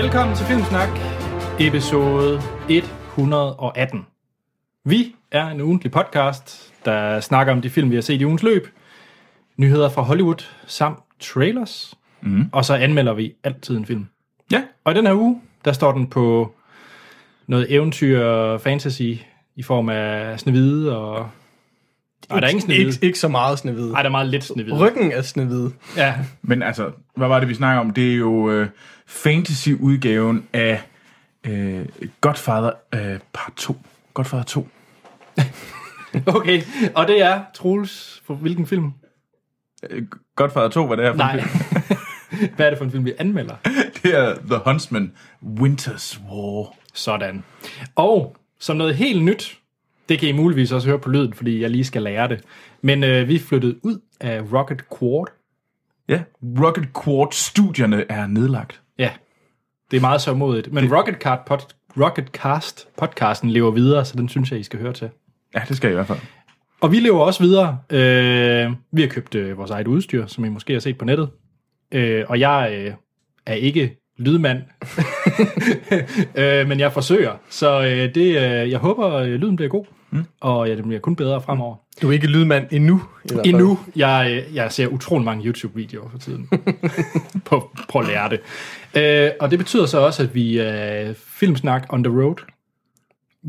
Velkommen til Filmsnak, episode 118. Vi er en ugentlig podcast, der snakker om de film, vi har set i ugens løb, nyheder fra Hollywood samt trailers, mm. og så anmelder vi altid en film. Ja. Og i den her uge, der står den på noget eventyr og fantasy i form af Snevide og... Nej, der er ingen Snevide. Ikke, ikke så meget Snevide. Nej, der er meget lidt Snevide. Ryggen er Snevide. Ja, Men altså, hvad var det, vi snakker om? Det er jo øh, fantasy-udgaven af øh, Godfather øh, part 2. Godfather 2. okay. Og det er, Troels, for hvilken film? Øh, Godfather 2, hvad det er for Nej. en film? Hvad er det for en film, vi anmelder? Det er The Huntsman, Winter's War. Sådan. Og som noget helt nyt, det kan I muligvis også høre på lyden, fordi jeg lige skal lære det. Men øh, vi flyttede ud af Rocket Quad. Ja, Rocket Quad-studierne er nedlagt. Ja, det er meget så modigt. Men Rocket, Card pod, Rocket Cast podcasten lever videre, så den synes jeg, I skal høre til. Ja, det skal jeg i hvert fald. Og vi lever også videre. Øh, vi har købt øh, vores eget udstyr, som I måske har set på nettet. Øh, og jeg øh, er ikke lydmand, øh, men jeg forsøger. Så øh, det, øh, jeg håber, øh, lyden bliver god, mm. og ja, det bliver kun bedre fremover. Du er ikke lydmand endnu. I hvert fald. Endnu. Jeg, øh, jeg ser utrolig mange YouTube-videoer for tiden. på, på at lære det. Øh, og det betyder så også, at vi er filmsnak on the road.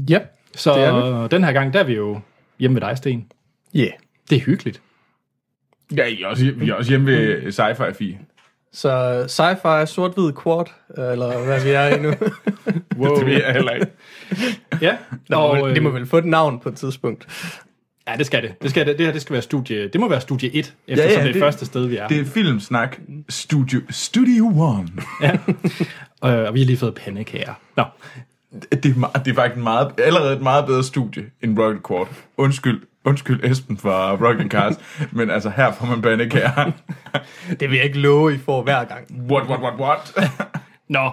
Ja. Så Det er den her gang, der er vi jo hjemme ved dig, Sten. Yeah. Det er hyggeligt. Ja, I er også, vi er også hjemme ved Sci-Fi Fi. Så sci-fi, sort-hvid quad, eller hvad vi er i nu. Wow. Det ved jeg heller ikke. Ja, og, og, øh, det må vel få et navn på et tidspunkt. Ja, det skal det. Det, skal det. det her det skal være studie. Det må være studie 1, eftersom ja, det er det det- første sted, vi er. Det er Filmsnak Studio, Studio One. Ja. Øh, og vi har lige fået pandekager. Nå, Det er, meget, det er faktisk en meget, allerede et meget bedre studie end Rocket Quad. Undskyld, undskyld Esben fra Rocket Cars, men altså her får man pandekager. Det vil jeg ikke love, I får hver gang. What, what, what, what? Nå.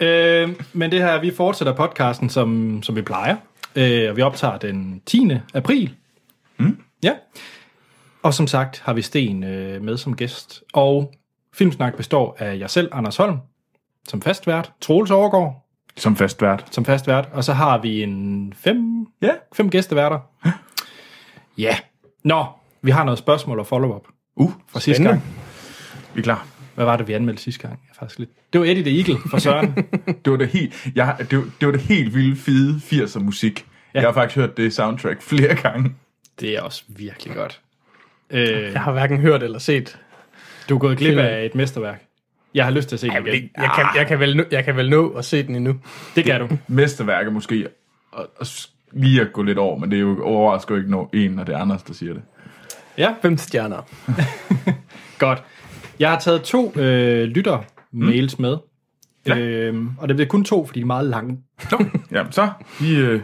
Øh, men det her, vi fortsætter podcasten, som, som vi plejer. Øh, og vi optager den 10. april. Mm. Ja. Og som sagt har vi Sten øh, med som gæst. Og Filmsnak består af jeg selv, Anders Holm, som fastvært. Troels Overgaard, Som fast vært. som fastvært. Og så har vi en fem, Ja. fem gæsteværter. Ja. Nå, vi har noget spørgsmål og follow-up Uh, fra sidste gang. vi er klar. Hvad var det, vi anmeldte sidste gang? Jeg faktisk lidt... Det var Eddie the Eagle fra Søren. Det var det helt, jeg, det, var, det var det helt vilde fede 80'er musik. Ja. Jeg har faktisk hørt det soundtrack flere gange. Det er også virkelig godt. Øh, Jeg har hverken hørt eller set. du er gået glip af et mesterværk. Jeg har lyst til at se det igen. Jeg kan, jeg, kan vel nå, jeg kan vel nå at se den endnu. Det kan du. Mesterværket måske, og, og lige at gå lidt over, men det er jo overrasker jo ikke når en, og det er Anders, der siger det. Ja, Fem stjerner. godt. Jeg har taget to øh, lytter-mails med. Ja. Øhm, og det bliver kun to, fordi de er meget lange. Jamen så, vi... Øh,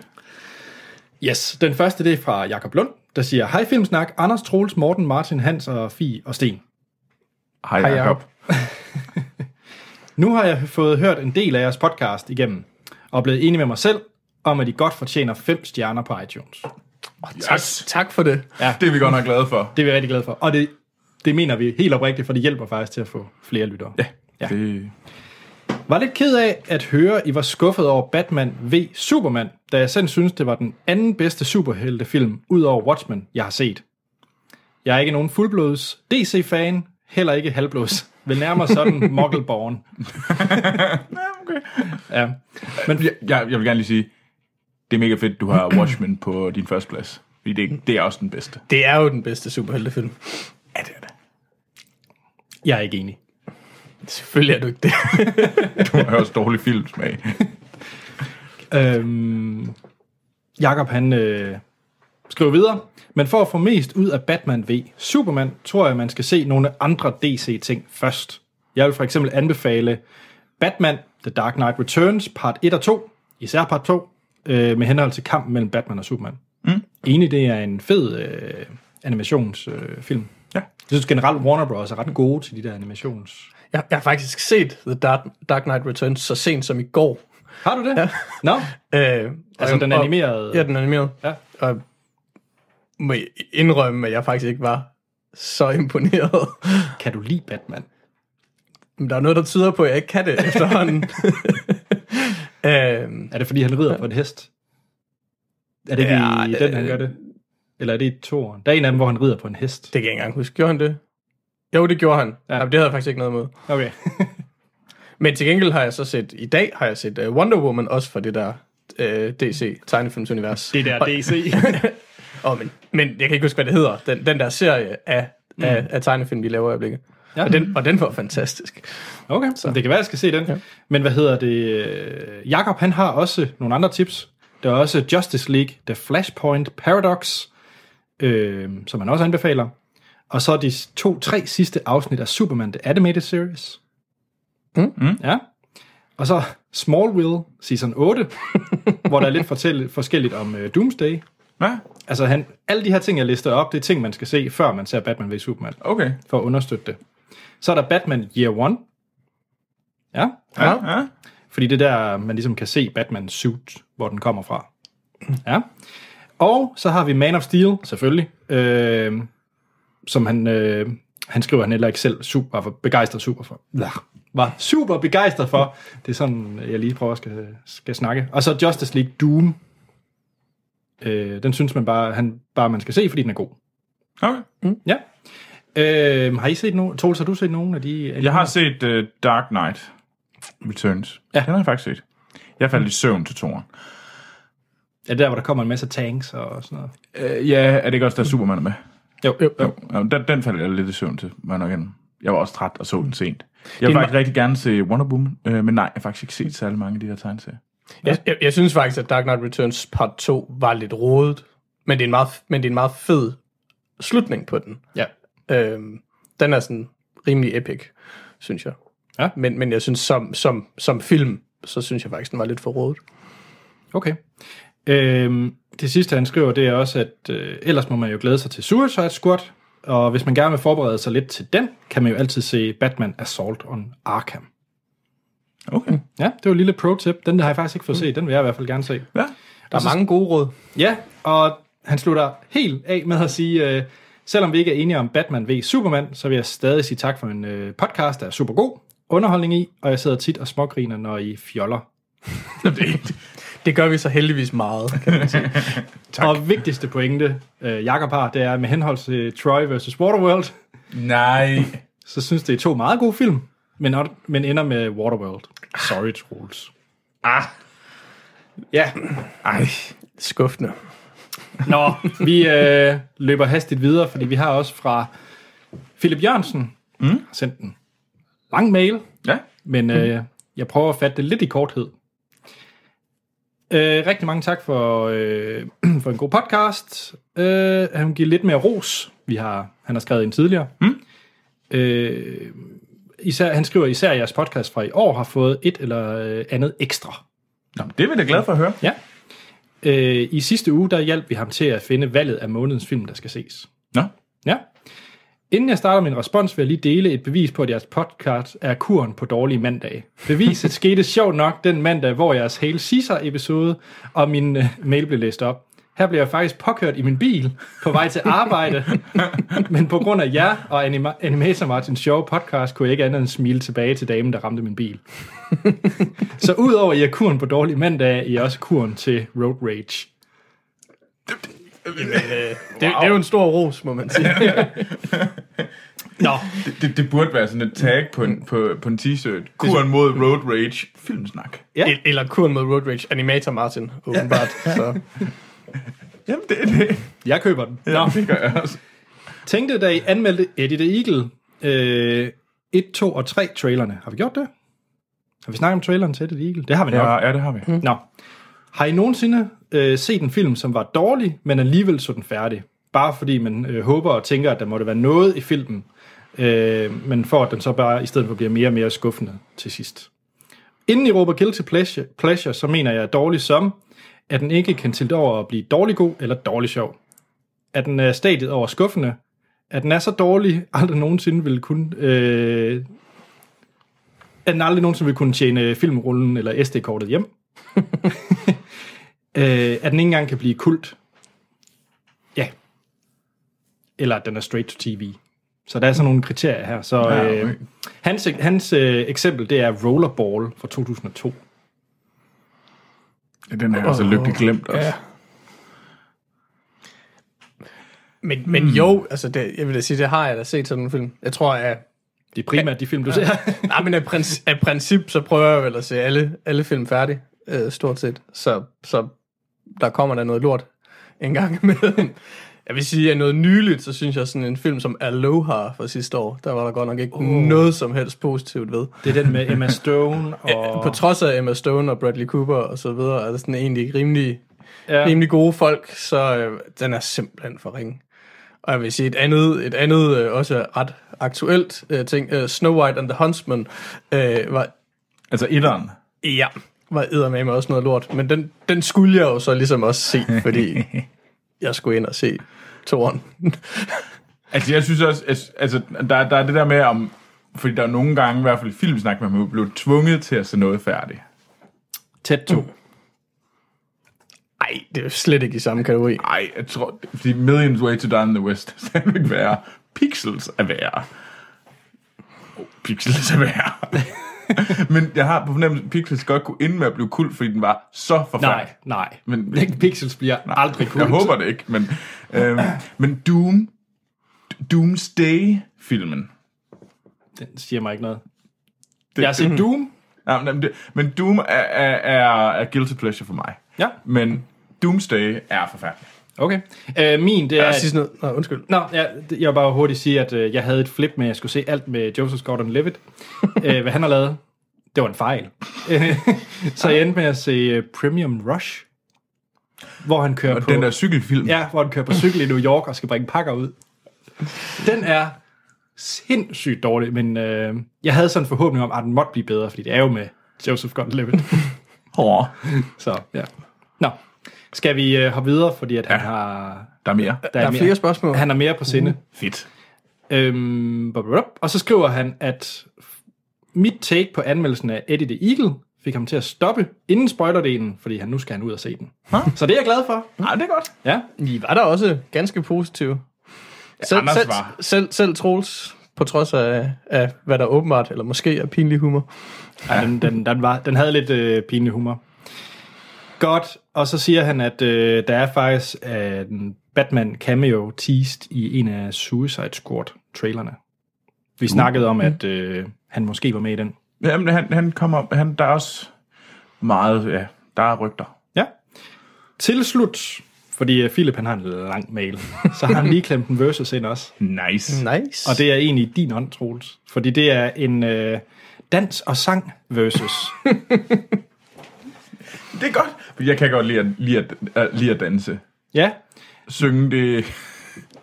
Yes, den første det er fra Jakob Lund, der siger, Hej Filmsnak, Anders Troels, Morten, Martin, Hans og Fie og Sten. hej, Hej, Jacob. Nu har jeg fået hørt en del af jeres podcast igennem, og blevet enig med mig selv, om at I godt fortjener fem stjerner på iTunes. Tak, tak for det. Det er vi godt nok glade for. Det er vi rigtig glade for. Og det, det mener vi helt oprigtigt, for det hjælper faktisk til at få flere lyttere. Ja. Ja. Det, Var lidt ked af at høre, I var skuffet over Batman v Superman, da jeg selv synes, det var den anden bedste superheltefilm, ud over Watchmen, jeg har set. Jeg er ikke nogen fuldblods DC-fan, heller ikke halvblods. Vil nærmere sådan Muggleborn. okay. Ja. Men jeg, jeg, jeg vil gerne lige sige, det er mega fedt, du har Watchmen på din første plads. Fordi det, det er også den bedste. Det er jo den bedste superheltefilm. Ja, det er det. jeg er ikke enig. Selvfølgelig er du ikke det. Du har også dårlig filmsmag. Øhm, Jakob han øh, skriver videre. Men for at få mest ud af Batman v Superman, tror jeg, man skal se nogle andre DC-ting først. Jeg vil for eksempel anbefale Batman The Dark Knight Returns part 1 og 2, især part 2, øh, med henhold til kampen mellem Batman og Superman. Mm. Enig, det er en fed øh, animationsfilm. Øh, film. Ja. Jeg synes generelt, Warner Bros. er ret gode til de der animations... Jeg, jeg har faktisk set The Dark, Dark Knight Returns så sent som i går. Har du det? Ja. Nå, Øh, altså og- den og- animerede... Ja, den animerede. Ja. Og må jeg indrømme, at jeg faktisk ikke var så imponeret. Kan du lide Batman? Men der er noget, der tyder på, at jeg ikke kan det efterhånden. øhm, Er det, fordi han rider på en hest? Er det Ja, i den, han gør det? Eller er det i toren? Der er en af dem, hvor han rider på en hest. det kan jeg ikke engang huske. Gjorde han det? Jo, det gjorde han. Ja. Ja. Jamen, det havde jeg faktisk ikke noget med. Okay. Men til gengæld har jeg så set, i dag har jeg set uh, Wonder Woman, også for det der uh, DC tegnefilmsunivers. det der Og- DC. Åh, men, men jeg kan ikke huske, hvad det hedder. Den, den der serie af, mm. af, af tegnefilm, de laver i øjeblikket. Ja. Og, den, og den var fantastisk. Okay, så det kan være, jeg skal se den. Ja. Ja. Men hvad hedder det? øh, Jakob, han har også nogle andre tips. Der er også Justice League, The Flashpoint Paradox, øh, som han også anbefaler. Og så de to-tre sidste afsnit af Superman, The Animated Series. Mm. Mm. Ja. Og så Smallville, Season 8, hvor der er lidt fortælle, forskelligt om øh, Doomsday. Ja, Altså, han, alle de her ting, jeg lister op, det er ting, man skal se, før man ser Batman v Superman, okay. for at understøtte det. Så er der Batman Year One. Ja, Ja, ja. fordi det er der, man ligesom kan se Batmans suit, hvor den kommer fra. Ja. Og så har vi Man of Steel, selvfølgelig, øh, som han, øh, han skriver, han heller ikke selv super, var begejstret super for. Ja. Var super begejstret for. Det er sådan, jeg lige prøver at skal, skal snakke. Og så Justice League Doom. Øh, den synes man bare, han, bare, man skal se, fordi den er god. Okay. Ja. Øh, har I set nogen? Troels, har du set nogen af de? Jeg har set uh, Dark Knight Returns. Ja. Den har jeg faktisk set. Jeg faldt i søvn til toren. Ja, der, hvor der kommer en masse tanks og sådan noget. Uh, ja, er det ikke også, der er Superman er med? Jo, jo, Jo, ja, den, den faldt jeg lidt i søvn til, var jeg nok igen. Jeg var også træt og så den sent. Jeg vil faktisk rigtig gerne se Wonder Woman, øh, men nej, jeg har faktisk ikke set særlig mange af de her tegneserier. Jeg, jeg, jeg synes faktisk, at Dark Knight Returns part 2 var lidt rodet, men det er en meget, men det er en meget fed slutning på den. Ja. Øhm, den er sådan rimelig epic, synes jeg. Ja. Men, men jeg synes, som, som, som film, så synes jeg faktisk, den var lidt for rodet. Okay. Øhm, det sidste, han skriver, det er også, at øh, ellers må man jo glæde sig til Suicide Squad, og hvis man gerne vil forberede sig lidt til den, kan man jo altid se Batman Assault on Arkham. Okay. Ja, det var en lille pro-tip. Den der har jeg faktisk ikke fået set. Den vil jeg i hvert fald gerne se. Ja. Der er mange gode råd. Ja, og han slutter helt af med at sige, øh, selvom vi ikke er enige om Batman v Superman, så vil jeg stadig sige tak for en øh, podcast, der er super god underholdning i, og jeg sidder tit og smågriner, når I fjoller. Det gør vi så heldigvis meget, kan man sige. Tak. Og vigtigste pointe, øh, Jakob har, det er med henhold til Troy vs. Waterworld, Nej. så synes det er to meget gode film, men, men ender med Waterworld. Sorry, Troels. Ah. Ja, Ej. Skuffende. Nå, vi øh, løber hastigt videre, fordi vi har også fra Philip Jørgensen mm. sendt en lang mail, Ja. men øh, jeg prøver at fatte det lidt i korthed. Øh, rigtig mange tak for, øh, for en god podcast. Øh, han giver lidt mere ros. Vi har, han har skrevet en tidligere. Mm. Øh, især, han skriver især, jeres podcast fra i år har fået et eller øh, andet ekstra. Nå, det er vi da glade for at høre. Ja. Øh, I sidste uge, der hjalp vi ham til at finde valget af månedens film, der skal ses. Nå. Ja. Inden jeg starter min respons, vil jeg lige dele et bevis på, at jeres podcast er kuren på dårlige mandage. Beviset skete sjovt nok den mandag, hvor jeres Hail Caesar-episode og min uh, mail blev læst op. Her blev jeg faktisk påkørt i min bil på vej til arbejde, men på grund af jer og Anima- Animator Martins sjove podcast, kunne jeg ikke andet end smile tilbage til damen, der ramte min bil. Så udover at I er kuren på dårlige mandage, er I også kuren til road rage. Det, det er jo en stor ros, må man sige. Nå, Det, det, det burde være sådan et tag på en, på, på en t-shirt. Kuren mod Road Rage. Filmsnak. Ja. El- Eller kuren med Road Rage Animator Martin, åbenbart. Så. Jamen, det er det. jeg køber den. Nå. Nå, det gør jeg også. Tænkte, da I anmeldte Eddie the Eagle øh, 1, 2 og 3 trailerne. Har vi gjort det? Har vi snakket om traileren til Eddie the Eagle? Det har vi nok. Ja, ja, det har vi. Nå. Har I nogensinde øh, set en film, som var dårlig, men alligevel så den færdig? Bare fordi man øh, håber og tænker, at der måtte være noget i filmen, øh, men for at den så bare i stedet for bliver mere og mere skuffende til sidst. Inden I råber guilty pleasure, pleasure, så mener jeg dårlig som, at den ikke kan tilte over at blive dårlig god eller dårlig sjov. At den er stadiet over skuffende, at den er så dårlig, aldrig nogensinde vil kunne... Øh, at den aldrig nogensinde vil kunne tjene filmrullen eller SD-kortet hjem. øh, at den ikke engang kan blive kult. Ja. Eller at den er straight to TV. Så der er sådan nogle kriterier her. Så Ja, øh, okay. hans, hans øh, eksempel, det er Rollerball fra 2002. Ja, den er altså lykkeligt glemt også. Ja. Men, men jo, altså det, jeg vil da sige, det har jeg da set sådan en film. Jeg tror, at Det er primært de film, du ser. Nej, men af, princi- af princip, så prøver jeg vel at se alle, alle film færdig, øh, stort set. Så, så der kommer der noget lort en gang imellem. Jeg vil sige, at noget nyligt, så synes jeg sådan en film som Aloha fra sidste år, der var der godt nok ikke oh. noget som helst positivt ved. Det er den med Emma Stone og... På trods af Emma Stone og Bradley Cooper og så videre, er det sådan egentlig rimelig, ja. rimelig gode folk, så øh, den er simpelthen for ringe. Og jeg vil sige et andet, et andet øh, også ret aktuelt øh, ting, øh, Snow White and the Huntsman, øh, var Altså etteren. Ja, var eddermame også noget lort. Men den, den skulle jeg jo så ligesom også se, fordi jeg skulle ind og se toren. Altså, jeg synes også, altså, der, der er det der med, om, fordi der er nogle gange, i hvert fald i filmsnak, man blev tvunget til at se noget færdigt. Tæt 2. Nej, det er jo slet ikke i samme kategori. Ej, jeg tror, fordi Millions Way to Die in the West, det er ikke værre. Pixels er værre. Oh, Pixels er værre. Men jeg har på fornemmelse, at Pixels godt kunne ende med at blive kult, fordi den var så forfærdelig. Nej, nej. Men- Men, Pixels bliver aldrig kult. Jeg håber det ikke, men, øhm, men Doom, Doomsday-filmen, Den siger mig ikke noget. Jeg har set Doom. Ja, men, det, men Doom er, er, er, er guilty pleasure for mig. Ja, Men Doomsday er forfærdelig. Okay. Øh, min, det er... Jeg siger sådan noget. Nå, undskyld. Nå, ja, jeg vil bare hurtigt sige, at øh, jeg havde et flip med, at jeg skulle se alt med Joseph Gordon-Levitt. øh, hvad han har lavet, det var en fejl. Øh, så jeg endte med at se uh, Premium Rush, hvor han kører Og på... den der cykelfilm, Ja, hvor han kører på cykel i New York og skal bringe pakker ud. Den er sindssygt dårlig, men øh, jeg havde sådan en forhåbning om, at den måtte blive bedre, fordi det er jo med Joseph Gordon-Levitt. Hård. Så, ja. Nå, skal vi øh, hoppe videre, fordi at han Ja. har... Der er mere. Der er flere spørgsmål. Han har mere på sinde. Fedt. Øhm, og så skriver han, at mit take på anmeldelsen af Eddie the Eagle fik ham til at stoppe inden spoilerdelen, fordi han nu skal han ud og se den. Så det er jeg glad for. Nej, det er godt. Ja. I var der også ganske positive. Selv, Anders selv, var. selv, selv Troels, på trods af, af, hvad der åbenbart, eller måske er pinlig humor. ja. Den, den, den, var, den havde lidt øh, pinlig humor. Godt, og så siger han, at øh, der er faktisk øh, en Batman cameo teased i en af Suicide Squad-trailerne. Vi snakkede om, at øh, han måske var med i den. Jamen, han, han kommer, han, der er også meget, ja, der er rygter. Ja. Til slut, fordi øh, Philip han har en lang mail, så har han lige klemt en versus ind også. Nice. Nice. Og det er egentlig din ånd, Troels. Fordi det er en øh, dans og sang versus. Det er godt, for jeg kan godt lide at, lide at, at, lide at danse. ja, Synge det...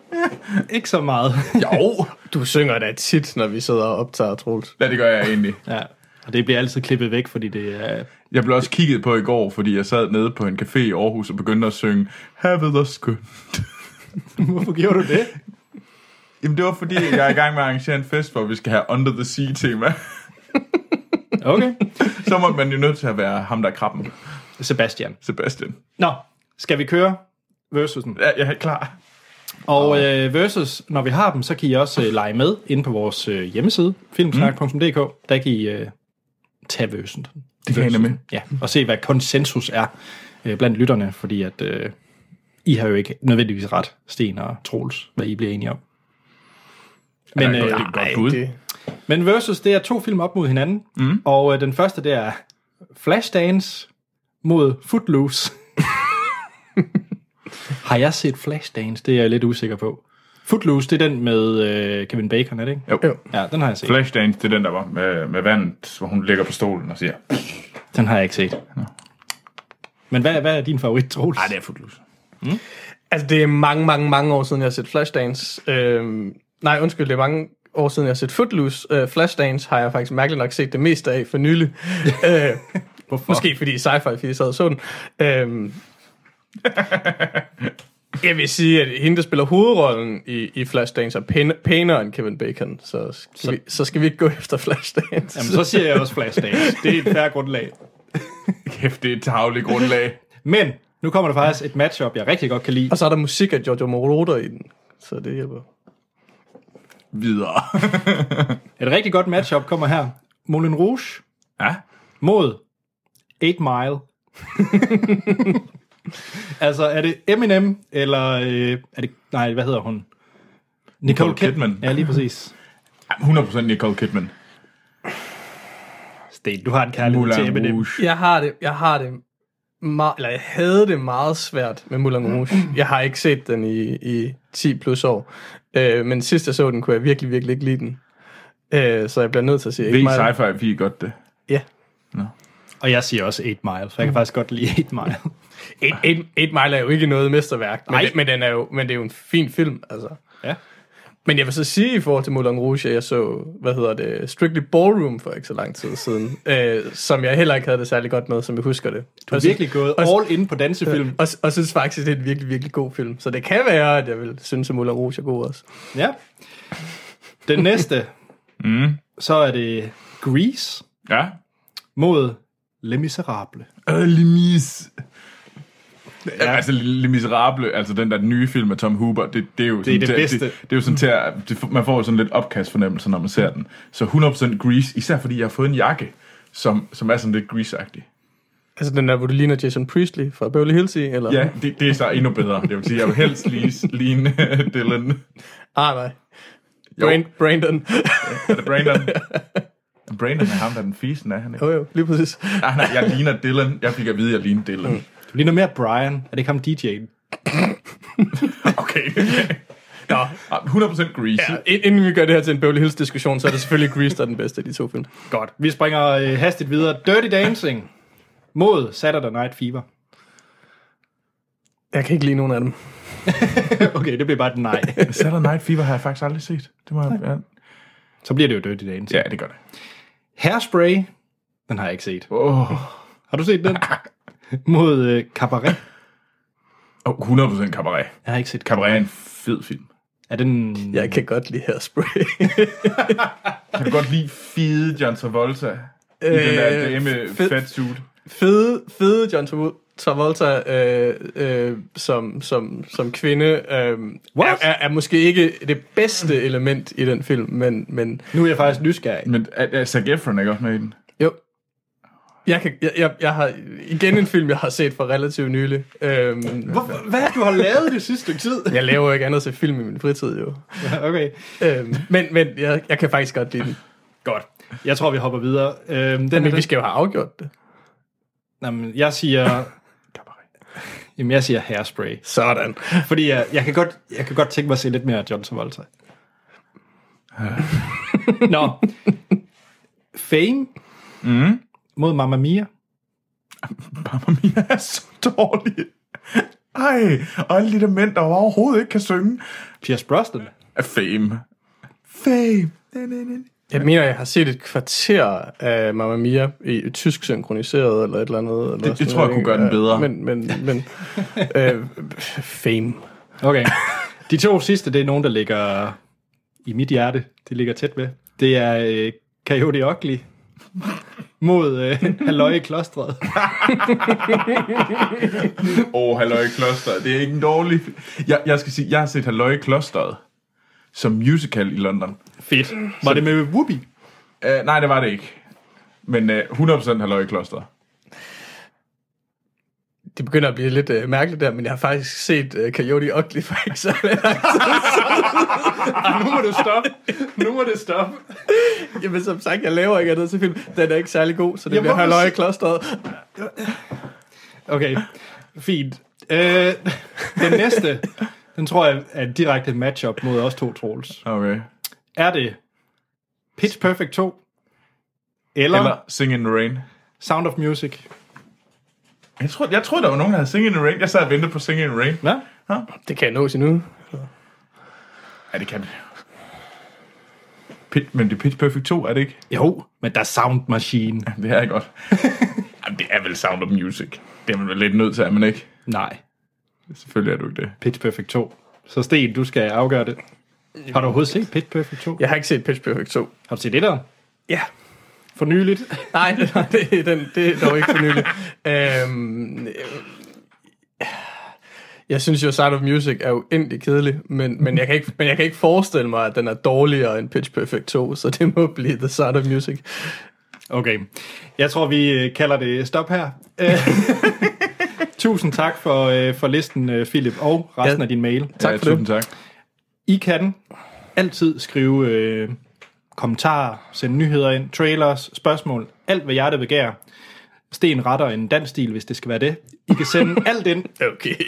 ikke så meget. Jo, du synger da tit, når vi sidder og optager, Troels. Ja, det gør jeg egentlig. ja. Og det bliver altid klippet væk, fordi det er... Jeg blev også kigget på i går, fordi jeg sad nede på en café i Aarhus og begyndte at synge Have the skønt. Hvorfor gjorde du det? Jamen, det var fordi, jeg er i gang med at arrangere en fest, hvor vi skal have Under the Sea-tema. Okay. Så må man jo nødt til at være ham, der er krabben. Sebastian. Sebastian. Nå, skal vi køre versusen? Ja, jeg er klar. Og øh, versus, når vi har dem, så kan I også øh, lege med inde på vores øh, hjemmeside, filmsnak.dk. Der kan I øh, tage versusen. Det kan jeg med. Ja, og se, hvad konsensus er øh, blandt lytterne, fordi at øh, I har jo ikke nødvendigvis ret, Sten og Troels, hvad I bliver enige om. Men, Ja, øh, det er et godt bud. det, men Versus, det er to film op mod hinanden, mm. og øh, den første, det er Flashdance mod Footloose. har jeg set Flashdance? Det er jeg lidt usikker på. Footloose, det er den med øh, Kevin Bacon, er det ikke? Jo. Jo. Ja, den har jeg set. Flashdance, det er den, der var med, med vandet, hvor hun ligger på stolen og siger, Den har jeg ikke set. Men hvad, hvad er din favorit, Troels? nej, det er Footloose. Altså, det er mange, mange, mange år siden, jeg har set Flashdance. Øhm, nej, undskyld, det er mange år siden, jeg har set Footloose. Øh, Flashdance har jeg faktisk mærkeligt nok set det meste af for nylig. øh, Hvorfor? måske fordi sci-fi, fordi jeg sad og så den. Øhm, jeg vil sige, at hende, der spiller hovedrollen i, i Flashdance, er pæn, pænere end Kevin Bacon. Så skal, så, vi, så skal vi ikke gå efter Flashdance. Jamen, så siger jeg også Flashdance. Det er et færre grundlag. Kæft, det er et tavligt grundlag. Men nu kommer der faktisk et matchup, jeg rigtig godt kan lide. Og så er der musik af Giorgio Moroder i den. Så det hjælper. videre. Et rigtig godt matchup kommer her. Moulin Rouge ja. mod 8 Mile. altså, er det Eminem, eller øh, er det... Nej, hvad hedder hun? Nicole Kidman. Ja, lige præcis. 100% Nicole Kidman. Sten, du har en kærlighed til Moulin Eminem. Rouge. Jeg har det, jeg har det meget, eller jeg havde det meget svært med Moulin Rouge. Jeg har ikke set den i, i 10 plus år. Øh, men sidst jeg så den, kunne jeg virkelig, virkelig ikke lide den. Øh, så jeg bliver nødt til at sige... Ved sci-fi, vi godt det. Ja. Og jeg siger også 8 Mile, så jeg kan faktisk godt lide 8 Mile. 8, 8, 8 Mile er jo ikke noget mesterværk, men, det, men, den er jo, men det er jo en fin film, altså. ja. Men jeg vil så sige i forhold til Moulin Rouge, at jeg så, hvad hedder det, Strictly Ballroom for ikke så lang tid siden, øh, som jeg heller ikke havde det særlig godt med, som jeg husker det. Du er virkelig gået all in på dansefilm. Og, og synes faktisk, det er en virkelig, virkelig god film. Så det kan være, at jeg vil synes, at Moulin Rouge er god også. Ja. Den næste, mm. så er det Grease Ja. mod Les Miserables. Øh, Lemis. Ja. Altså, Les Miserable, altså den der nye film af Tom Hooper, det, det er jo sådan det til, bedste. Det, det, er jo sådan til at, det, man får jo sådan lidt opkast fornemmelse, når man ser den. Så 100% Grease, især fordi jeg har fået en jakke, som, som er sådan lidt Grease-agtig. Altså den der, hvor du ligner Jason Priestley fra Beverly Hills i, eller? Ja, det, det er så endnu bedre. Det vil sige, jeg vil helst lige ligne Dylan. Ah, nej. Jo. Brand, Brandon. Er det Brandon? Brandon er ham, der er den fisen af, han ikke? jo, jo, lige præcis. Ah, nej, jeg ligner Dylan. Jeg fik at vide, at jeg ligner Dylan. Du ligner mere Brian. Er det ikke ham DJ'en? Okay. Nå, Ah, 100% Grease. ja, ind- inden vi gør det her til en Beverly Hills diskussion, så er det selvfølgelig Grease, der er den bedste af de to film. Godt. Vi springer øh, hastigt videre. Dirty Dancing mod Saturday Night Fever. Jeg kan ikke lide nogen af dem. okay, det bliver bare et nej. Saturday Night Fever har jeg faktisk aldrig set. Det må jeg... Ja, Så bliver det jo Dirty Dancing. ja det gør det. Hairspray, den har jeg ikke set. Åh, Har du set den? mod øh, Cabaret. oh, 100% Cabaret. Jeg har ikke set Cabaret er en fed film. Er den... Jeg kan godt lide Hairspray. Kan du godt lide fede John Travolta? I den der Øh, dame fed- fat suit. fede, fede John Trav- Travolta øh, øh, som, som, som kvinde øh, er, er, er måske ikke det bedste element i den film, men, men Nu er jeg faktisk nysgerrig. Men er, er Zac Efron ikke også med i den? jo. Jeg, kan, jeg, jeg, jeg har igen en film, jeg har set for relativt nylig. Øhm, Hvor, hvad du har lavet det sidste stykke tid? jeg laver jo ikke andet til film i min fritid, jo. okay. Øhm, men men jeg, jeg kan faktisk godt lide den. Godt. Jeg tror, vi hopper videre. Øhm, den, Men vi den, skal jo have afgjort det. jamen, jeg siger... Jamen, jeg siger hairspray. Sådan. Fordi jeg, jeg, kan godt, jeg kan godt tænke mig at se lidt mere John Travolta. Nå. Fame Mm. mod Mamma Mia. Mamma Mia er så dårlig. Ej, og alle de der mænd, der overhovedet ikke kan synge. Pierce Brosnan. Fame. Fame. Jeg mener, jeg har set et kvarter af Mamma Mia i tysk synkroniseret eller et eller andet. Eller det sådan tror jeg noget, kunne gøre den bedre. Men, men, men øh, fame. Okay. De to sidste, det er nogen, der ligger i mit hjerte. De ligger tæt ved. Det er øh, Coyote Ugly mod øh, Halløj i klostret. Åh, oh, Halløj i Klosteret. Det er ikke en dårlig... Jeg, jeg skal sige, jeg har set Halløj i Klosteret som musical i London. Fedt. Var det med Whoopi? Uh, nej, det var det ikke. Men uh, 100% Halløj i Klosteret. Det begynder at blive lidt øh, mærkeligt der, men jeg har faktisk set øh, Coyote Ugly for ikke så lang nu må du stoppe. Nu må det stoppe. Jamen som sagt, jeg laver ikke andet til film. Den er ikke særlig god, så det Jamen, bliver halløj klosteret. Okay, fint. Øh, den næste, den tror jeg er en direkte matchup mod os to trolls. Okay. Er det Pitch Perfect 2 eller, eller Sing in the Rain. Sound of Music? Jeg tror, jeg tror der var nogen, der havde Sing in the Rain. Jeg sad og ventede på Sing in the Rain. Ja? Det kan jeg nå endnu. Ja, det kan det. Pit, men det er Pitch Perfect 2, er det ikke? Jo, men der er Sound Machine. Det er godt. Jamen, det er vel Sound of Music. Det er man vel lidt nødt til, er man ikke? Nej, Selvfølgelig er du ikke det. Pitch Perfect 2. Så Sten, du skal afgøre det. Har du overhovedet set Pitch Perfect 2? Jeg har ikke set Pitch Perfect 2. Har du set det der? Ja. For nyligt? Nej, det, er den, det er dog ikke for nylig. øhm, øh, Jeg synes jo, Side of Music er uendelig kedelig, men, men, jeg kan ikke, men jeg kan ikke forestille mig, at den er dårligere end Pitch Perfect 2, så det må blive The Side of Music. Okay. Jeg tror, vi øh, kalder det stop her. Øh, Tusind tak for, øh, for listen, Philip, og resten Ja. af din mail. Tak ja, for det. tusind tak. I kan altid skrive øh, kommentarer, sende nyheder ind, trailers, spørgsmål, alt hvad hjertet begærer. Sten retter en dansk stil, hvis det skal være det. I kan sende alt ind. Okay.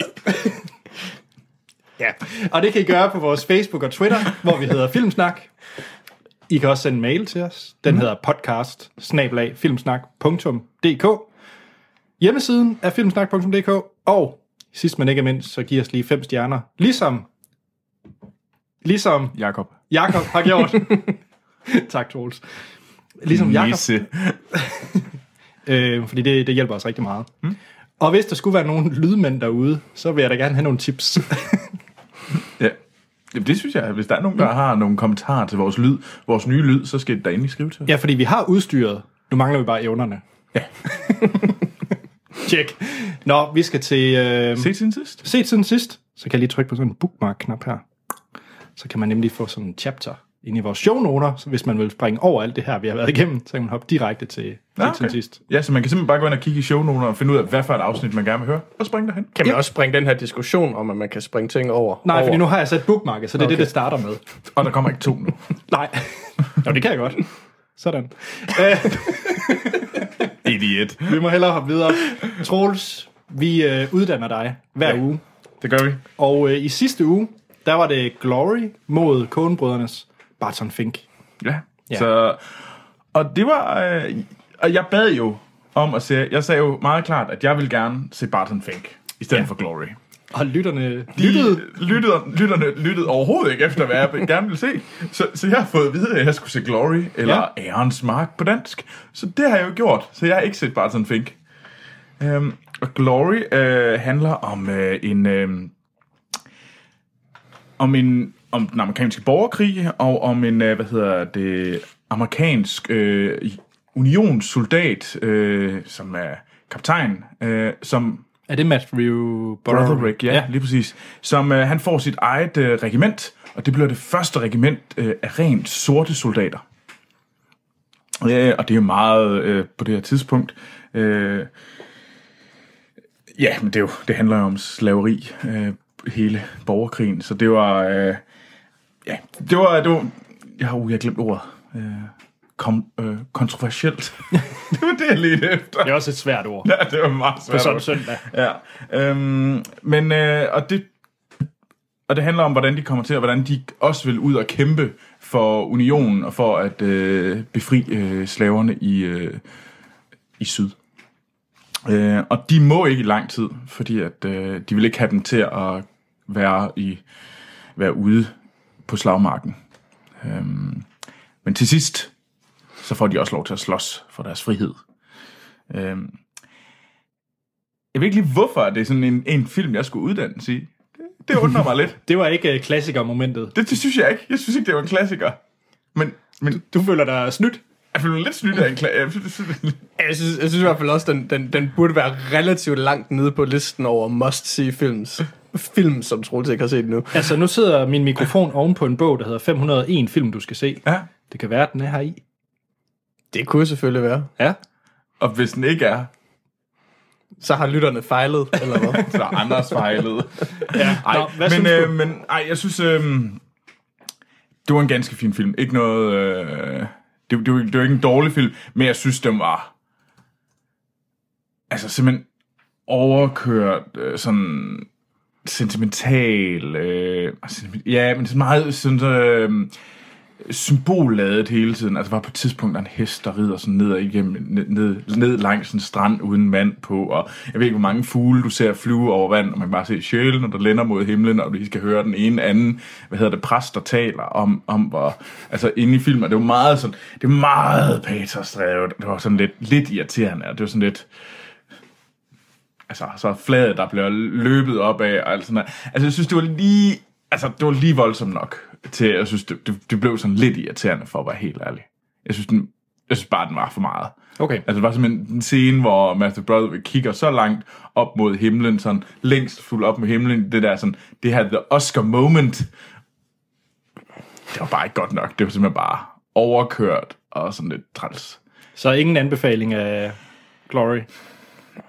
Ja. Og det kan I gøre på vores Facebook og Twitter, hvor vi hedder Filmsnak. I kan også sende en mail til os. Den hedder podcast Hjemmesiden er filmsnak.dk Og sidst men ikke mindst, så giv os lige fem stjerner. Ligesom, ligesom Jakob. Jakob har gjort. tak, Troels. Ligesom Jakob, øh, fordi det, det hjælper os rigtig meget. Mm. Og hvis der skulle være nogen lydmænd derude, så vil jeg da gerne have nogle tips. Ja. Jamen, det synes jeg, hvis der er nogen, der har nogle kommentarer til vores lyd, vores nye lyd, så skal det da endelig skrive til ja, fordi vi har udstyret. Nu mangler vi bare evnerne. Ja. Tjek. Nå, vi skal til... Øh, Se siden sidst. set siden sidst. Så kan jeg lige trykke på sådan en bookmark-knap her. Så kan man nemlig få sådan en chapter ind i vores shownoter, så hvis man vil springe over alt det her, vi har været igennem, så kan man hoppe direkte til Ja, siden okay. sidst. Ja, så man kan simpelthen bare gå ind og kigge i shownoter og finde ud af, hvad for et afsnit man gerne vil høre, og springe derhen. Kan man også springe den her diskussion om, at man kan springe ting over? Nej, over? fordi nu har jeg sat bookmarket, så det er Okay. det, det starter med. Og der kommer ikke to nu. Nej. jo, det kan jeg godt. Sådan. Idiot. vi må hellere hoppe videre. Troels, vi øh, uddanner dig hver Ja. ja. uge. Det gør vi. Og øh, i sidste uge, der var det Glory mod Coen-brødrenes Barton Fink. Ja. Ja. Så, og det var... Øh, og jeg bad jo om at se... Jeg sagde jo meget klart, at jeg vil gerne se Barton Fink, i stedet Ja. for Glory. Og lytterne De lyttede. lyttede, lytterne lyttede overhovedet ikke efter, hvad jeg gerne ville se. Så, så jeg har fået at vide, at jeg skulle se Glory, eller ja. Ærens Mark på dansk. Så det har jeg jo gjort, så jeg har ikke set Barton Fink. Um, og Glory øh, handler om øh, en... Øh, om en om den amerikanske borgerkrig og om en øh, hvad hedder det amerikansk øh, unionssoldat øh, som er kaptajn øh, som Er det Matthew Broderick, ja, ja, lige præcis. Som øh, han får sit eget øh, regiment, og det bliver det første regiment øh, af rent sorte soldater. Øh, og det er jo meget øh, på det her tidspunkt. Øh, ja, men det, er jo, det handler jo om slaveri, øh, hele borgerkrigen. Så det var, øh, ja, det var, det var, jeg har, uh, jeg har glemt ordet. Øh, kom, øh, kontroversielt. det var det, jeg ledte efter. Det er også et svært ord. Ja, det var meget svært. På sådan ord. søndag. Ja, øhm, men øh, og det og det handler om hvordan de kommer til og hvordan de også vil ud og kæmpe for unionen og for at øh, befri øh, slaverne i øh, i syd. Øh, og de må ikke i lang tid, fordi at øh, de vil ikke have dem til at være i være ude på slagmarken. Øhm, men til sidst så får de også lov til at slås for deres frihed. Øhm, jeg ved ikke lige, hvorfor det er sådan en, en film, jeg skulle uddannes i. Det, det undrer mig lidt. Det var ikke uh, klassikermomentet. Det, det synes jeg ikke. Jeg synes ikke, det var en klassiker. Men, men Du føler dig snydt? jeg føler mig lidt snydt af en klassiker. Jeg synes, jeg synes i hvert fald også, den, den, den burde være relativt langt nede på listen over must-see films. Film, som Troels ikke har set nu. Altså, nu sidder min mikrofon oven på en bog, der hedder 501 film, du skal se. Ja. Det kan være, at den er her i. Det kunne selvfølgelig være. Ja. Og hvis den ikke er, Så har lytterne fejlet, eller hvad? så er Anders fejlet. ja. Ej, Nå, hvad men, synes øh, men ej, jeg synes, øh, det var en ganske fin film. Ikke noget... Øh, det, det, var, det var ikke en dårlig film, men jeg synes, den var... Altså simpelthen overkørt, øh, sådan sentimental, øh, altså, ja, men sådan meget sådan, øh, symbolladet hele tiden. Altså, var på et tidspunkt der en hest, der rider sådan ned, igennem, ned, ned, ned langs en strand uden mand på, og jeg ved ikke, hvor mange fugle du ser flyve over vand, og man kan bare se sjælen, der lænder mod himlen, og vi skal høre den ene anden, hvad hedder det, præst, der taler om, om hvor, altså inde i filmen, det var meget sådan, det var meget patersdrevet, det var sådan lidt, lidt irriterende, og det var sådan lidt, altså, så fladet, der blev løbet op af, og alt sådan noget. Altså, jeg synes, det var lige, altså, det var lige voldsomt nok til, jeg synes, det, det, det blev sådan lidt irriterende, for at være helt ærlig. Jeg synes, den, jeg synes bare, den var for meget. Okay. Altså, det var simpelthen en scene, hvor Matthew Broderick kigger så langt op mod himlen, sådan længst fuld op mod himlen, det der sådan, det her the Oscar moment, det var bare ikke godt nok. Det var simpelthen bare overkørt og sådan lidt træls. Så ingen anbefaling af Glory.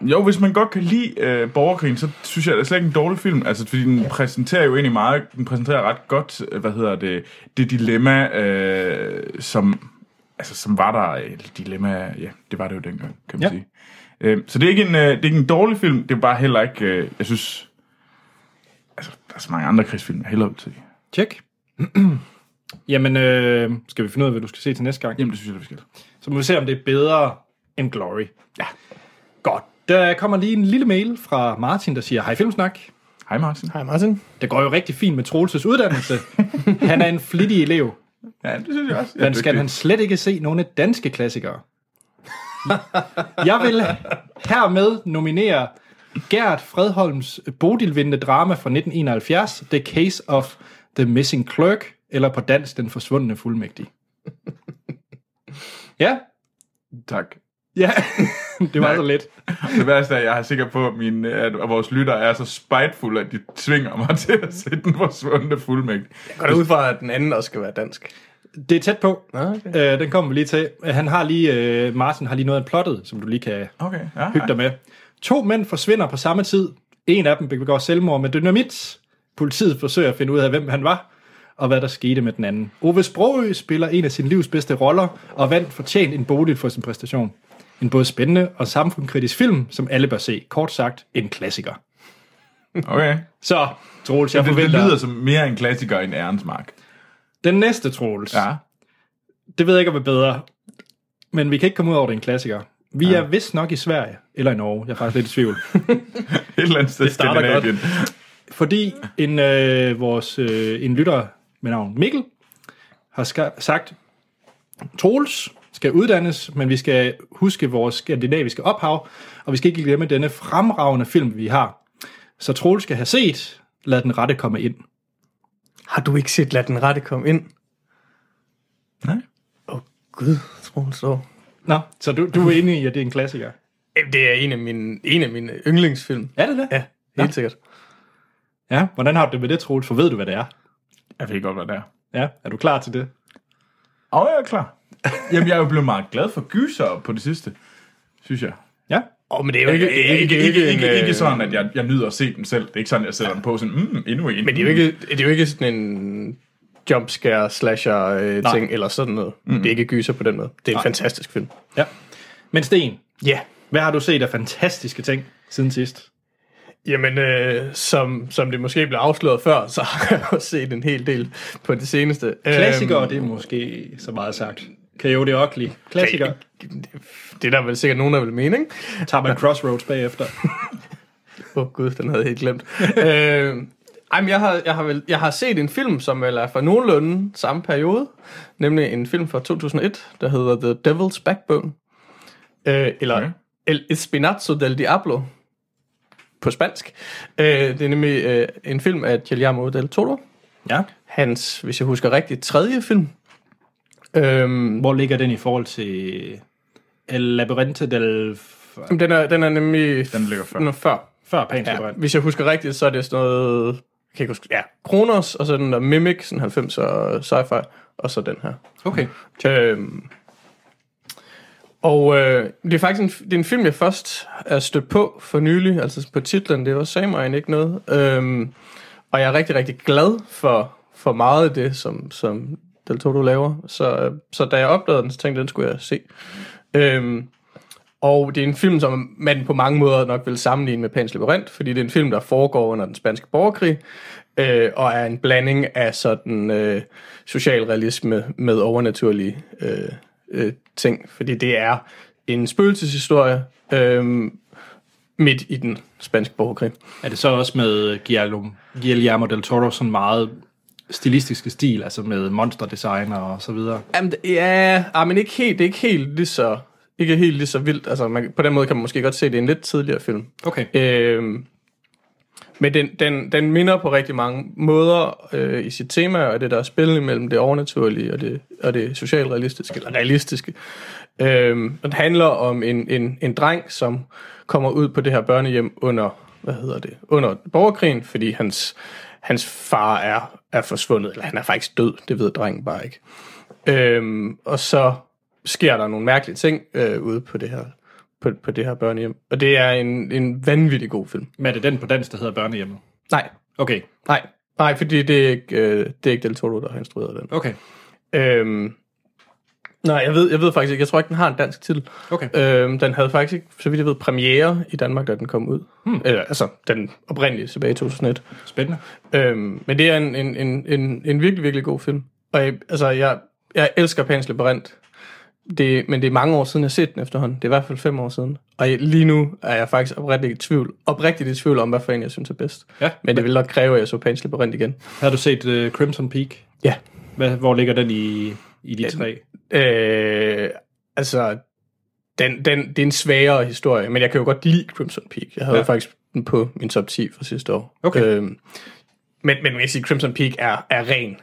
Jo, hvis man godt kan lide øh, borgerkrigen, så synes jeg, det er slet ikke en dårlig film. Altså, fordi den præsenterer jo egentlig meget, den præsenterer ret godt, øh, hvad hedder det, det dilemma, øh, som, altså, som var der, øh, dilemma, ja, det var det jo dengang, kan man ja. sige. Øh, så det er, ikke en, øh, det er ikke en dårlig film, det er bare heller ikke, øh, jeg synes, altså, der er så mange andre krigsfilm, jeg hellere vil se. Tjek. Jamen, øh, skal vi finde ud af, hvad du skal se til næste gang? Jamen, det synes jeg, vi skal. Så må vi se, om det er bedre end Glory. Ja. Der kommer lige en lille mail fra Martin, der siger, hej Filmsnak. Hej Martin. Hej Martin. Det går jo rigtig fint med Troelses uddannelse. han er en flittig elev, Ja, det synes jeg også. Men skal han slet ikke se nogle danske klassikere? Jeg vil hermed nominere Gert Fredholms Bodilvindende drama fra 1971, The Case of the Missing Clerk, eller på dansk, Den Forsvundne Fuldmægtig. Ja, Tak. Ja, det var så lidt. Det værste er, at jeg er sikker på, at, mine, at vores lytter er så spitefulde, at de tvinger mig til at se den forsvundne fuldmægtig. Går det ud fra, at den anden også skal være dansk? Det er tæt på. Okay. Øh, den kommer vi lige til. Han har lige, øh, Martin har lige noget af plottet, som du lige kan Okay, ja. hygge dig med. To mænd forsvinder på samme tid. En af dem begår selvmord med dynamit. Politiet forsøger at finde ud af, hvem han var, og hvad der skete med den anden. Ove Sprogø spiller en af sin livs bedste roller, og vandt fortjent en bodil for sin præstation. En både spændende og samfundskritisk film, som alle bør se. Kort sagt, en klassiker. Okay. Så, Troels, jeg Det, det forventer... lyder som mere en klassiker end Ærens Mark. Den næste, Troels. Ja. Det ved jeg ikke, om er bedre. Men vi kan ikke komme ud over, det en klassiker. Vi ja. er vist nok i Sverige, eller i Norge. Jeg er faktisk lidt i tvivl. Et eller andet sted i starter Skandinavien. Fordi en, øh, vores, øh, en lytter med navn Mikkel har ska- sagt, Troels skal uddannes, men vi skal huske vores skandinaviske ophav, og vi skal ikke glemme denne fremragende film, vi har. Så Troels skal have set, lad den rette komme ind. Har du ikke set Lad den rette komme ind? Nej. Åh, oh, Gud, Troels så. Nå, så du, du er enig i, at det er en klassiker? Det er en af mine, en af mine yndlingsfilm. Er det det? Ja, helt sikkert. Ja, hvordan har du det med det, Troels? For ved du, hvad det er? Jeg ved godt, hvad det er. Ja, er du klar til det? Og jeg er klar. Jamen, jeg er jo blevet meget glad for gyser på det sidste, synes jeg. Ja. Åh, oh, men det er jo ikke, Ikke, ikke, ikke, ikke, ikke, ikke sådan, at jeg, jeg nyder at se den selv. Det er ikke sådan, jeg sætter den på sådan, mm, endnu en. Men det er jo ikke, det er jo ikke sådan en jumpscare slasher øh, ting eller sådan noget. Mm. Det er ikke gyser på den måde. Det er en Nej. fantastisk film. ja. Men Sten, Ja. hvad har du set af fantastiske ting siden sidst? Jamen, øh, som, som det måske blev afsløret før, så har jeg også set en hel del på det seneste. Klassikere, Øhm, det er måske så meget sagt. Coyote Ugly. Klassiker. Det er der vel sikkert nogen, der vil mene, ikke? Tager man Crossroads bagefter. Åh oh, gud, den havde jeg helt glemt. øh, ej, men jeg har, jeg, har vel, jeg har set en film, som vel er fra nogenlunde samme periode. Nemlig en film fra 2001, der hedder The Devil's Backbone. Øh, eller Okay. El Espinazo del Diablo på spansk. Øh, det er nemlig øh, en film af Guillermo del Toro. Ja. Hans, hvis jeg husker rigtigt, tredje film. Øhm, Hvor ligger den i forhold til El Labyrinthe del... den, er, den er nemlig... Den ligger før. Den er før. Før Pans Ja, Labyrint. hvis jeg husker rigtigt, så er det sådan noget... Jeg kan ikke huske, ja, Kronos, og så den der Mimic, sådan 90 og sci-fi, og så den her. Okay. Øhm, og øh, det er faktisk en, det er en film, jeg først er stødt på for nylig, altså på titlen, det var egentlig ikke noget. Øhm, og jeg er rigtig, rigtig glad for, for meget af det, som, som Del Toro laver. Så, så da jeg opdagede den, så tænkte jeg, den skulle jeg se. Øhm, og det er en film, som man på mange måder nok vil sammenligne med Pans Labyrinth, fordi det er en film, der foregår under den spanske borgerkrig, øh, og er en blanding af sådan øh, socialrealisme med overnaturlige øh, øh, ting, fordi det er en spøgelseshistorie øh, midt i den spanske borgerkrig. Er det så også med Guillermo, Guillermo del Toro sådan meget stilistiske stil, altså med monsterdesigner og så videre? Jamen, ja, ah, men ikke helt, det er ikke helt lige så, ikke helt lige så vildt. Altså, man, på den måde kan man måske godt se, at det er en lidt tidligere film. Okay. Øh, Men den, den, den minder på rigtig mange måder øh, i sit tema, og det der er spil mellem det overnaturlige og det, og det socialrealistiske, eller realistiske. Øh, den handler om en, en, en dreng, som kommer ud på det her børnehjem under, hvad hedder det, under borgerkrigen, fordi hans, hans far er, er forsvundet, eller han er faktisk død, det ved drengen bare ikke. Øh, og så sker der nogle mærkelige ting øh, ude på det her på, på det her børnehjem. Og det er en, en vanvittig god film. Men er det den på dansk, der hedder Børnehjemmet? Nej, Okay, nej, nej, fordi det er ikke, øh, det er ikke Del Toro, der har instrueret den. okay, Øhm, nej, jeg ved, jeg ved faktisk ikke, jeg tror ikke, den har en dansk titel. okay. Øhm, den havde faktisk ikke, så vidt jeg ved, premiere i Danmark, da den kom ud. Hmm. Eller, altså, den oprindelige tilbage i 2001. Spændende. Øhm, men det er en, en, en, en, en virkelig, virkelig god film. Og jeg, altså, jeg, jeg elsker Pans Labyrinth. Det, men det er mange år siden, jeg har set den efterhånden. Det er i hvert fald fem år siden. Og jeg, lige nu er jeg faktisk oprigtigt i tvivl, oprigtigt i tvivl om, hvad for en jeg synes er bedst. Ja. Men det vil nok kræve, at jeg så Pans Labyrinth igen. Har du set uh, Crimson Peak? Ja. Hvad, hvor ligger den i, i de tre? Øh, altså, den, den, det er en sværere historie, men jeg kan jo godt lide Crimson Peak. Jeg havde Ja. faktisk den på min top 10 fra sidste år. Okay. Øhm, men, men man kan sige, Crimson Peak er, er ren,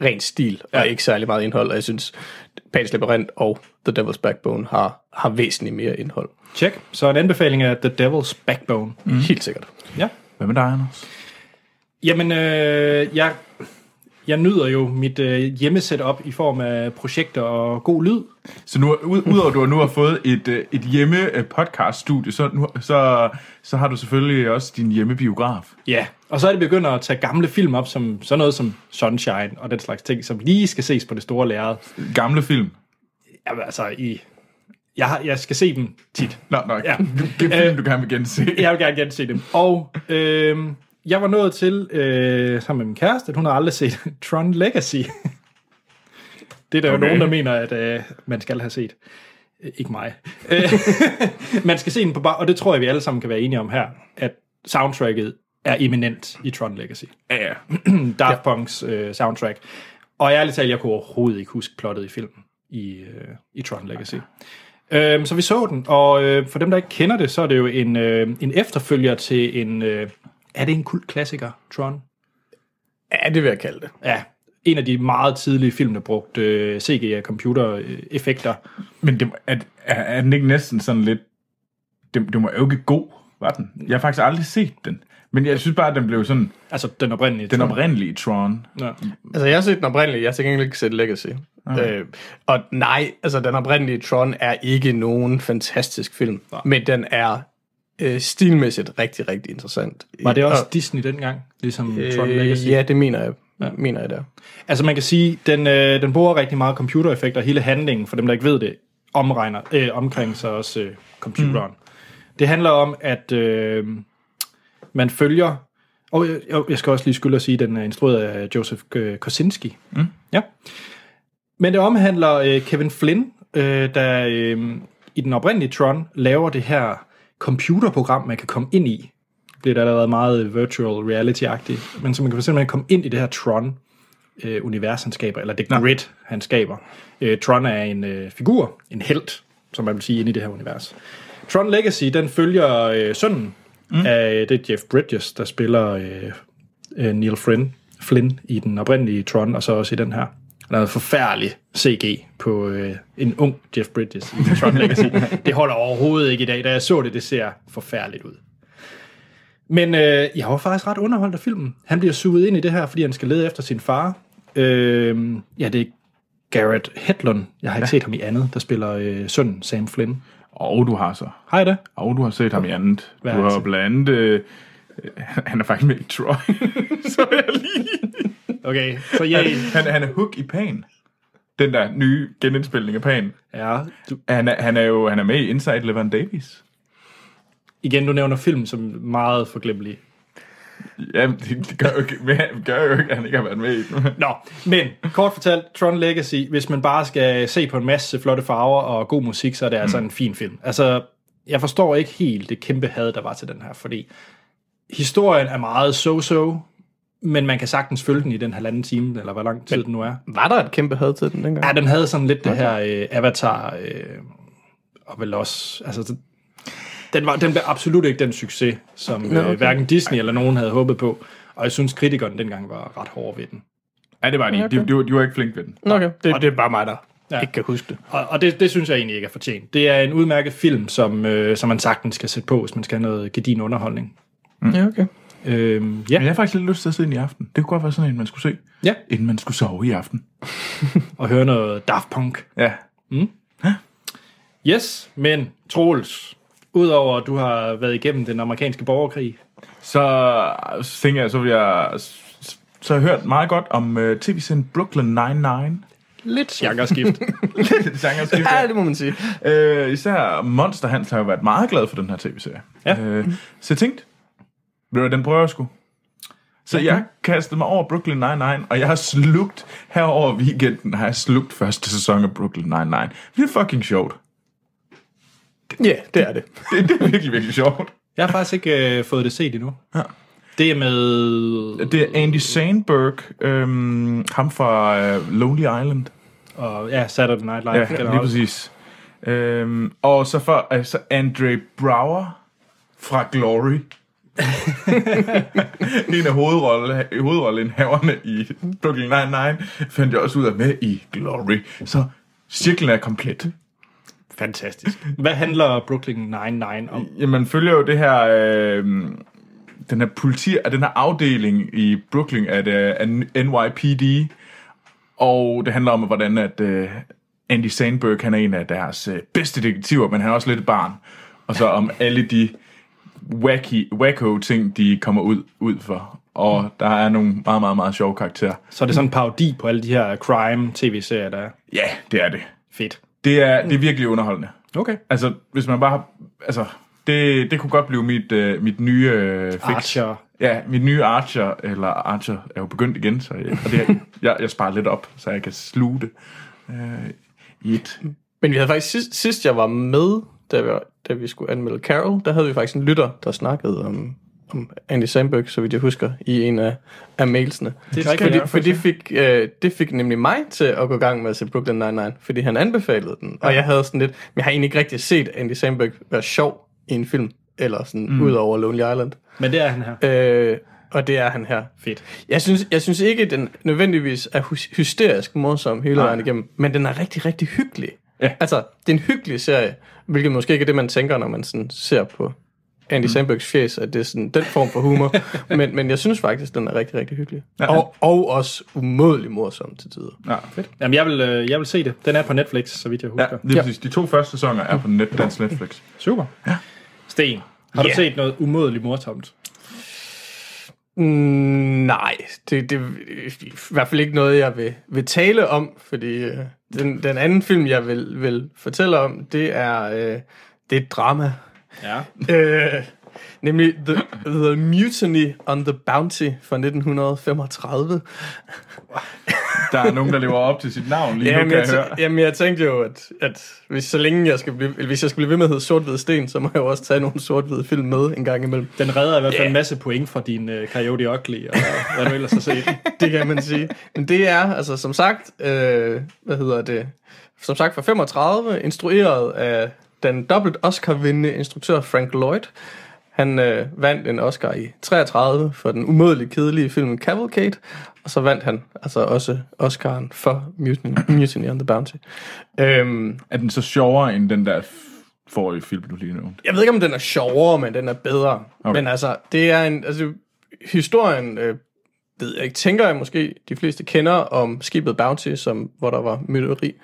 ren stil, og Ja. ikke særlig meget indhold, og jeg synes, Pans Labyrinth og The Devil's Backbone har, har væsentligt mere indhold. Tjek. Så en anbefaling af The Devil's Backbone. Mm. Helt sikkert. Ja. Hvad med dig, Anders? Jamen, øh, jeg, jeg nyder jo mit øh, hjemmesetup i form af projekter og god lyd. Så nu, ud, udover at du nu har fået et, øh, et hjemme øh, podcast studie, så, nu, så, så har du selvfølgelig også din hjemmebiograf. Ja, og så er det begyndt at tage gamle film op, som sådan noget som Sunshine og den slags ting, som lige skal ses på det store lærred. Gamle film. Jamen, altså, i, jeg, har, jeg skal se dem tit. Nå, nå, Ja. ja. det er film, du gerne vil gense. Jeg vil gerne gense dem. Og øh, jeg var nået til, øh, sammen med min kæreste, at hun har aldrig set Tron Legacy. Det er der okay. Okay. jo nogen, der mener, at øh, man skal have set. Øh, Ikke mig. Øh, man skal se den på bar, og det tror jeg, vi alle sammen kan være enige om her, at soundtracket er eminent i Tron Legacy. Ja, ja. Daft Punk's øh, soundtrack. Og ærligt talt, jeg kunne overhovedet ikke huske plottet i filmen i, øh, i Tron Legacy. Øhm, så vi så den, og øh, for dem, der ikke kender det, så er det jo en, øh, en efterfølger til en... Øh, er det en kult klassiker, Tron? Ja, det vil jeg kalde det. Ja, en af de meget tidlige film, der brugte øh, CG og computereffekter. Men det, er, er, er den ikke næsten sådan lidt... Det, det må jo ikke god, var den? Jeg har faktisk aldrig set den. Men jeg synes bare, at den blev sådan... Altså den oprindelige Den Tron. oprindelige Tron. Ja. Altså, jeg har set den oprindelige, jeg har til gengæld ikke set Legacy. Okay. Øh, og nej, altså, den oprindelige Tron er ikke nogen fantastisk film, Nej. men den er øh, stilmæssigt rigtig, rigtig interessant. Var det også Og, Disney dengang, ligesom Tron Legacy? øh, Ja, det mener jeg, ja. mener jeg der. Altså man kan sige, den, øh, den bruger rigtig meget computereffekter. Hele handlingen, for dem der ikke ved det, omregner, øh, omkring sig også øh, computeren. Mm. Det handler om, at øh, man følger... Og jeg, jeg- skal også lige skylde at sige, at den er instrueret af Joseph øh, Kosinski. Mm. Ja. Men det omhandler øh, Kevin Flynn, øh, der øh, i den oprindelige Tron laver det her computerprogram, man kan komme ind i. Det bliver der allerede meget virtual reality-agtigt. Men så man kan simpelthen komme ind i det her Tron, øh, univers, han skaber, eller det grid, han skaber. Øh, Tron er en øh, figur, en held, som man vil sige, inde i det her univers. Tron Legacy, den følger øh, sønnen mm. af det er Jeff Bridges, der spiller øh, øh, Neil Flynn, Flynn i den oprindelige Tron, og så også i den her. Noget forfærdelig CG på øh, en ung Jeff Bridges i Tron Legacy. det holder overhovedet ikke i dag. Da jeg så det, det ser forfærdeligt ud. Men øh, jeg var faktisk ret underholdt af filmen. Han bliver suget ind i det her, fordi han skal lede efter sin far. Øh, ja, det er Garrett Hedlund. Jeg har ikke ja. set ham i andet, der spiller øh, sønnen Sam Flynn. Og du har så. Hej det. Og du har set ham i andet. Hvad du har jeg blandt andet... Øh, han er faktisk med i Troy. så er jeg lige... Okay, så jeg... Han, han er Hook i Pan. Den der nye genindspilning af Pan. Ja, du, Han er, han er jo han er med i Inside Levan Davis. igen, du nævner film som meget forglemmelig. Ja, det, det gør, jo ikke, det gør jo ikke, at han ikke har været med i den. Nå, men kort fortalt, Tron Legacy, hvis man bare skal se på en masse flotte farver og god musik, så er det altså en fin film. Altså, jeg forstår ikke helt det kæmpe had, der var til den her, fordi historien er meget so-so, men man kan sagtens følge den i den halvanden time, eller hvor lang tid den nu er. Var der et kæmpe had til den dengang? Ja, den havde sådan lidt det her øh, Avatar, øh, og vel også, altså, den, var, den blev absolut ikke den succes, som Nå, okay. okay. øh, hverken Disney eller nogen havde håbet på. Og jeg synes, kritikerne dengang var ret hårde ved den. Ja, det var de. Okay. De, de, var, de var ikke flinke ved den. Okay, det, det er bare mig, der Ja. ikke kan huske det. Og, og det, det synes jeg egentlig ikke er fortjent. Det er en udmærket film, som, øh, som man sagtens skal sætte på, hvis man skal have noget gedin underholdning. Ja, okay. Øhm, Men ja, jeg har faktisk lidt lyst til at se den i aften. Det kunne godt være sådan en, man skulle se, ja, inden man skulle sove i aften. og høre noget Daft Punk. Ja. Yes, men Troels, udover at du har været igennem den amerikanske borgerkrig, Så, så tænker jeg, så vil jeg... Så har jeg hørt meget godt om uh, tv-serien Brooklyn Nine-Nine. lidt genreskift. Lidt genreskift, Ja, det må man sige. Øh, især Monster Hans har jo været meget glad for den her tv-serie. Ja. Øh, så jeg tænkte, ved den prøver jeg sgu. Så jeg kastede mig over Brooklyn Nine-Nine, og jeg har slugt, her over weekenden har jeg slugt første sæson af Brooklyn Nine-Nine. Det er fucking sjovt. Ja, det er det. Det, det er virkelig, virkelig sjovt. Jeg har faktisk ikke øh, fået det set endnu. Ja. Det er med... Det er Andy Samberg, øhm, ham fra øh, Lonely Island. Og, ja, Saturday Night Live. Ja, lige præcis. Øhm, og så for altså Andre Brower fra Glory. en af hovedrolle, hovedrolleindhaverne i Brooklyn Nine-Nine fandt jeg også ud af med i Glory. Så cirklen er komplet. Fantastisk. Hvad handler Brooklyn Nine-Nine om? Ja, man følger jo det her, øh, den her politi, den her afdeling i Brooklyn af, det, af NYPD, og det handler om, hvordan at øh, Andy Sandberg, han er en af deres øh, bedste detektiver, men han er også lidt barn. Og så om alle de wacky, wacko ting, de kommer ud, ud for. Og der er nogle meget, meget, meget sjove karakterer. Så er det sådan en parodi på alle de her crime-tv-serier, der er Ja, det er det. fedt. Det er, det er virkelig underholdende. Okay. Altså, hvis man bare har, altså, det, det kunne godt blive mit, øh, mit nye øh, fix. Archer. Ja, mit nye Archer, eller Archer er jo begyndt igen, så jeg, og det, jeg, jeg sparer lidt op, så jeg kan sluge det øh, i et. Men vi havde faktisk sidst, sidst jeg var med, da vi, da vi skulle anmelde Carol, der havde vi faktisk en lytter, der snakkede om, om Andy Samberg, så vidt jeg husker, i en af, af mailsene. Det skal fordi, jeg for det fik, øh, det fik nemlig mig til at gå i gang med at se Brooklyn Nine-Nine, fordi han anbefalede den. Og jeg havde sådan lidt, men jeg har egentlig ikke rigtig set Andy Samberg være sjov i en film, eller sådan mm. ud over Lonely Island. Men det er han her. Øh, og det er han her. Fedt. Jeg synes, jeg synes ikke, den nødvendigvis er hys- hysterisk morsom hele vejen igennem, men den er rigtig, rigtig hyggelig. Ja. Altså, det er en hyggelig serie, hvilket måske ikke er det, man tænker, når man sådan ser på Andy mm. Sambergs fjes, at det er sådan den form for humor. men, men jeg synes faktisk, den er rigtig, rigtig hyggelig. Ja. Og, og også umådelig morsom til tider. Ja, Fedt. Jamen, jeg vil, øh, jeg vil se det. Den er på Netflix, så vidt jeg ja husker. det er præcis. De to første sæsoner er på net, dansk Netflix. Super. Ja. Sten, har du Ja. set noget umådeligt morsomt? Mm, nej, det, det er i hvert fald ikke noget, jeg vil, vil tale om, fordi øh, den, den anden film, jeg vil, vil fortælle om, det er, øh, det er et drama. Ja. Øh, nemlig The, The Mutiny on the Bounty fra 1935. Der er nogen, der lever op til sit navn lige nu, Jamen kan jeg, jeg høre. jamen, jeg tænkte jo, at, at hvis, så længe jeg skal blive, hvis jeg skal blive ved med at hedde sort sten, så må jeg jo også tage nogle sort film med en gang imellem. Den redder i hvert fald Ja. en masse point fra din øh, Coyote Ugly, og hvad du ellers har set. det kan man sige. Men det er, altså som sagt, øh, hvad hedder det, som sagt fra 35, instrueret af den dobbelt Oscar-vindende instruktør Frank Lloyd. Han øh, vandt en Oscar i 33 for den umådeligt kedelige film Cavalcade, og så vandt han altså også Oscaren for Mutiny, Mutiny on the Bounty. Øhm, Er den så sjovere end den der forrige film, du lige nævnte? jeg ved ikke, om den er sjovere, men den er bedre. Okay. Men altså, det er en... Altså, historien, øh, ved jeg ikke, tænker jeg måske, de fleste kender om skibet Bounty, som, hvor der var mytteri.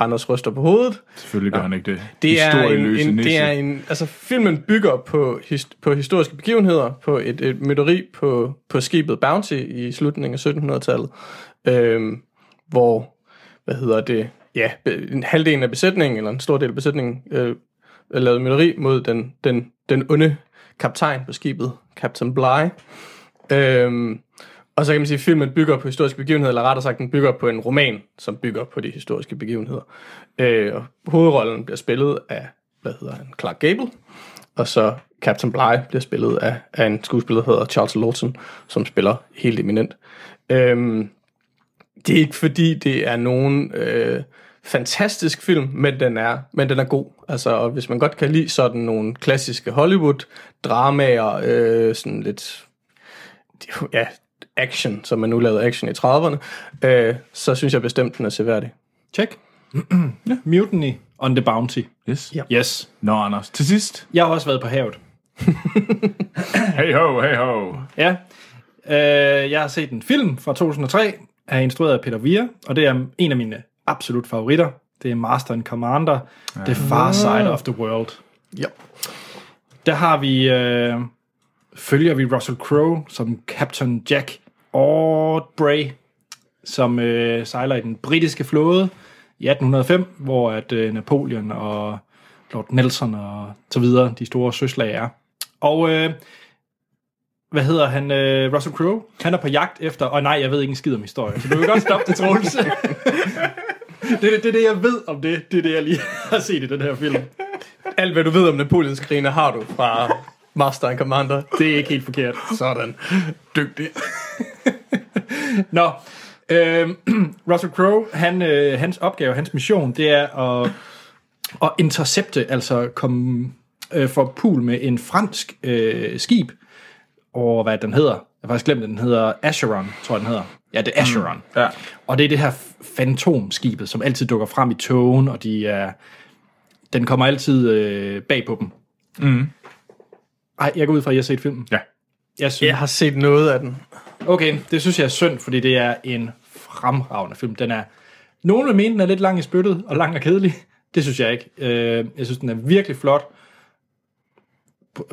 Anders ryster på hovedet. Selvfølgelig gør han ikke det. Det er, en, en, nisse. det er en... Altså, filmen bygger på, his, på historiske begivenheder, på et, et mytteri på, på skibet Bounty i slutningen af 1700-tallet, øhm, hvor, hvad hedder det, ja, en halvdel af besætningen, eller en stor del af besætningen, øh, lavede mytteri mod den, den, den onde kaptajn på skibet, Captain Bligh. Øhm, og så kan man sige, at filmen bygger på historiske begivenheder, eller rettere sagt, den bygger på en roman, som bygger på de historiske begivenheder. Øh, og hovedrollen bliver spillet af, hvad hedder han, Clark Gable, og så Captain Bly bliver spillet af, af en skuespiller, der hedder Charles Lawson, som spiller helt eminent. Øh, det er ikke fordi, det er nogen øh, fantastisk film, men den er, men den er god. Altså, og hvis man godt kan lide sådan nogle klassiske Hollywood-dramaer, øh, sådan lidt, ja, action, som man nu lavede action i 30'erne, øh, så synes jeg bestemt, den er seværdig. Check. Mutiny on the Bounty. Yes. Ja. Yes. Nå, Anders, til sidst. Jeg har også været på havet. Hey ho, hey ho. Ja. Øh, jeg har set en film fra 2003, er instrueret af Peter Weir, og det er en af mine absolut favoritter. Det er Master and Commander, The Far Side of the World. Ja. Der har vi, øh, følger vi Russell Crowe som Captain Jack Ordbray, som øh, sejler i den britiske flåde i 1805, hvor at øh, Napoleon og Lord Nelson og så videre, de store søslag er. Og øh, hvad hedder han? Øh, Russell Crowe. Han er på jagt efter... Og nej, jeg ved ikke en skid om historie, så du kan godt stoppe det, Troels. det, er det, det er det, jeg ved om det. Det er det, jeg lige har set i den her film. Alt, hvad du ved om Napoleons krigene, har du fra Master and Commander. Det er ikke helt forkert. Sådan. Dygtig. Nå, øh, Russell Crowe, han, øh, hans opgave, hans mission, det er at, at intercepte, altså komme øh, for pool med en fransk øh, skib, og hvad den hedder. Jeg har faktisk glemt, den hedder Acheron, tror jeg, den hedder. Ja, det er Acheron. Mm, Ja. Og det er det her fantomskibet, som altid dukker frem i togen, og de er, den kommer altid øh, bag på dem. Mm. Ej, jeg går ud fra, at I har set filmen. Ja. Jeg synes, Jeg har set noget af den. Okay, det synes jeg er synd, fordi det er en fremragende film. Den er, nogen vil mene, den er lidt lang i spyttet og lang og kedelig. Det synes jeg ikke. Øh, jeg synes, den er virkelig flot.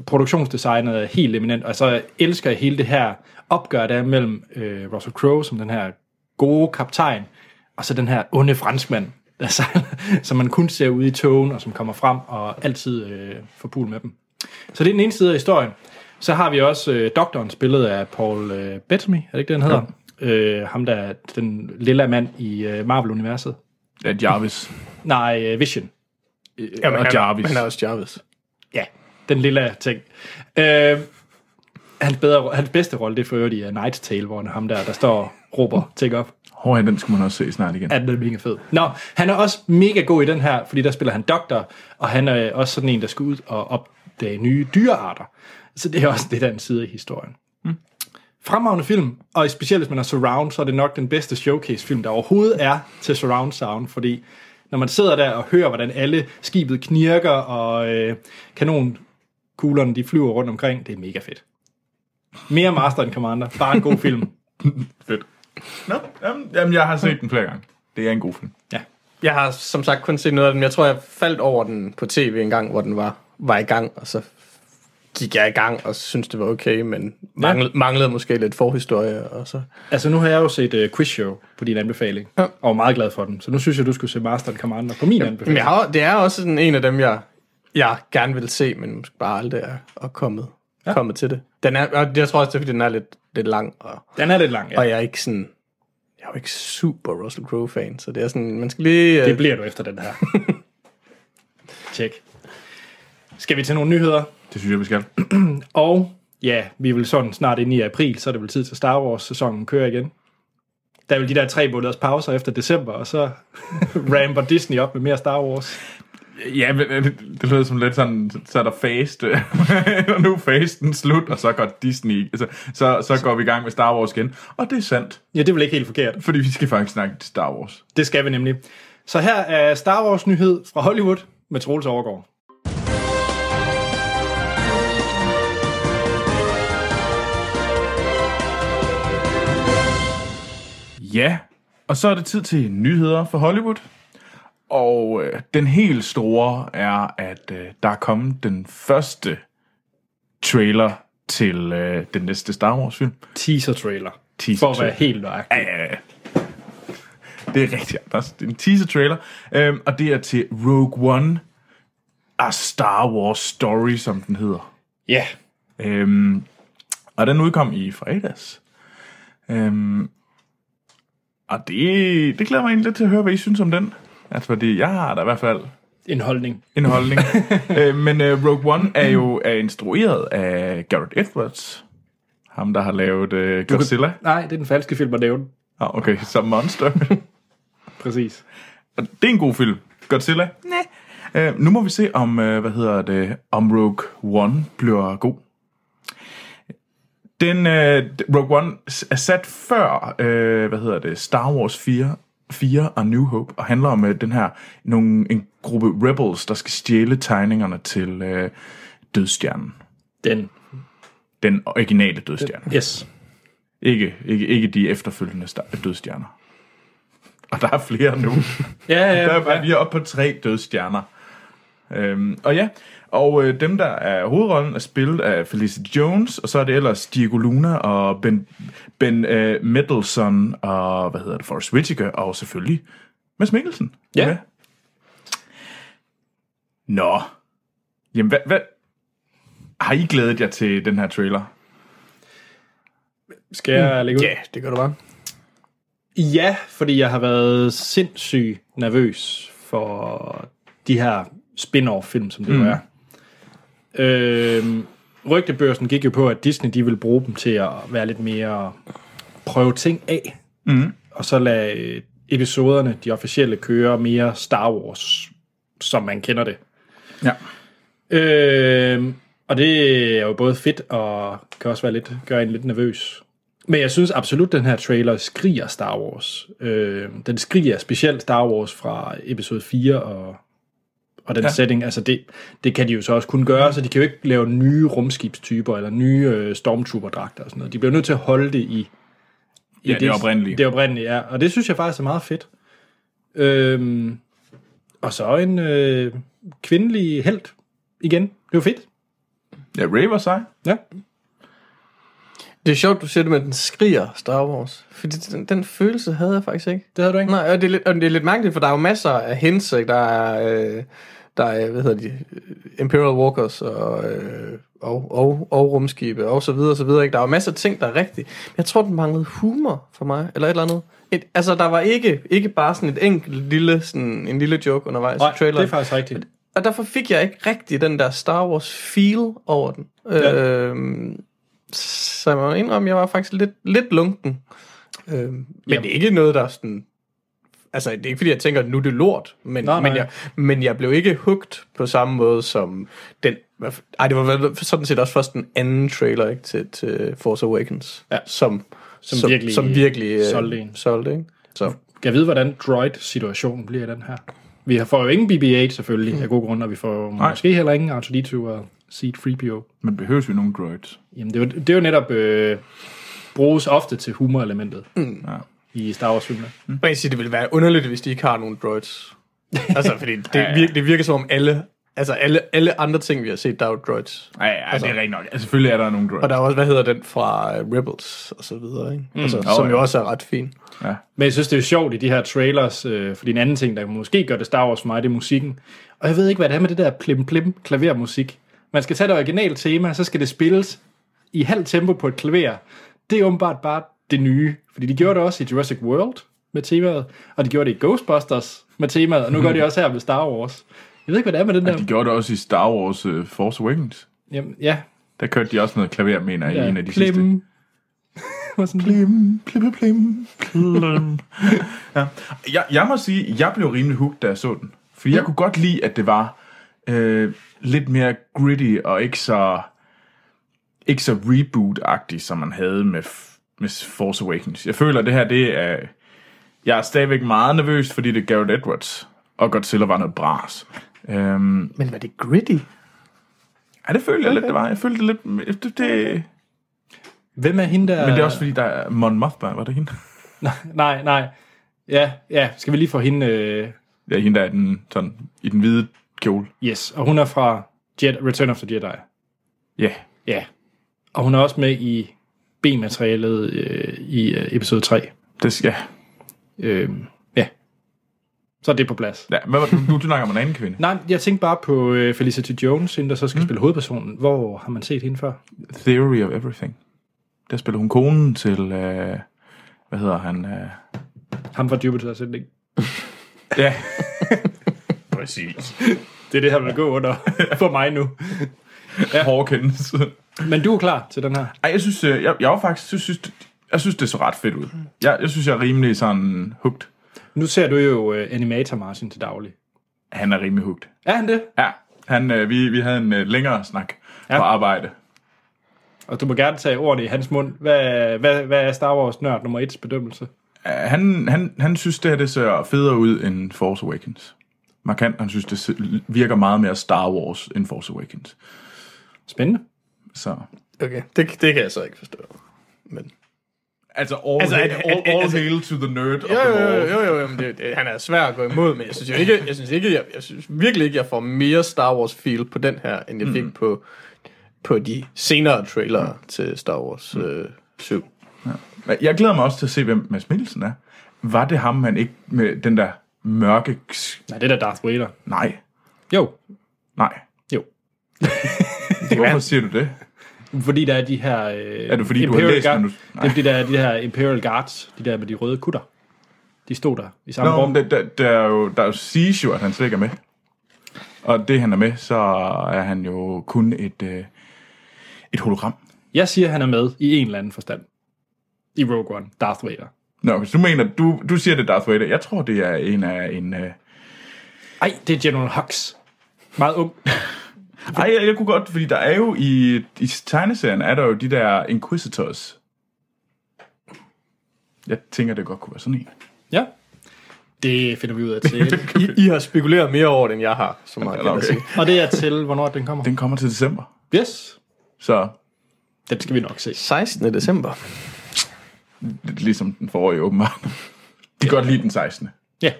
Produktionsdesignet er helt eminent, og så elsker jeg hele det her opgør, der er mellem øh, Russell Crowe, som den her gode kaptajn, og så den her onde franskmand, der sejler, som man kun ser ude i togen, og som kommer frem og altid øh, får pul med dem. Så det er den ene side af historien. Så har vi også øh, doktoren, spillet af Paul øh, Bettany, er det ikke det, han hedder? Øh, ham, der er den lille mand i øh, Marvel-universet. Ja, Jarvis. Nej, øh, Vision. Jamen, og han, Jarvis. Han er også Jarvis. Ja, den lille ting. Øh, hans, bedre, hans bedste rolle, det er for øvrigt i uh, Night's Tale, hvor han er ham der, der står og råber ting op. Hår, den skal man også se snart igen. Ja, den er mega fed. Nå, han er også mega god i den her, fordi der spiller han doktor, og han er også sådan en, der skal ud og opdage nye dyrearter. Så det er også det, der er en side af historien. Mm. Fremragende film, og specielt hvis man er surround, så er det nok den bedste showcase-film, der overhovedet er til surround sound, fordi når man sidder der og hører, hvordan alle skibet knirker, og øh, kanonkuglerne de flyver rundt omkring, det er mega fedt. Mere Master and Commander, bare en god film. Fedt. Nå, jamen, jamen, jeg har set den flere gange. Det er en god film. Ja. Jeg har som sagt kun set noget af den. Jeg tror, jeg faldt over den på tv en gang, hvor den var, var i gang, og så gik jeg i gang og synes det var okay, men manglede, manglede måske lidt forhistorie, og så... Altså, nu har jeg jo set uh, Quiz Show på din anbefaling, Ja. og var meget glad for den. Så nu synes jeg, du skulle se Master and Commander på min Men anbefaling. jeg har, det er også sådan en af dem, jeg, jeg gerne vil se, men måske bare aldrig er, er kommet, ja. kommet til det. Den er, og jeg tror også, det er, fordi den er lidt, lidt lang, og, Den er lidt lang, ja. og jeg er ikke sådan... Jeg er jo ikke super Russell Crowe-fan, så det er sådan, man skal lige... Det øh, bliver du efter den her. Tjek. Skal vi til nogle nyheder? Det synes jeg, vi skal. Og ja, vi er vel sådan snart inde i april, så er det vel tid til Star Wars-sæsonen kører igen. Der er vel de der tre måneders pauser efter december, og så ramper Disney op med mere Star Wars. Ja, det, lyder som lidt sådan, så er der fast, øh, og nu er fasten slut, og så går Disney, altså, så, så går vi i gang med Star Wars igen. Og det er sandt, Ja, det er vel ikke helt forkert. fordi vi skal faktisk snakke til Star Wars. Det skal vi nemlig. Så her er Star Wars nyhed fra Hollywood med Troels Overgaard. Ja, og så er det tid til nyheder for Hollywood. Og øh, den helt store er, at øh, der er kommet den første trailer til øh, den næste Star Wars film. Teaser trailer. Teaser For at være helt nøjagtig. Ja, ja, ja. Det er rigtigt, Anders. Det er en teaser-trailer, øhm, og det er til Rogue One, A Star Wars Story, som den hedder. Ja. Øhm, og den udkom i fredags. Øhm, og det, det glæder mig egentlig lidt til at høre, hvad I synes om den. Altså, fordi jeg har da i hvert fald En holdning. en holdning. øh, men øh, Rogue One er jo er instrueret af Garrett Edwards. Ham, der har lavet øh, Godzilla. Nej, det er den falske film at nævne. Ah, okay, som Monster. Præcis. Og det er en god film. Godzilla? Nej. Uh, nu må vi se, om, uh, hvad hedder det, om Rogue One bliver god. Den, uh, Rogue One er sat før, uh, hvad hedder det, Star Wars 4, 4 og New Hope, og handler om uh, den her, nogle, en gruppe rebels, der skal stjæle tegningerne til uh, Dødstjernen. Den. Den originale Dødstjerne. Yes. Ikke, ikke, ikke de efterfølgende dødstjerner. Og der er flere nu. Ja, ja, Der er, ja. Vi er oppe på tre dødstjerner. Øhm, og ja, og øh, dem, der er hovedrollen, er spillet af Felicity Jones, og så er det ellers Diego Luna og Ben, ben øh, Mendelsohn og, hvad hedder det, Forrest Whitaker, og selvfølgelig Mads Mikkelsen. Ja. Nå. Jamen, hvad, hvad, har I glædet jer til den her trailer? Skal jeg lægge ud? Ja, det gør du bare. Ja, fordi jeg har været sindssygt nervøs for de her spin-off-film, som det mm. er. Øhm, rygtebørsen gik jo på, at Disney de ville bruge dem til at være lidt mere prøve ting af, mm. og så lade øh, episoderne, de officielle, køre mere Star Wars, som man kender det. Ja. Øhm, og det er jo både fedt og kan også være lidt, gøre en lidt nervøs. Men jeg synes absolut, at den her trailer skriger Star Wars. Øhm, den skriger specielt Star Wars fra episode 4 og, og den Ja. setting. Altså det, det kan de jo så også kun gøre, så de kan jo ikke lave nye rumskibstyper eller nye øh, stormtrooper-dragter og sådan noget. De bliver nødt til at holde det i, i Ja, det oprindelige. Det oprindelige, ja. Og det synes jeg faktisk er meget fedt. Øhm, og så en øh, kvindelig held igen. Det var fedt. Ja, Ray var sej. Ja. Det er sjovt, du siger det med, at den skriger Star Wars. Fordi den, den følelse havde jeg faktisk ikke. Det havde du ikke? Nej, og det, er lidt, og det er lidt mærkeligt, for der er jo masser af hints, ikke? Der er, øh, der er, hvad hedder de, Imperial Walkers og, øh, og, og, og rumskibe og så videre, og så videre, ikke? Der er jo masser af ting, der er rigtige. Men jeg tror, den manglede humor for mig, eller et eller andet. Et, altså, der var ikke, ikke bare sådan et enkelt lille, sådan en lille joke undervejs Nej, i traileren. det er faktisk rigtigt. Og derfor fik jeg ikke rigtig den der Star Wars feel over den. Ja. Øhm, så jeg må indrømme, jeg var faktisk lidt, lidt lunken. Øhm, men Jamen. det er ikke noget, der er sådan... Altså, det er ikke fordi, jeg tænker, nu er det lort, men, Nej, men, nej. jeg, men jeg blev ikke hugt på samme måde som den... Ej, det var sådan set også først den anden trailer ikke, til, til Force Awakens, Ja. som, Som virkelig som virkelig øh, solgte en. solgte ikke? Så. Jeg vide, hvordan droid-situationen bliver i den her? Vi får jo ingen BB-8 selvfølgelig, mm. af gode grunde, og vi får Nej. måske heller ingen R2-D2 og C-3PO. Men behøves vi nogle droids? Jamen, det er jo, det er jo netop øh, bruges ofte til humorelementet mm. Ja. i Star Wars-filmene. Man kan sige, det ville være underligt, hvis de ikke har nogen droids. altså, fordi det, virker, det virker som om alle, altså alle, alle andre ting, vi har set, der er jo droids. Ja, ja altså, det er rigtigt nok. Altså, selvfølgelig er der nogle droids. Og der er også, hvad hedder den fra uh, Rebels og så videre, ikke? Mm. Altså, Åh, som ja. jo også er ret fin. Ja. Men jeg synes, det er jo sjovt i de her trailers, øh, fordi en anden ting, der måske gør det Star Wars for mig, det er musikken. Og jeg ved ikke, hvad det er med det der plim-plim klavermusik. Man skal tage det originale tema, så skal det spilles i halv tempo på et klaver. Det er åbenbart bare det nye. Fordi de gjorde det også i Jurassic World med temaet, og de gjorde det i Ghostbusters med temaet, og nu gør de også her med Star Wars. Jeg ved ikke, hvad det er med den der... De gjorde det også i Star Wars uh, Force Awakens. Jamen, ja, Der kørte de også noget klaver, mener jeg, i ja en af de sidste. plim. Var sådan, Plim, plim, plim, plim. ja. jeg, jeg må sige, jeg blev rimelig hooked, da jeg så den. For jeg kunne godt lide, at det var øh, lidt mere gritty og ikke så, ikke så reboot-agtigt, som man havde med, med Force Awakens. Jeg føler, at det her, det er... Jeg er stadigvæk meget nervøs, fordi det er Garrett Edwards, og Godzilla var noget bras. Øhm, Men var det gritty? ja, det følte jeg lidt, det var. Jeg følte det lidt... Det, det, Hvem er hende der? men det er også fordi, der er Mon Mothma, var det hende? Nej, nej. Ja, ja, skal vi lige få hende... Øh, Ja, hende der er den, sådan, i den hvide kjole. yes, og hun er fra Jet, Return of the Jedi. Ja, Ja. Og hun er også med i B-materialet øh, i øh, episode 3. det skal... Øh, ja. Så er det på plads. Ja, hvad var det, du, du snakker om en anden kvinde? Nej, jeg tænkte bare på øh, Felicity Jones, hende der så skal mm. spille hovedpersonen. Hvor har man set hende før? Theory of Everything. Der spiller hun konen til, øh, hvad hedder han? Øh, Ham fra Jupiter Ascending. ja. Præcis. Det er det her, vil gå under for mig nu. Ja. Hawkins. Men du er klar til den her? Ej, jeg synes, øh, jeg, jeg var faktisk, jeg synes, jeg synes, det så ret fedt ud. Jeg, jeg synes, jeg er rimelig sådan hooked. Nu ser du jo øh, Animator Martin til daglig. Han er rimelig hugt. Er han det? Ja, han, øh, vi, vi havde en øh, længere snak. Ja. på arbejde. Og du må gerne tage ordene i hans mund. Hvad, hvad, hvad er Star Wars nørd nummer 1's bedømmelse? Uh, han, han, han synes, det her det ser federe ud end Force Awakens. Markant, han synes, det virker meget mere Star Wars end Force Awakens. Spændende. Så... Okay, det, det kan jeg så ikke forstå. Men... Altså, all, Altså, at- all, all altså- hail to the nerd of Jo, them jo, jo, jo, jo men det, det, han er svær at gå imod, men jeg synes jo ikke, jeg synes ikke, jeg, jeg synes virkelig ikke, jeg får mere Star Wars feel på den her, end jeg fik Mm. på, på de senere trailere til Star Wars øh, 7. Men Jeg glæder mig også til at se, hvem Mads Mikkelsen er. Var det ham, man ikke med den der mørke... Nej, det er da Darth Vader. Nej, Jo. nej. Jo. Hvorfor siger du det? Fordi der er de her... Øh, Er det fordi, du har læst Guard, manus- Det er fordi, der er de her Imperial Guards, de der med de røde kutter. De stod der i samme Nå, rum. der, der, der, er jo, der siges jo, at han slet ikke er med. Og det, han er med, så er han jo kun et, øh, et hologram. Jeg siger, han er med i en eller anden forstand. I Rogue One. Darth Vader. Nå, hvis du mener, du, du siger, det Darth Vader. Jeg tror, det er en af en... Øh... Ej, det er General Hux. Meget ung. Ej, jeg, jeg kunne godt, fordi der er jo i, i tegneserien, er der jo de der Inquisitors. Jeg tænker, det godt kunne være sådan en. Ja. Det finder vi ud af til. I, I har spekuleret mere over det, end jeg har, så meget kan Nå, jeg okay. sige. Og det er til, hvornår den kommer. Den kommer til december. Yes. Så Den skal vi nok se. 16. december. Lidt ligesom den forrige åbenbart. De kan godt lide den 16. Ja.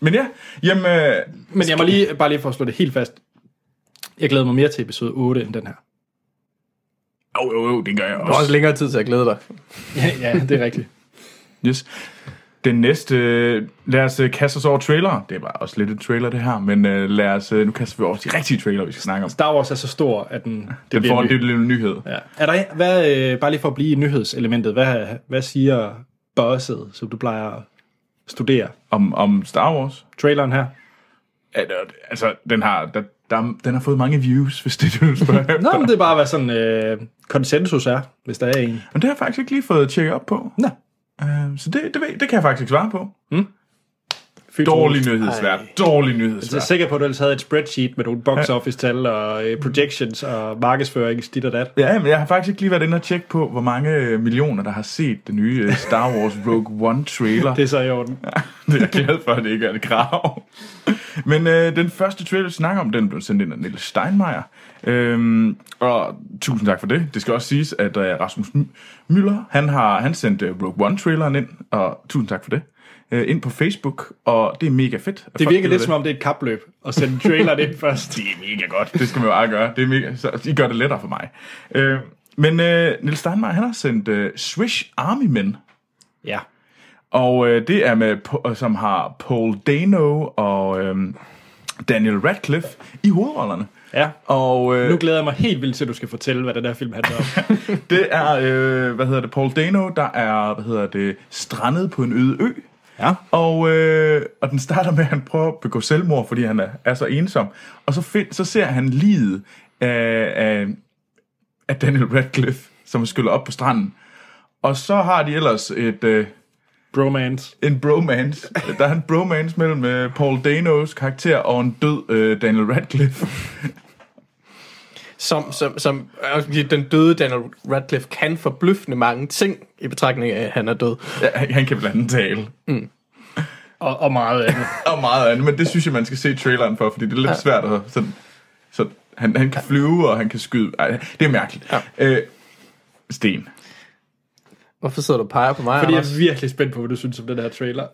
Men ja, jamen... Øh, Men jeg må lige, bare lige for at slå det helt fast. Jeg glæder mig mere til episode 8 end den her. jo, jo, jo, det gør jeg Du har også også. længere tid til at glæde dig. Ja, ja det er rigtigt. Yes. Den næste, lad os øh, kaste os over trailer. Det var også lidt et trailer, det her, men øh, lad os, øh, nu kaster vi over de rigtige trailer, vi skal snakke om. Star Wars er så stor, at den... Det Den får en ny. lille nyhed. Ja. Er der, hvad, bare lige for at blive i nyhedselementet, hvad, hvad siger bosset, som du plejer at studere? Om, om Star Wars. Traileren her? Altså, den har, der, der, den har fået mange views, hvis det er du spørger. Nå, men det er bare, hvad sådan øh, konsensus er, hvis der er en. Men det har jeg faktisk ikke lige fået tjekket op på. Nå. Uh, så det, det, ved, det kan jeg faktisk ikke svare på. Fyld Dårlig Troels. nyhedsvært. Ej. Dårlig Jeg er nyhedsvært. sikker på, at du ellers havde et spreadsheet med nogle box office tal og øh, projections og markedsførings dit og dat. Ja, men jeg har faktisk ikke lige været inde og tjekke på, hvor mange øh, millioner, der har set den nye øh, Star Wars Rogue One trailer. Det er så i orden. det er jeg glad for, at det ikke er et krav. Men øh, den første trailer, vi snakker om, den blev sendt ind af Niels Steinmeier. Øhm, og tusind tak for det. Det skal også siges, at øh, Rasmus Møller, han har han sendt øh, Rogue One-traileren ind, og tusind tak for det, øh, ind på Facebook, og det er mega fedt. Det virker lidt som om, det er et kapløb at sende traileren ind først. det er mega godt. Det skal man jo bare gøre. Det er mega, så I gør det lettere for mig. Øh, men øh, Niels Steinmeier, han har sendt øh, Swish Army Men, Ja. og øh, det er med, som har Paul Dano og øh, Daniel Radcliffe i hovedrollerne. Ja. Og øh, Nu glæder jeg mig helt vildt til, at du skal fortælle, hvad den der film handler om. det er, øh, hvad hedder det, Paul Dano, der er, hvad hedder det, strandet på en øde ø. Ja. Og, øh, og den starter med, at han prøver at begå selvmord, fordi han er, er så ensom. Og så, find, så ser han livet af, af, af Daniel Radcliffe, som skyller op på stranden. Og så har de ellers et, øh, Bromance. en bromance. Der er en bromance mellem øh, Paul Danos karakter og en død øh, Daniel Radcliffe. Som, som, som øh, den døde Daniel Radcliffe kan forbløffende mange ting i betragtning af, at han er død. Ja, han- kan blandt andet tale. Og, og meget andet. og meget andet, men det synes jeg, man skal se traileren for, fordi det er lidt svært at sådan, så han, han kan flyve, og han kan skyde. Ej, det er mærkeligt. Ja. Øh, Sten. Hvorfor sidder du og peger på mig, Fordi jeg Anders? er virkelig spændt på, hvad du synes om den her trailer.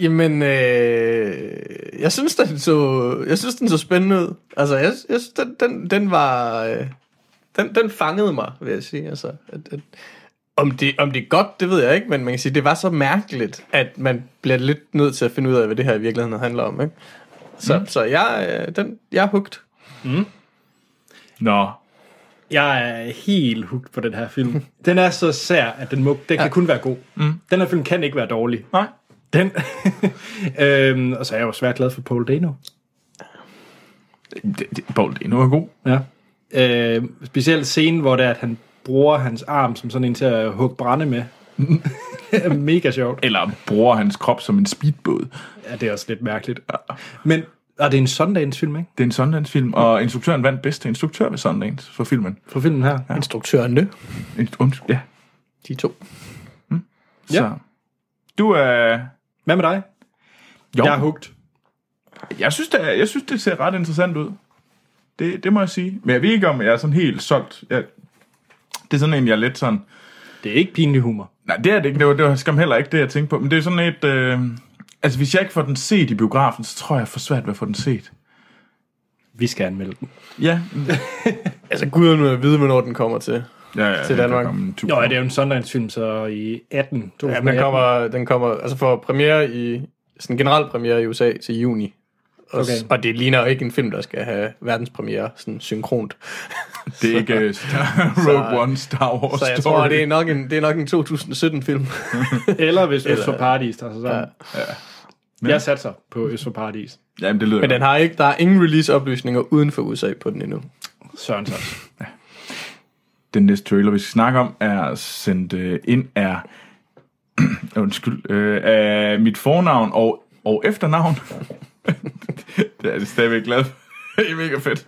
Jamen, øh, jeg synes, den så, jeg synes, den så spændende ud. Altså, jeg, jeg synes, den, den, den var, øh, den, den fangede mig, vil jeg sige. Altså, at, at, om, det, om det er godt, det ved jeg ikke, men man kan sige, det var så mærkeligt, at man bliver lidt nødt til at finde ud af, hvad det her i virkeligheden handler om, ikke? Så, mm. så jeg, øh, den, jeg er hugt. Nå, Jeg er helt hooked på den her film. Den er så sær, at den, må, den kan kun være god. Mm. Den her film kan ikke være dårlig. nej. Den. øhm, og så er jeg jo svært glad for Paul Dano. Det, det, Paul Dano er god. Ja. Øh, specielt scenen, hvor det er, at han bruger hans arm som sådan en til at hugge brænde med. Mega sjovt. Eller bruger hans krop som en speedbåd. Ja, det er også lidt mærkeligt. Men Og det er en Sundance-film, ikke? Det er en Sundance-film, og instruktøren vandt bedste instruktør ved Sundance for filmen. For filmen her. Ja. Instruktørerne, und- Ja, de to. så. Du er... Hvad med dig? Jo, Jeg er hugt. jeg, synes, det er, jeg synes, det ser ret interessant ud. Det, det må jeg sige. Men jeg ved ikke, om jeg er sådan helt solgt. Jeg, det er sådan en, jeg er lidt sådan... Det er ikke pinlig humor. Nej, det er det ikke. Det var, det var skam heller ikke det, jeg tænkte på. Men det er sådan et... Øh, altså, hvis jeg ikke får den set i biografen, så tror jeg, jeg får svært ved at få den set. Vi skal anmelde den. Ja. Altså, guderne vil vide, hvornår den kommer til. ja, ja Til Danmark. Nå, det er jo en Sundance-film, så i 18. Ja, 2018. den kommer, den kommer altså for premiere i, sådan generel premiere i USA til juni. Og, Okay. og det ligner ikke en film, der skal have verdenspremiere sådan synkront. Det er ikke uh, Rogue One Star Wars Så jeg Story. tror, det er nok en, det er nok en 2017-film. Eller hvis Øst for Eller- Paradis tager sig sammen. Ja. Ja. Jeg satser på Øst for Paradis. Jamen, det lyder Men den har ikke, der er ingen release-oplysninger uden for USA på den endnu. Søren også. Den næste trailer, vi skal snakke om, er sendt øh, ind er... undskyld. Øh, af mit fornavn og, og efternavn. det er det stadigvæk glad for. Det er mega fedt.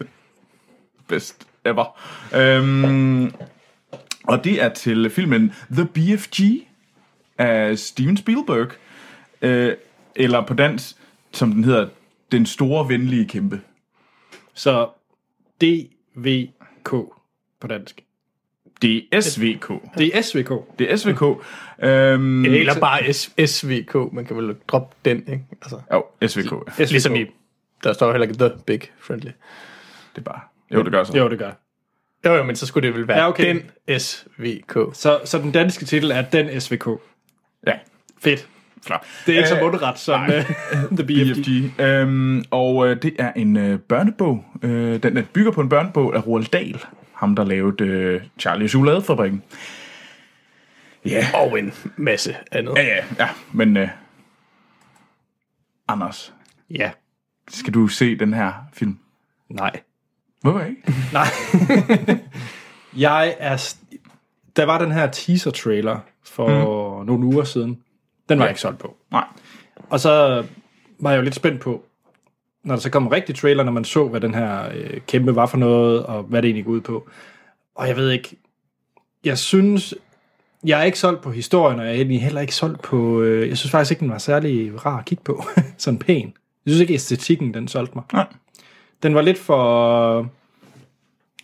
Best ever. Øhm, og det er til filmen The BFG af Steven Spielberg. Øh, eller på dansk, som den hedder, Den Store Venlige Kæmpe. Så DVK på dansk. Det er SVK. Det er SVK. Det er SVK. Øhm, Eller bare S- SVK, man kan vel droppe den, ikke? Altså, Jo, SVK. ja. SVK. ligesom i, der står heller ikke The Big Friendly. Det er bare... Jo, det gør så. Jo, det gør. Jo, jo, men så skulle det vel være Ja, okay. den SVK. Så, så den danske titel er Den SVK. Ja, Fedt. Flot. Det er ikke så Øh, mundret som uh, The BFG. BFG. Øhm, og øh, det er en øh, børnebog. Øh, den øh, bygger på en børnebog af Roald Dahl. Ham, der lavede øh, Charlie Chokoladefabrikken. Ja, Og en masse andet. ja, ja, ja. Men øh, Anders, Ja. skal du se den her film? Nej. Hvorfor ikke? Nej. jeg er... st- Der var den her teaser-trailer for mm. nogle uger siden. Den var jeg ikke solgt på. Nej. Og så var jeg jo lidt spændt på, når der så kom en rigtig trailer, når man så, hvad den her øh, kæmpe var for noget, og hvad det egentlig går ud på. Og jeg ved ikke, jeg synes, jeg er ikke solgt på historien, og jeg er egentlig heller ikke solgt på, øh, jeg synes faktisk ikke, den var særlig rar at kigge på. Sådan pæn. Jeg synes ikke, æstetikken, den solgte mig. Nej. Den var lidt for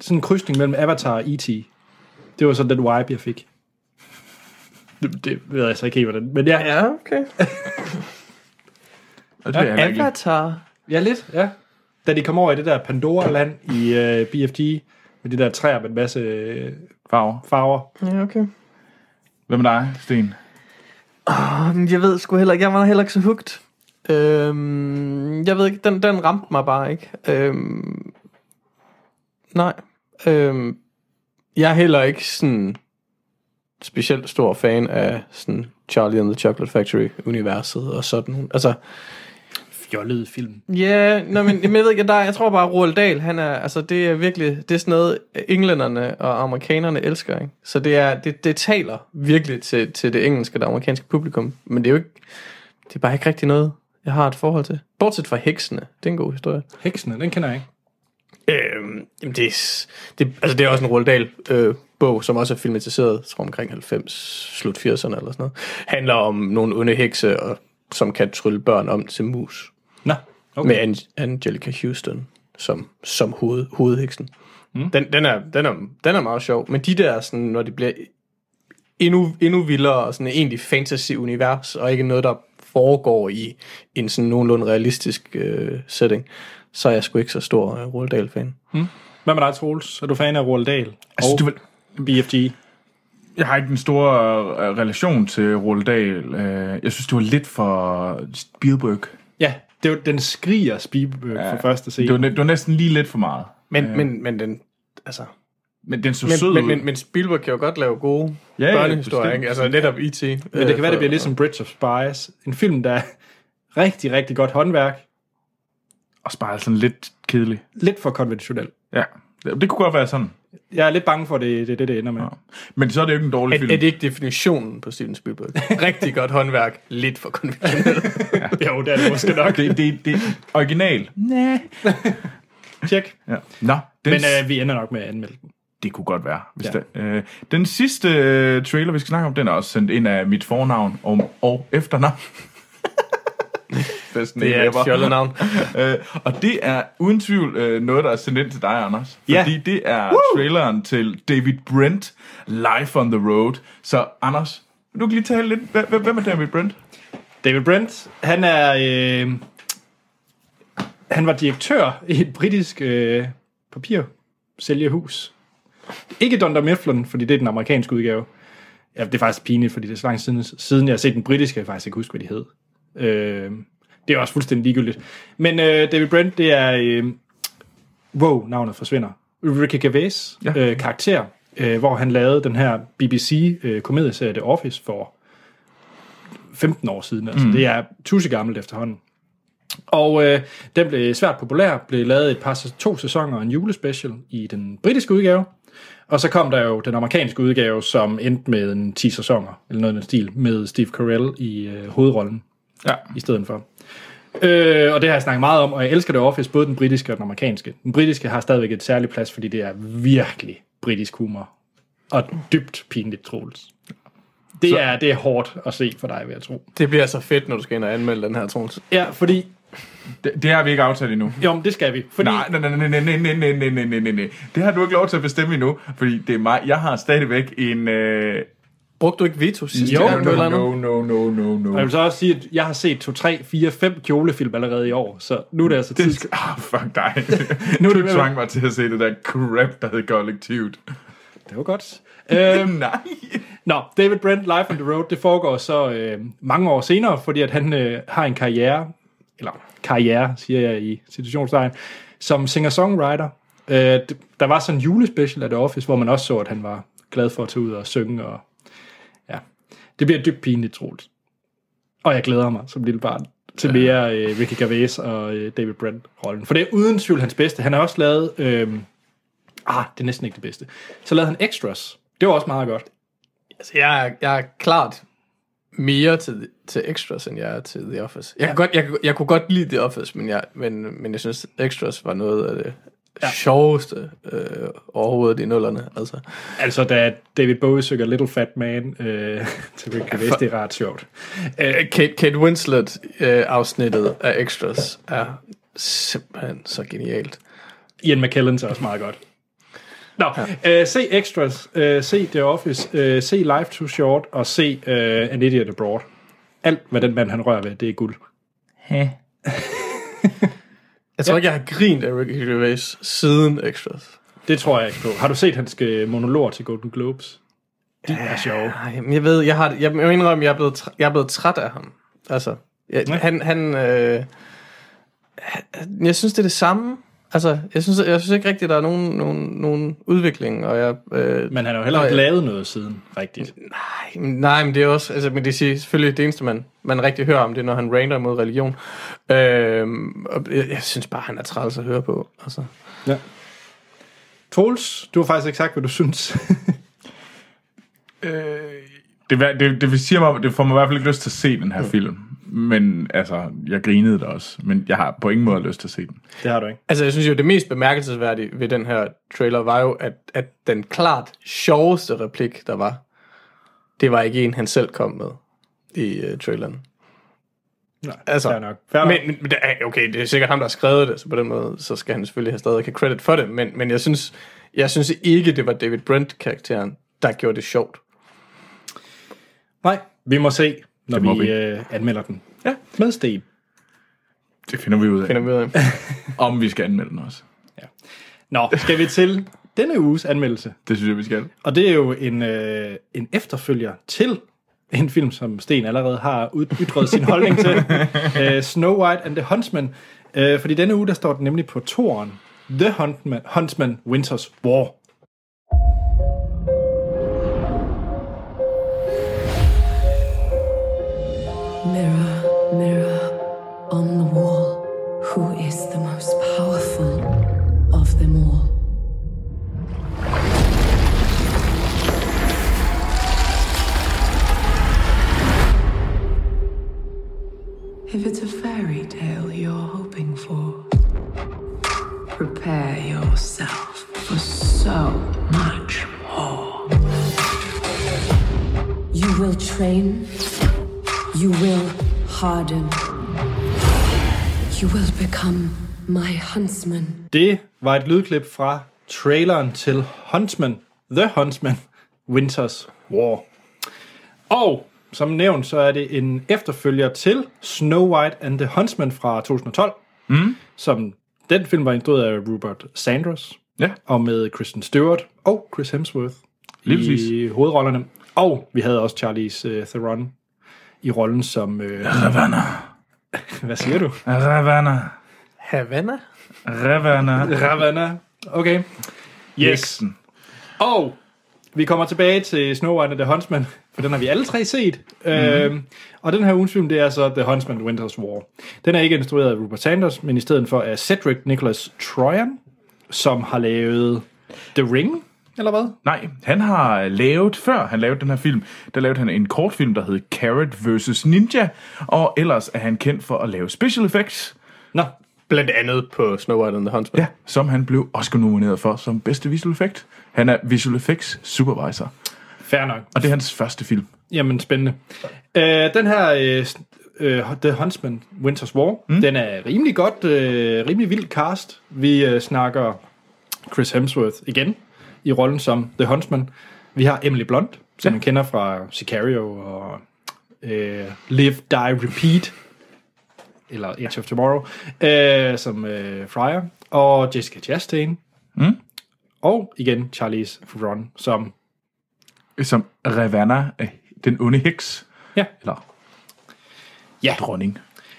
sådan en krydsning mellem Avatar og E.T. Det var så den vibe, jeg fik. Det, det ved jeg så ikke helt, hvordan. Men ja, Ja, okay. Og det er jeg ikke. Avatar. ja lidt, ja. Da de kom over i det der Pandora-land i uh, BFG, med de der træer med en masse øh, Farver. farver. Ja, okay. Hvad med dig, Sten? Um, jeg ved sgu heller ikke, jeg var heller ikke så hugt. Øhm, jeg ved ikke, den, den ramte mig bare ikke. Øhm, nej. Øhm, jeg er heller ikke sådan specielt stor fan af sådan Charlie and the Chocolate Factory universet og sådan. Altså, Fjollet film. Ja, yeah, men, men jeg ved ikke, der, jeg tror bare, Roald Dahl, han er, altså det er virkelig, det er sådan noget, englænderne og amerikanerne elsker, ikke? Så det er, det, det taler virkelig til, til det engelske og det amerikanske publikum, men det er jo ikke, det er bare ikke rigtig noget, jeg har et forhold til. Bortset fra heksene, det er en god historie. Heksene, den kender jeg ikke. Jamen det, er, det, altså det er også en Roald Dahl øh, bog, som også er filmatiseret, tror omkring 90, slut 80'erne eller sådan noget. Handler om nogle onde hekse, og, som kan trylle børn om til mus. Nå, okay. med An- Angelica Houston som, som hoved, hovedheksen. Mm. Den, den, er, den, er, den er meget sjov, men de der, sådan, når det bliver endnu, endnu vildere, og sådan egentlig fantasy-univers, og ikke noget, der foregår i en sådan nogenlunde realistisk øh, setting, så er jeg sgu ikke så stor øh, Roald Dahl-fan. Hvad med dig, Troels? Er du fan af Roald Dahl? Altså, og du vil, BFG? Jeg har ikke en stor øh, relation til Roald Dahl. Øh, Jeg synes, det var lidt for Spielberg. Ja, det var, den skriger Spielberg ja, for første scene. Det var, det var næsten lige lidt for meget. Men, øh. men, men den, altså... Men den så sød Men, men, ud. men, men Spielberg kan jo godt lave gode Ja, børnehistorier, ikke? Altså netop E.T. Men det kan være, det bliver ligesom Bridge of Spies. En film, der er rigtig, rigtig godt håndværk. Og bare sådan lidt kedelig. Lidt for konventionel. Ja, det, det kunne godt være sådan. Jeg er lidt bange for, at det det er det, det ender med. Men så er det jo ikke en dårlig Er, film. er det ikke definitionen på Steven Spielberg? Rigtig godt håndværk, lidt for konventionelt. Jo, det er det måske nok. Det, det, det er original. Nej. Tjek. Ja. Nå, den, Men øh, vi ender nok med at anmelde den. det kunne godt være. Hvis Ja. ja. det, øh, den sidste øh, trailer, vi skal snakke om, den er også sendt ind af mit fornavn og, og efternavn. Bedste Det er et fjollet navn. øh, og det er uden tvivl øh, noget, der er sendt ind til dig, Anders. Ja. Fordi det er traileren til David Brent, Life on the Road. Så Anders, du kan lige tale lidt. Hvem er David Brent? David Brent, han er... Øh, han var direktør i et britisk øh, papirsælgehus. Ikke Dunder Mifflin, fordi det er den amerikanske udgave. Ja, det er faktisk pinligt, fordi det er så lang siden, siden jeg har set den britiske, jeg faktisk ikke huske, hvad de hed. Øh, det er også fuldstændig ligegyldigt. Men øh, David Brent, det er... Øh, wow, navnet forsvinder. Ricky Gervais Ja. øh, karakter, øh, hvor han lavede den her BBC-komedieserie The Office for 15 år siden. Altså, mm. Det er tusind gammelt efterhånden. Og øh, den blev svært populær, blev lavet et par to sæsoner og en julespecial i den britiske udgave. Og så kom der jo den amerikanske udgave, som endte med en 10 sæsoner, eller noget i den stil, med Steve Carell i øh, hovedrollen Ja. i stedet for. Øh, og det har jeg snakket meget om, og jeg elsker The Office, både den britiske og den amerikanske. Den britiske har stadigvæk et særligt plads, fordi det er virkelig britisk humor. Og dybt pinligt, Troels. Det Så- er, det er hårdt at se for dig, vil jeg tro. Det bliver så fedt, når du skal ind og anmelde den her, Troels. Ja, fordi... Det, det har vi ikke aftalt endnu. Jo, men det skal vi. Fordi, Nej, nej, nej, nej, nej, nej, nej, nej, nej, nej, nej, nej, nej. Det har du ikke lov til at bestemme endnu, fordi det er mig. Jeg har stadigvæk en... Øh... Brugte du ikke veto sidste Jo, gang? no, eller no, andet? no, no, no, no, Og jeg vil så også sige, at jeg har set 2, 3, 4, 5 kjolefilm allerede i år, så nu er det altså tid. Det skal... Ah, fuck dig. Nu er du det tvang mig til at se det der crap, der hed kollektivet. Det var godt. øhm, Nej. Nå, David Brent, Life on the Road, det foregår så øh, mange år senere, fordi at han øh, har en karriere, eller karriere, siger jeg i situationstegn, som singer-songwriter. Øh, der var sådan en julespecial af The Office, hvor man også så, at han var glad for at tage ud og synge, og det bliver dybt pinligt, Troels. Og jeg glæder mig som lille barn til mere øh, Ricky Gervais og øh, David Brent-rollen. For det er uden tvivl hans bedste. Han har også lavet... Øh, ah, det er næsten ikke det bedste. Så lavede han Extras. Det var også meget godt. Altså, jeg, er, jeg er klart mere til, til Extras, end jeg er til The Office. Jeg, ja. kan godt, jeg, jeg kunne godt lide The Office, men jeg, men, men jeg synes, Extras var noget af det ja. sjoveste øh, overhovedet i nullerne. Altså. Altså, da David Bowie synger Little Fat Man øh, til Rick Gervais, det er ret sjovt. Øh, Kate, Kate Winslet øh, afsnittet af Extras er simpelthen så genialt. Ian McKellen er også meget godt. Nå, ja. øh, se Extras, øh, se The Office, øh, se Life Too Short, og se øh, An Idiot Abroad. Alt, hvad den mand han rører ved, det er guld. Jeg tror ja. ikke, jeg har grint af Ricky Gervais siden Extras. Det tror jeg ikke på. Har du set hans øh, monologer til Golden Globes? De er sjove. Nej, men jeg ved, jeg har, jeg må indrømme, jeg er blevet, jeg er blevet træt af ham. Altså, jeg, Ja. han, han, øh, han- jeg synes, det er det samme. Altså, jeg synes, jeg synes ikke rigtigt, der er nogen, nogen, nogen udvikling, og jeg... Øh, Men han har jo heller ikke lavet noget siden, rigtigt. nej, men- nej, men det er også... Altså, men det siger selvfølgelig, det eneste, man, man rigtig hører om, det er, når han rander mod religion. Øh, og jeg, jeg synes bare, han er træls at høre på. Altså. Ja. Troels, du har faktisk ikke sagt, hvad du synes. Det, vil- det, det vil sige mig, det får mig i hvert fald ikke lyst til at se den her Mm. film. Men altså, jeg grinede da også. Men jeg har på ingen måde lyst til at se den. det har du ikke. Altså, jeg synes jo, det mest bemærkelsesværdige ved den her trailer var jo, at, at den klart sjoveste replik, der var, det var ikke en, han selv kom med i uh, traileren. Nej, Altså, fair nok. Fair nok. Men, men det er, okay, det er sikkert ham, der har skrevet det, så på den måde, så skal han selvfølgelig have stadig have credit for det, men, men jeg, synes, jeg synes ikke, det var David Brent-karakteren, der gjorde det sjovt. Nej, vi må se, når Det vi, vi. øh, anmelder den. Ja. Med Sten. Det finder vi ud af. Finder vi ud af. Om vi skal anmelde den også. Nå, skal vi til denne uges anmeldelse? Det synes jeg, vi skal. Og det er jo en, øh, en efterfølger til en film, som Sten allerede har ytret sin holdning til. øh, Snow White and the Huntsman. Øh, fordi denne uge, der står den nemlig på toren. The Huntsman, Huntsman Winter's War. on the wall who is the most powerful of them all. If it's a fairy tale you're hoping for, prepare yourself for so much more. You will train, you will harden. You will become my huntsman. Det var et lydklip fra traileren til Huntsman, The Huntsman, Winters War. Og som nævnt, så er det en efterfølger til Snow White and the Huntsman fra 2012, mm. som den film var instrueret af Rupert Sanders, Ja. og med Kristen Stewart og Chris Hemsworth Lige i præcis. hovedrollerne. Og vi havde også Charlize uh, Theron i rollen som... Øh, Ravana. Hvad siger du? Ravana. Havana? Ravana. Ravana. Okay. Yes. Heksen. Og vi kommer tilbage til Snow White and the Huntsman, for den har vi alle tre set. Mm. Øhm, og den her ugens film, det er så The Huntsman Winter's War. Den er ikke instrueret af Rupert Sanders, men i stedet for af Cedric Nicholas Troyan, som har lavet The Ring, eller hvad? Nej, han har lavet, før han lavede den her film, der lavede han en kortfilm, der hed Carrot vs. Ninja, og ellers er han kendt for at lave special effects, Nå, Blandt andet på Snow White and the Huntsman. ja, som han blev Oscar nomineret for som bedste visual effect. Han er visual effects supervisor, fair nok. og det er hans første film. Jamen, spændende. Øh, den her øh, øh, The Huntsman Winter's War, mm. den er rimelig godt, øh, rimelig vild cast. Vi øh, snakker Chris Hemsworth igen i rollen som The Huntsman. Vi har Emily Blunt, som Ja. man kender fra Sicario og øh, Live, Die, Repeat, eller Edge of Tomorrow, øh, som øh, Fryer, og Jessica Chastain, Mm. og igen Charlize Theron som Som Ravana, øh, den onde heks, ja, eller Ja. dronning.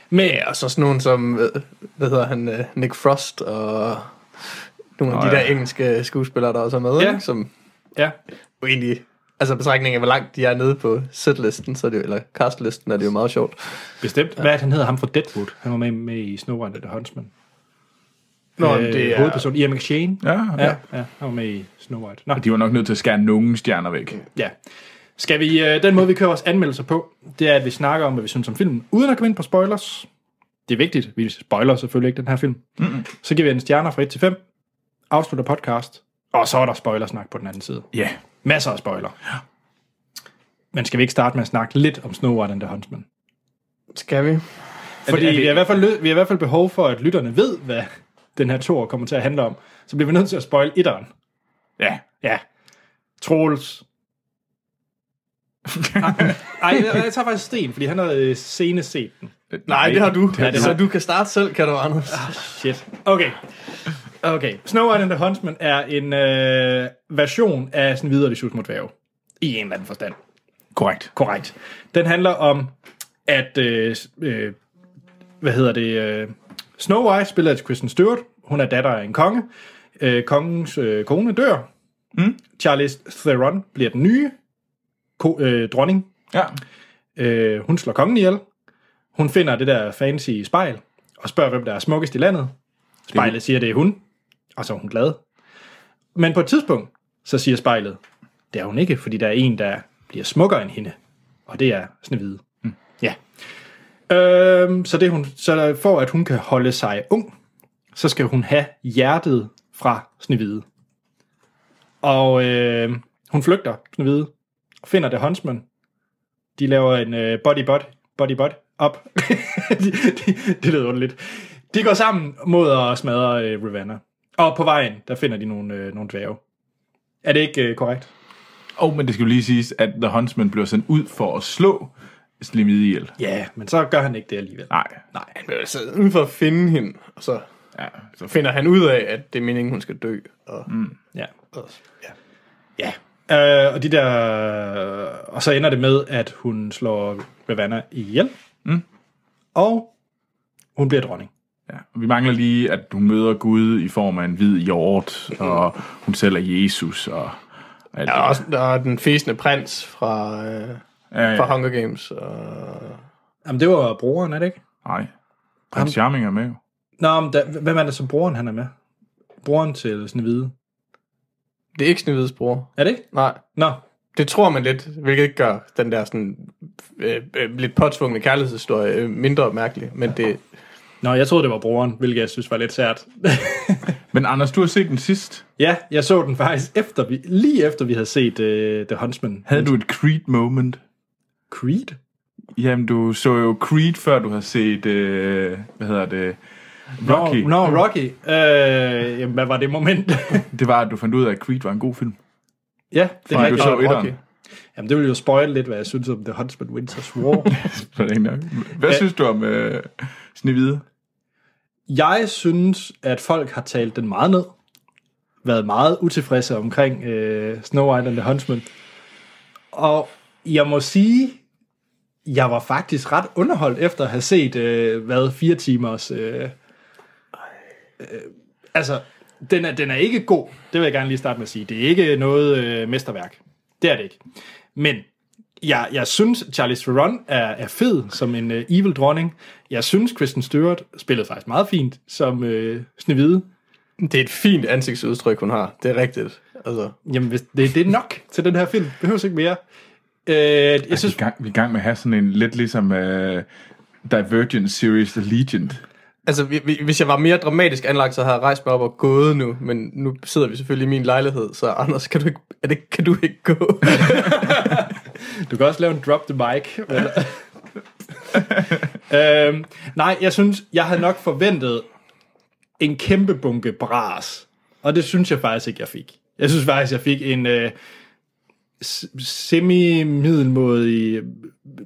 med og så sådan nogen som, øh, hvad hedder han, øh, Nick Frost og nogle af Nå, de der ja. engelske skuespillere, der også er med, Ja. ikke? som ja, jo egentlig, altså betragtning af, hvor langt de er nede på setlisten, så er det jo, eller castlisten, er det jo meget sjovt. Bestemt. Hvad er det, han hedder? Ham fra Deadwood. Han var med, med i Snow White and the Huntsman. Nå, øh, det er, Hovedperson Ian McShane. Ja, Ja, ja, han var med i Snow White. Nå, De var nok nødt til at skære nogle stjerner væk. ja. Skal vi, øh, den måde vi kører vores anmeldelser på, det er, at vi snakker om, hvad vi synes om filmen, uden at komme ind på spoilers. Det er vigtigt. Vi spoiler selvfølgelig ikke den her film. Mm-hmm. Så giver vi den stjerner fra 1 til 5, afslutter podcast, og så er der spoilersnak på den anden side. Ja, Masser af spoiler. Men skal vi ikke starte med at snakke lidt om Snow White and the Huntsman? skal vi? Fordi er det- vi, har i hvert fald, vi har i hvert fald behov for, at lytterne ved, hvad den her tor kommer til at handle om. Så bliver vi nødt til at spoil etteren. ja. Ja. Troels. Ej, jeg, tager faktisk Sten, fordi han har øh, senest set den. Nej, det har du. Ja, det så har- du kan starte selv, kan du, Anders. Shit. Okay. Okay. Snow White and the Huntsman er en øh, version af sådan videre det mod dværge. I en eller anden forstand. Korrekt. Korrekt. Den handler om, at, øh, øh, hvad hedder det, øh, Snow White spiller til Kristen Stewart. Hun er datter af en konge. Øh, kongens øh, kone dør. Mm. Charlize Theron bliver den nye ko- øh, dronning. Ja. Øh, hun slår kongen ihjel. Hun finder det der fancy spejl, og spørger, hvem der er smukkest i landet. Spejlet siger, det er hun, og så er hun glad. Men på et tidspunkt, så siger spejlet, det er hun ikke, fordi der er en, der bliver smukkere end hende, og det er Snevide. Mm. Ja. Øhm, så, det hun, så for at hun kan holde sig ung, så skal hun have hjertet fra Snevide. Og øh, hun flygter, Snevide, og finder det Huntsman. De laver en øh, body-body, body-body, op. de, de, det lyder underligt. De går sammen mod at smadre øh, Ravenna. Og på vejen, der finder de nogle, øh, nogle dværge. Er det ikke øh, korrekt? Og men det skal jo lige siges, at The Huntsman bliver sendt ud for at slå Slimide ihjel. Ja, men så gør han ikke det alligevel. Nej. Nej. Han bliver altså ude for at finde hende, og så Ja, så finder han ud af, at det er meningen, hun skal dø. Og, mm. Ja. og, ja. Ja. Øh, og de der... Og så ender det med, at hun slår Ravenna ihjel. Mm. Og hun bliver dronning. Ja, og vi mangler lige, at hun møder Gud i form af en hvid hjort, og hun selv er Jesus, og alt Der det. også der er den fæsende prins fra, øh, Ja, fra ja. Hunger Games. Og, Jamen, det var broren, er det ikke? Nej, prins Charming er med jo. Nå, men der, hvem er det som broren, han er med? Broren til Snevide. det er ikke Snevides bror. Er det ikke? Nej, Nå, det tror man lidt, hvilket ikke gør den der sådan øh, øh, lidt påtvungne kærlighedshistorie øh, mindre mærkelig, men det, Nå, jeg troede, det var broren, hvilket jeg synes var lidt sært. Men Anders, du har set den sidst. ja, jeg så den faktisk efter vi, lige efter vi havde set uh, The Huntsman. Havde du et Creed-moment? Creed? Jamen, du så jo Creed, før du har set, øh, hvad hedder det, Rocky. Nå, no, Rocky. Uh, jamen, hvad var det moment? Det var, at du fandt ud af, at Creed var en god film. ja, det er Fordi du rigtigt. så og etteren. Rocky. Jamen, det ville jo spoil lidt, hvad jeg synes om The Huntsman Winter's War. Hvad synes du om øh, Snevide? Jeg synes, at folk har talt den meget ned. Været meget utilfredse omkring øh, Snow White and the Huntsman. Og jeg må sige, jeg var faktisk ret underholdt efter at have set, øh, hvad, fire timers... Øh, øh, altså, den er, den er ikke god. Det vil jeg gerne lige starte med at sige. Det er ikke noget øh, mesterværk. Det er det ikke. Men jeg, jeg synes, Charlize Theron er, er fed som en øh, evil dronning. Jeg synes, Kristen Stewart spillede faktisk meget fint som øh, Snevide. Det er et fint ansigtsudtryk, hun har. Det er rigtigt. Altså, Jamen, hvis, det, det er nok til den her film. Behøver ikke mere. Øh, jeg Vi er, synes, i gang, vi er i gang med at have sådan en lidt ligesom uh, Divergent Series The Legion. altså, vi- vi- hvis jeg var mere dramatisk anlagt, så havde jeg rejst mig op og gået nu. Men nu sidder vi selvfølgelig i min lejlighed, så Anders, kan du ikke, er det, kan du ikke gå? Du kan også lave en drop the mic. Men... øhm, nej, jeg synes, jeg havde nok forventet en kæmpe bunke bras. Og det synes jeg faktisk ikke, jeg fik. Jeg synes faktisk, jeg fik en øh, s- semi-middelmådig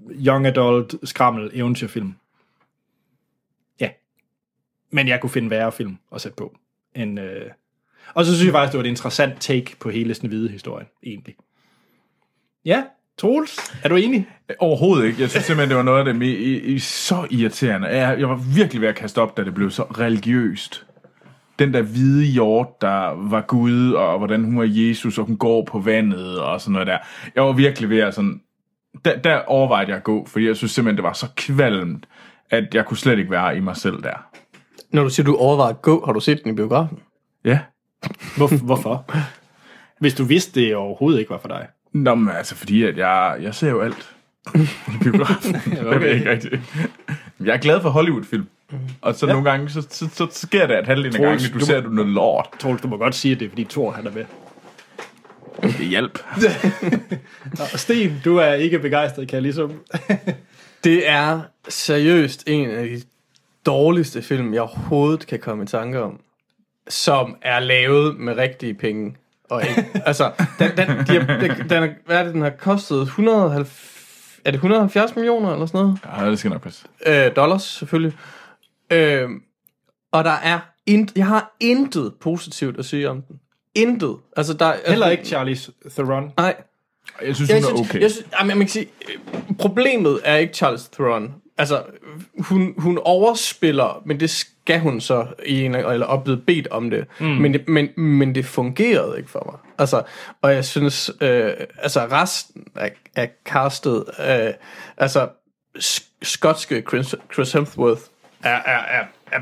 young adult skrammel eventyrfilm. Ja. Men jeg kunne finde værre film at sætte på. End, øh... Og så synes jeg faktisk, det var et interessant take på hele Snevide historien, egentlig. Ja, Troels, er du enig? Overhovedet ikke. Jeg synes simpelthen, det var noget af det me- i, i, så irriterende. Jeg, jeg var virkelig ved at kaste op, da det blev så religiøst. Den der hvide hjort, der var Gud, og hvordan hun var Jesus, og hun går på vandet, og sådan noget der. Jeg var virkelig ved at sådan... Der, der overvejede jeg at gå, fordi jeg synes simpelthen, det var så kvalmt, at jeg kunne slet ikke være i mig selv der. Når du siger, du overvejer at gå, har du set den i biografen? Ja. Hvor, hvorfor? Hvis du vidste, det overhovedet ikke var for dig. Nå, men altså, fordi at jeg, jeg ser jo alt i biografen. okay. Det er ikke rigtigt. Jeg er glad for Hollywood-film. Og så ja. nogle gange, så, så, så sker det, at halvdelen af gangen, du, du- ser du noget lort. Troels, du må godt sige, at det er, fordi Thor han er med. Det hjælp. Nå, Sten, du er ikke begejstret, kan jeg ligesom... Det er seriøst en af de dårligste film, jeg overhovedet kan komme i tanke om, som er lavet med rigtige penge. Og ikke, altså, den, den, de har, den, den, hvad er det, den har kostet 170, er det 170 millioner eller sådan noget? Ja, det skal nok passe. Øh, dollars, selvfølgelig. Øh, og der er int, jeg har intet positivt at sige om den. Intet. Altså, der, altså, Heller ikke Charlize Theron. Nej, Jeg synes, jeg hun er synes, okay. jeg synes, jamen, man kan sige, øh, problemet er ikke Charles Theron. Altså, hun, hun overspiller, men det skal hun så i en, eller er blevet bedt om det. Mm. Men, det men, men det fungerede ikke for mig. Altså, og jeg synes, øh, altså resten af, af castet, øh, altså sk- skotske Chris, Chris Hemsworth er, er, er, er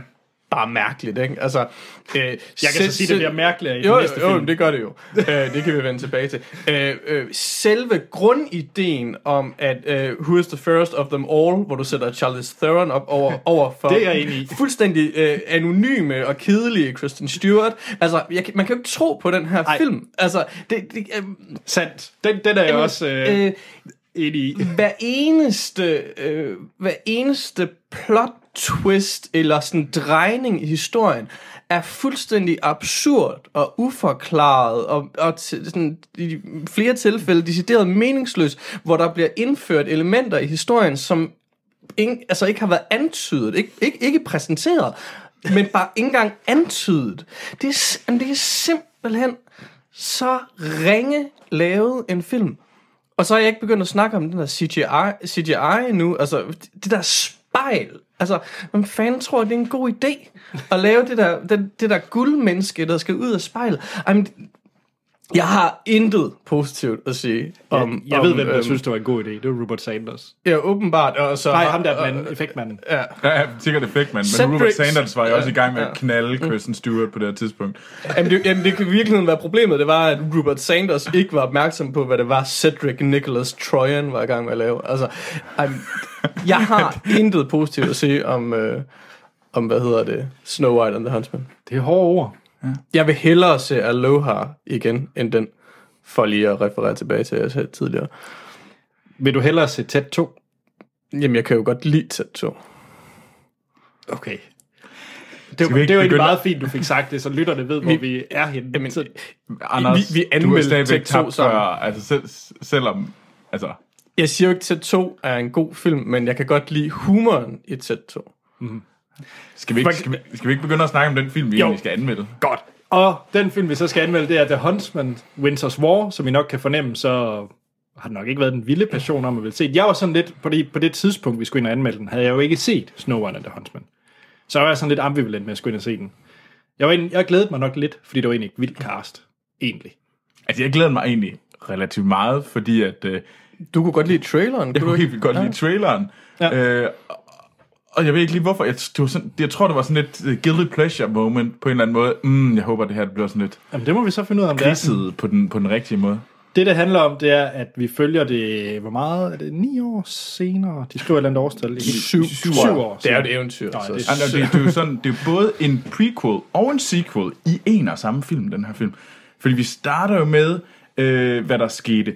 bare mærkeligt, ikke? Altså, øh, jeg kan så sige, det bliver mærkeligere i jo, den næste jo, jo, film. det gør det jo. øh, det kan vi vende tilbage til. Øh, øh, selve grundideen om, at øh, who is the first of them all, hvor du sætter Charles Theron op over, over for Det er jeg i. fuldstændig øh, anonyme og kedelige Kristen Stewart. Altså, jeg, man kan jo ikke tro på den her Ej. film. Altså, det, det, øh, Sandt. Den, den er jeg også øh, øh, enig i. hver eneste, øh, hver eneste plot twist eller sådan drejning i historien er fuldstændig absurd og uforklaret og, og sådan, i flere tilfælde decideret meningsløs, hvor der bliver indført elementer i historien, som ikke, altså ikke har været antydet, ikke, ikke, ikke præsenteret, men bare ikke engang antydet. Det er, jamen, det er simpelthen så ringe lavet en film. Og så er jeg ikke begyndt at snakke om den der CGI, CGI nu. Altså, det der spejl. Altså, hvem fanden tror, det er en god idé at lave det der, det, det der guldmenneske, der skal ud af spejlet? Jamen, jeg har intet positivt at sige om... Jeg om, ved, hvem der øhm, synes, det var en god idé. Det var Rupert Sanders. Ja, åbenbart. Og så Nej, ham der, og- manden, effektmanden. Ja, Ja, sikkert effekt, men Robert Sanders var jo også i gang med Ja. at knalde Kristen Stewart på det her tidspunkt. Jamen, det, jamen, det kan i virkeligheden være problemet. Det var, at Rupert Sanders ikke var opmærksom på, hvad det var, Cedric Nicholas Troyan var i gang med at lave. Altså, I'm, jeg har intet positivt at sige om, øh, om, hvad hedder det, Snow White and the Huntsman. Det er hårde ord. Jeg vil hellere se Aloha igen, end den, for lige at referere tilbage til, jeg sagde tidligere. Vil du hellere se tæt 2? Jamen, jeg kan jo godt lide tæt 2. Okay. Det var, vi ikke det var egentlig meget fint, du fik sagt det, så lytterne ved, hvor vi er henne. Jamen, så, Anders, vi du er anmeldte stadigvæk Tech 2 tabt før, altså selv, selvom, altså, Jeg siger jo ikke, at 2 er en god film, men jeg kan godt lide humoren i tæt 2. skal vi, ikke, skal, vi, skal vi ikke begynde at snakke om den film, vi Jo. egentlig skal anmelde? godt. Og den film, vi så skal anmelde, det er The Huntsman Winter's War, som I nok kan fornemme, så har det nok ikke været den vilde passion om at vil se. Jeg var sådan lidt, på det, på det tidspunkt, vi skulle ind og anmelde den, havde jeg jo ikke set Snow White and the Huntsman. Så jeg var sådan lidt ambivalent med at skulle ind og se den. Jeg, var egentlig, jeg glædede mig nok lidt, fordi det var egentlig et vildt cast. Egentlig. Altså, jeg glæder mig egentlig relativt meget, fordi at, øh, Du kunne godt lide traileren, jeg kunne ikke? helt vildt godt lide traileren. Ja. Øh, og jeg ved ikke lige hvorfor. Jeg, det var sådan, jeg tror, det var sådan lidt uh, guilty pleasure moment på en eller anden måde. Mm, jeg håber, det her det bliver sådan lidt Jamen, det må vi så finde ud af, om det er. på den, på den rigtige måde. Det, det handler om, det er, at vi følger det, hvor meget er det, ni år senere? De skriver et eller andet årstal. Ikke? Syv, syv år. Det er jo et eventyr. Nej, så- det er Altså, det, det, er jo sådan, det er både en prequel og en sequel i en og samme film, den her film. Fordi vi starter jo med, øh, hvad der skete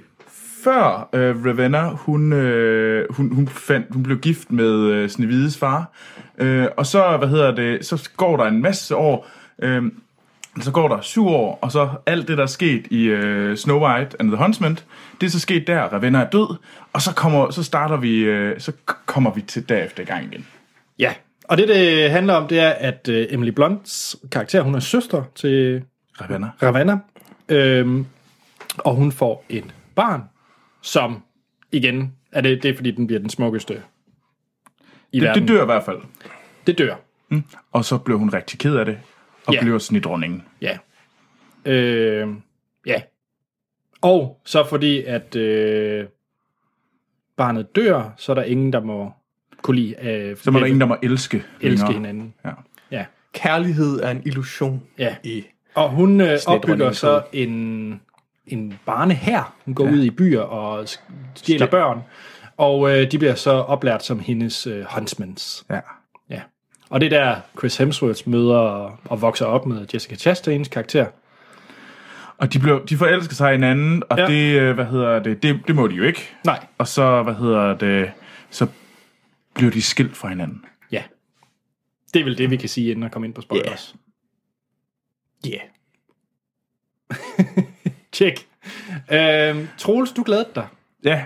før øh, Ravenna, hun, øh, hun, hun, fandt, hun blev gift med øh, Snevides far. Øh, og så, hvad hedder det, så går der en masse år, øh, så går der syv år, og så alt det, der er sket i øh, Snow White and the Huntsman, det er så sket der, Ravenna er død, og så, kommer, så starter vi, øh, så kommer vi til derefter i gang igen. Ja, og det, det handler om, det er, at øh, Emily Blunts karakter, hun er søster til Ravenna. Ravanna, øhm, og hun får et barn, som igen, er det, det er fordi, den bliver den smukkeste i Det, verden. det dør i hvert fald. det dør. Og så blev hun rigtig ked af det, og Ja. bliver snidronningen. Ja. Øh, ja. Og så fordi, at øh, barnet dør, så er der ingen, der må kunne lide... Øh, Så må der ingen, der må elske. elske længere. hinanden. Ja. Ja. Kærlighed er en illusion Ja. i... Og hun øh, opbygger så en, en barnehær. Hun går ja. ud i byer og stjæler børn. Og øh, de bliver så oplært som hendes øh, huntsmans. ja. Ja. Og det er der, Chris Hemsworth møder og, og vokser op med Jessica Chastains karakter. Og de, blev, de forelsker sig i hinanden, og Ja. det, øh, hvad hedder det, det, det må de jo ikke. Nej. Og så, hvad hedder det, så bliver de skilt fra hinanden. Ja. Det er vel det, vi kan sige, inden at komme ind på spoilers. Ja. Yeah. Tjek. Øhm, Troels, du glædede dig. Ja,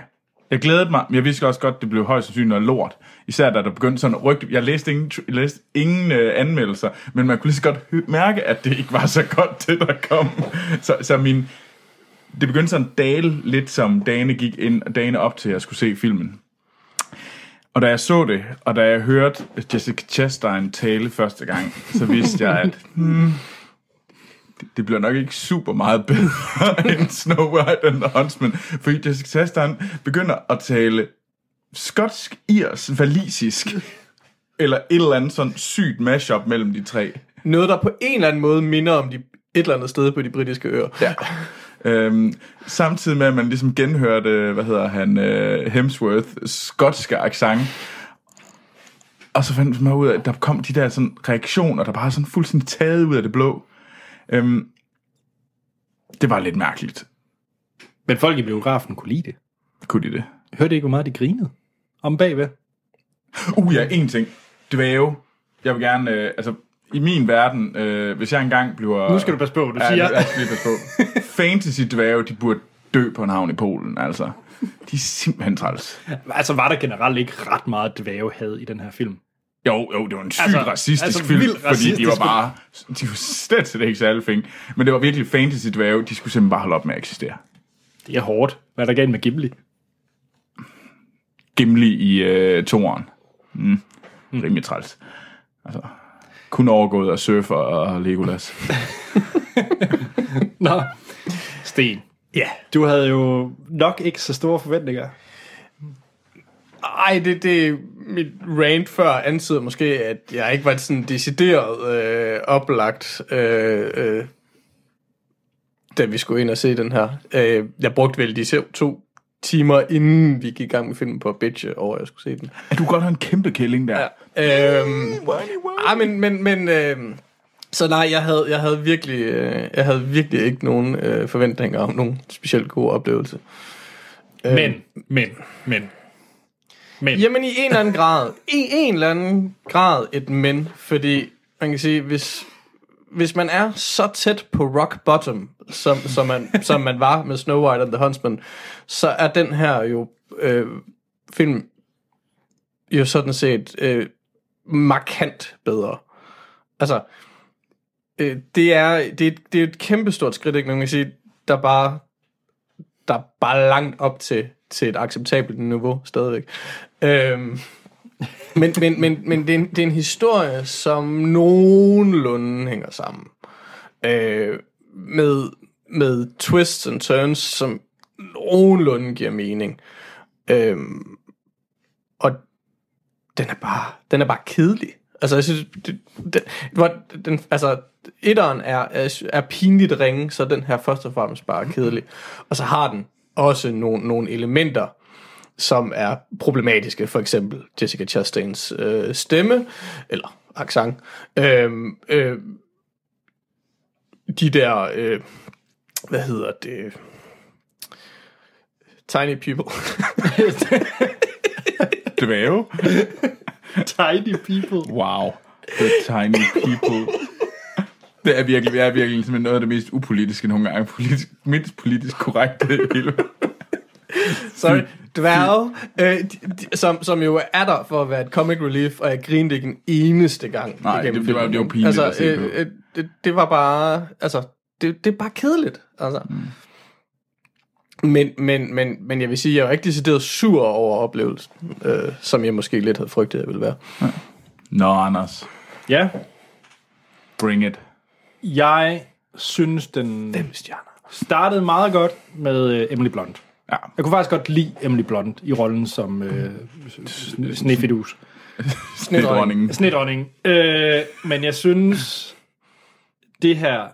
jeg glædede mig, men jeg vidste også godt, det blev højst sandsynligt noget lort. Især da der begyndte sådan rygte. Jeg læste ingen, jeg læste ingen øh, anmeldelser, men man kunne lige så godt mærke, at det ikke var så godt, det der kom. Så, så min, det begyndte sådan at dale lidt, som dagene gik ind, dagene op til, at jeg skulle se filmen. Og da jeg så det, og da jeg hørte Jessica Chastain tale første gang, så vidste jeg, at hmm, det, bliver nok ikke super meget bedre end Snow White and the Huntsman, fordi Jessica Chastain begynder at tale skotsk, irs, valisisk, eller et eller andet sådan sygt mashup mellem de tre. Noget, der på en eller anden måde minder om de, et eller andet sted på de britiske øer. Ja. Øhm, samtidig med, at man ligesom genhørte, hvad hedder han, øh, Hemsworth skotske accent. Og så fandt man ud af, at der kom de der sådan reaktioner, der bare sådan fuldstændig taget ud af det blå. Øhm, det var lidt mærkeligt. Men folk i biografen kunne lide det. Kunne de det? Hørte ikke, hvor meget de grinede? Om bagved. Uh ja, en ting. Dvæve. Jeg vil gerne, øh, altså i min verden, øh, hvis jeg engang bliver... Nu skal du passe på, du Ja, siger. jeg skal passe på. Fantasy dvæve, de burde dø på en havn i Polen, altså. De er simpelthen træls. Altså, var der generelt ikke ret meget dvævehad i den her film? Jo, jo, det var en sygt Altså- altså, racistisk altså film, fordi de var bare... De var slet, slet ikke særlig fing. Men det var virkelig fantasy dvæve, de skulle simpelthen bare holde op med at eksistere. Det er hårdt. Hvad er der galt med Gimli? Gimli i øh, toeren. Mm. Rimelig træls. Altså, kun overgået af Surfer og Legolas. Nå. Sten, Ja. du havde jo nok ikke så store forventninger. Ej, det, det mit rant før antyder måske, at jeg ikke var sådan decideret øh, oplagt, øh, øh, da vi skulle ind og se den her. Øh, jeg brugte vel de se- to timer, inden vi gik i gang med filmen på bitche over, at jeg skulle se den. Du kan godt have en kæmpe killing der. Ja. Øhm, ej, men, men, men øh, så nej, jeg havde, jeg havde virkelig, øh, jeg havde virkelig ikke nogen øh, forventninger om nogen specielt god oplevelse. Men, men, men. Men, Jamen i en eller anden grad, i en eller anden grad et men, fordi man kan sige, hvis, hvis man er så tæt på rock bottom, som, som, man, som man var med Snow White and the Huntsman, så er den her jo øh, film jo sådan set øh, markant bedre. Altså, øh, det er, det, er, det er et kæmpestort skridt, ikke? Man kan sige, der bare, der er bare langt op til, til et acceptabelt niveau stadigvæk. Øhm, men men, men, men det, er en, det er en historie, som nogenlunde hænger sammen. Øh, med, med twists and turns, som nogenlunde giver mening. Øhm, og den er bare, den er bare kedelig. Altså, jeg synes, det, det, hvor den, altså, etteren er, er, er pinligt ringe, så den her først og fremmest bare kedelig. Og så har den også nogle, nogle elementer, som er problematiske. For eksempel Jessica Chastains øh, stemme, eller accent. Øh, øh, de der, øh, hvad hedder det? Tiny people. Dvæve. tiny people. Wow. The tiny people. Det er virkelig, det er virkelig simpelthen noget af det mest upolitiske nogle gange. Politisk, mindst politisk korrekte i hele Sorry. Dværge, øh, som, som jo er der for at være et comic relief, og jeg grinede ikke en eneste gang. Nej, det- det var- det var pinligt altså, at se på. øh, øh, det, det var bare, altså, det, det er bare kedeligt. Altså. Mm. Men, men, men, men jeg vil sige, jeg var ikke decideret sur over oplevelsen, øh, som jeg måske lidt havde frygtet, jeg ville være. Nå, Anders. Ja, Bring it. jeg synes, den Fem stjerner. startede meget godt med øh, Emily Blunt. Ja. Jeg kunne faktisk godt lide Emily Blunt i rollen som øh, sn- snefidus. Snedronningen. Snedronning. Øh, men jeg synes, det her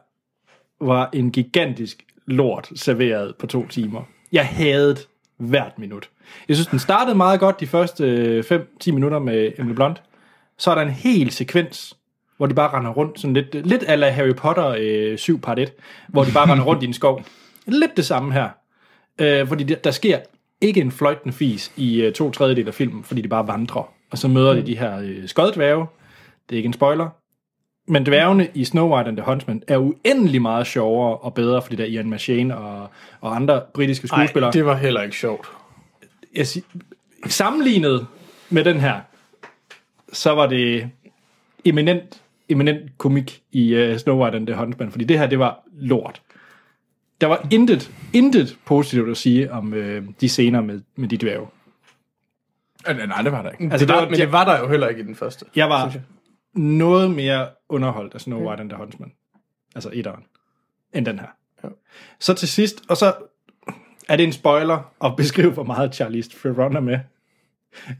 var en gigantisk lort serveret på to timer. Jeg havde hvert minut. Jeg synes, den startede meget godt de første 5-10 minutter med Emily Blunt. Så er der en hel sekvens, hvor de bare render rundt, sådan lidt, lidt ala Harry Potter øh, 7 part 1, hvor de bare render rundt i en skov. Lidt det samme her. Øh, fordi der, der sker ikke en fløjtende fis i øh, to tredjedel af filmen, fordi de bare vandrer. Og så møder de de her øh, skoddværge. Det er ikke en spoiler. Men dværgene i Snow White and the Huntsman er uendelig meget sjovere og bedre, fordi der er Ian McShane og, og andre britiske Ej, skuespillere. det var heller ikke sjovt. jeg sig, sammenlignet med den her, så var det eminent, eminent komik i uh, Snow White and the Huntsman, fordi det her, det var lort. Der var intet, intet positivt at sige om uh, de scener med, med de dværge. Øh, Nej, det var der ikke. Altså, det der var, men det var der jo heller ikke i den første. Jeg var synes noget mere underholdt af Snow White and the Huntsman, altså etteren, end den her. Ja. Så til sidst, og så er det en spoiler at beskrive, hvor meget Charlize Theron er med.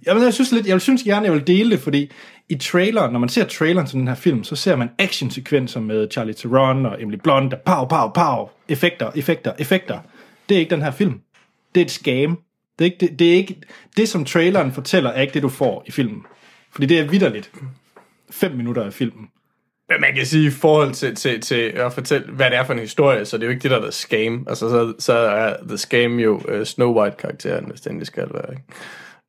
Jamen, jeg synes lidt, jeg synes gerne, jeg vil dele det, fordi i traileren, når man ser traileren til den her film, så ser man actionsekvenser med Charlie Theron og Emily Blunt, der pow, pow, pow, effekter, effekter, effekter. Det er ikke den her film. Det er et scam. Det er ikke det, det, er ikke, det som traileren fortæller, er ikke det, du får i filmen. Fordi det er vidderligt. Fem minutter af filmen. Men man kan sige i forhold til, til, til at fortælle, hvad det er for en historie, så det er jo ikke det, der er the scam. Altså, så, så er the scam jo uh, Snow White-karakteren, hvis det skal være. Ikke?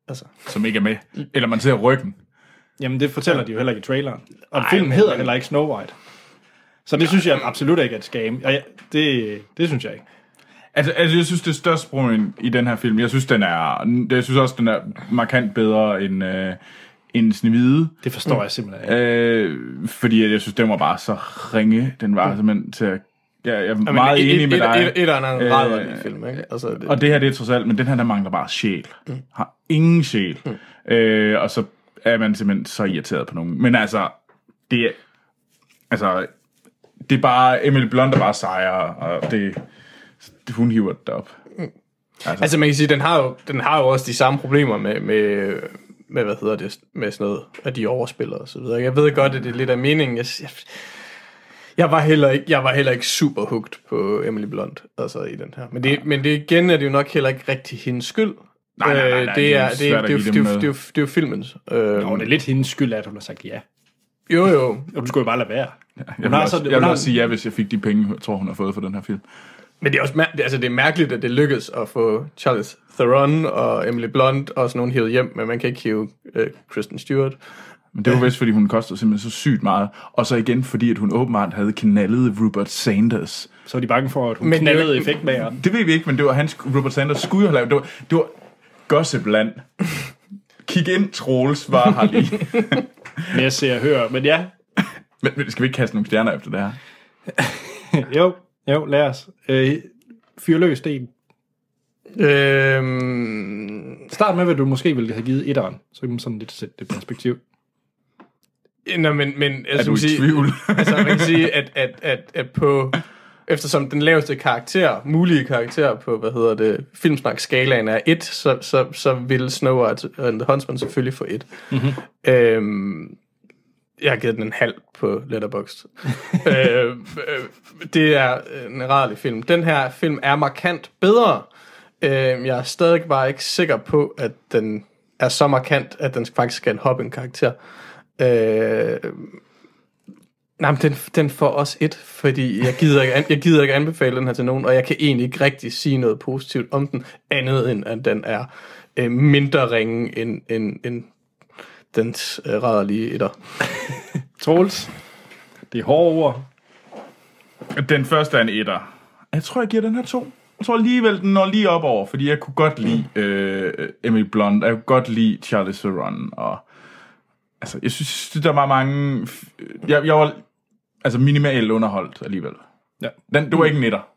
Altså, Som ikke er med. Eller man ser ryggen. Jamen, det fortæller de jo heller ikke i traileren. Og Ej, filmen men- hedder men- heller ikke Snow White. Så det synes jeg absolut ikke er et scam. Og ja, det, det synes jeg ikke. Altså, altså, jeg synes, det største problem i den her film, jeg synes, den er, jeg synes også, den er markant bedre end, øh, end Snevide. Det forstår jeg simpelthen ikke. Øh, fordi jeg synes, den var bare så ringe. Den var simpelthen til at... Jeg, jeg er men meget et, enig med dig. Et, et, et andet Øh, rædderlig film, ikke? Altså, det, Og det her, det er trods alt, men den her, der mangler bare sjæl. Har ingen sjæl. Øh, og så er man simpelthen så irriteret på nogen. Men altså, det er... Altså, det er bare... Emily Blunt er bare sejre, og det... Hun hiver det op. Altså man kan sige, den har jo, den har jo også de samme problemer med, med, med hvad hedder det, med sådan noget, at de overspiller og så videre. Jeg ved godt, at det er lidt af meningen. Jeg, jeg, jeg var heller ikke, jeg var heller ikke super hooked på Emily Blunt, altså i den her. Men det, men det igen er det jo nok heller ikke rigtig hendes skyld. Nej, nej, nej, nej, Øh, det det er det, er, det, er, det, er, det, er, det, det jo filmens. Øh, Jo, det er lidt hendes skyld, at hun har sagt ja. jo, jo. Og du skulle jo bare lade være. Jeg Hun vil, har også, så- jeg hun vil har- også sige ja, hvis jeg fik de penge, jeg tror, hun har fået for den her film. Men det er også mær- altså, det er mærkeligt, at det lykkedes at få Charles Theron og Emily Blunt og sådan nogen hævet hjem, men man kan ikke hive øh, Kristen Stewart. Men det var vist, fordi hun kostede simpelthen så sygt meget. Og så igen, fordi at hun åbenbart havde knaldet Rupert Sanders. Så er de bange for, at hun Men det knaldede ikke- effektmageren. Det ved vi ikke, men det var hans, Rupert Sanders skulle jo have lavet. Det var, det var Gossipland. Kig ind, Troels var her lige. Men jeg ser og hører. Men ja, men, men skal vi ikke kaste nogle stjerner efter det her? jo, jo, lad os. Øh, fyr løs, Sten. Øhm, Start med, hvad du måske ville have givet etteren. Så kan man sådan lidt sætte det perspektiv. Nå, men, men Er altså, du man i sige, tvivl? altså, man kan sige, at, at, at, at på, eftersom den laveste karakter, mulige karakter på, hvad hedder det, filmsnak-skalaen er 1, så, så, så vil Snow White and the Huntsman selvfølgelig få 1. Mm-hmm. Øhm, jeg har givet den en halv på Letterboxd. øh, øh, det er en rædelig film. Den her film er markant bedre. Øh, jeg er stadig bare ikke sikker på, at den er så markant, at den faktisk skal hoppe en karakter. Øh, nej, men den, den får også et, fordi jeg gider, ikke, an- jeg gider ikke anbefale den her til nogen, og jeg kan egentlig ikke rigtig sige noget positivt om den, andet end at den er øh, mindre ringe end, end, end dens øh, rædderlige etter. Troels. Det er hårde ord. Den første er en etter. Jeg tror, jeg giver den her to. Jeg tror alligevel, den når lige op over, fordi jeg kunne godt lide øh, Emily Blunt, jeg kunne godt lide Charlie Theron, og altså, jeg synes, der var mange... Jeg, jeg var altså minimalt underholdt alligevel. Ja. Den, det var ikke en etter.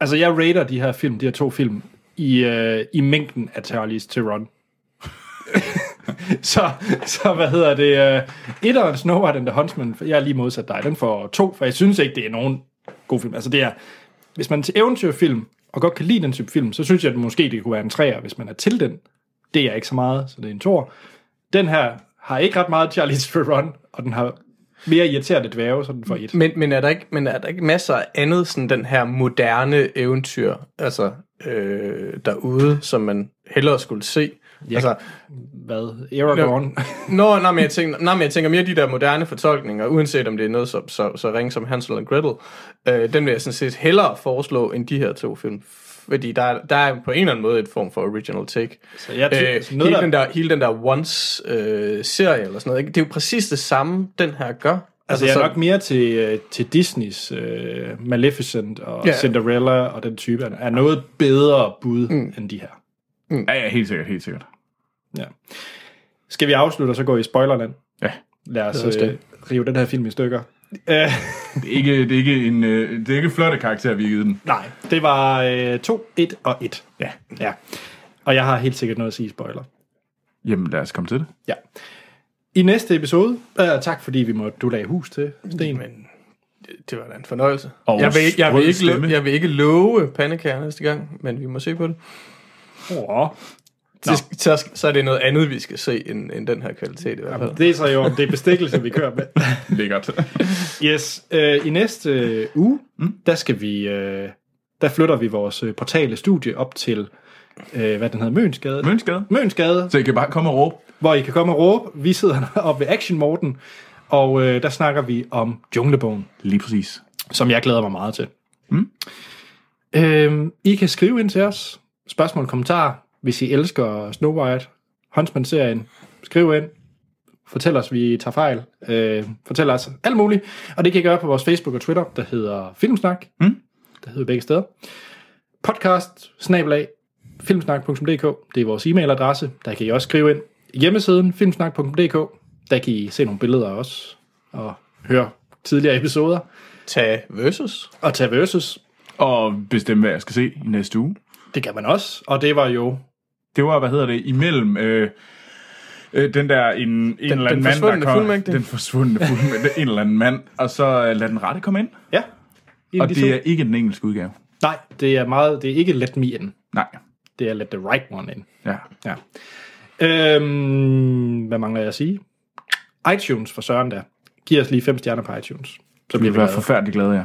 Altså, jeg rater de her film, de her to film, i, øh, i mængden af Charlize Theron. så, så, hvad hedder det? Øh, etteren Snow White and the Huntsman, jeg er lige modsat dig, den får to, for jeg synes ikke, det er nogen god film. Altså, det er, hvis man er til eventyrfilm, og godt kan lide den type film, så synes jeg, at måske det kunne være en træer, hvis man er til den. Det er ikke så meget, så det er en tor. Den her har ikke ret meget Charlize Theron, og den har mere irriterende dvæve, så den får et. Men, men, er der ikke, men er der ikke masser af andet, sådan den her moderne eventyr, altså øh, derude, som man hellere skulle se? Ja. Altså, Hvad? Aragorn? Nå, nej, men jeg tænker, nej, men jeg tænker mere de der moderne fortolkninger, uanset om det er noget så, så, så ringe som Hansel og Gretel, øh, den vil jeg sådan set hellere foreslå end de her to film. Fordi der, er- der er på en eller anden måde et form for original take. Så jeg ty- Øh, hele, der- den der, hele den der Once-serie eller sådan noget, ikke? det er jo præcis det samme, den her gør. Altså, jeg er så- nok mere til, øh, til Disneys uh, Maleficent og Ja. Cinderella og den type. Er- noget bedre bud mm. end de her. Ja, ja, helt sikkert, helt sikkert. Ja. Skal vi afslutte, og så gå i spoilerland? Ja. Lad os øh, det. rive den her film i stykker. Det er ikke, det er ikke en øh, det er ikke flotte karakter, vi har givet den. nej, det var øh, 2, 1 og 1. Ja. Ja. Og jeg har helt sikkert noget at sige i spoiler. Jamen, lad os komme til det. Ja. I næste episode, uh, tak fordi vi måtte du lagde hus til, Sten. Men det, det var da en fornøjelse. Og jeg, vil, ikke- jeg, vil ikke, jeg vil ikke love pandekager næste gang, men vi må se på det. Åh, Så, så, så er det noget andet, vi skal se, end, end den her kvalitet i hvert fald. det er så jo, det er bestikkelse, vi kører med. Lækkert. Yes, øh, i næste øh, uge, mm. der skal vi, øh, der flytter vi vores øh, portale studie op til, øh, hvad den hedder, Mønsgade. Mønsgade. Mønsgade, Så I kan bare komme og råbe. hvor I kan komme og råbe. Vi sidder oppe ved Action Morten, og øh, der snakker vi om Junglebogen, Lige præcis. som jeg glæder mig meget til. Mm. Øh, I kan skrive ind til os, spørgsmål og kommentarer, hvis I elsker Snow White, Huntsman-serien. Skriv ind, fortæl os, vi tager fejl. Øh, fortæl os alt muligt. Og det kan I gøre på vores Facebook og Twitter, der hedder Filmsnak. Mm. Der hedder begge steder. Podcast, snabelag, filmsnak.dk. Det er vores e-mailadresse. Der kan I også skrive ind. Hjemmesiden, filmsnak.dk. Der kan I se nogle billeder også. Og høre tidligere episoder. Tag versus. Og tage versus. Og bestemme, hvad jeg skal se i næste uge. Det kan man også. Og det var jo... Det var, hvad hedder det, imellem... Øh, øh, den der en, en eller anden mand, der kom, fuldmægtig. Den forsvundne fuldmægtig. en eller anden mand. Og så øh, lad den rette komme ind. Ja. Og det er ikke den engelske udgave. Nej, det er meget, det er ikke Let Me In. Nej. Det er Let the Right One In. Ja. Ja. Øhm, hvad mangler jeg at sige? iTunes for Søren der. Giv os lige fem stjerner på iTunes. Så bliver vi være glade. forfærdeligt glade, ja.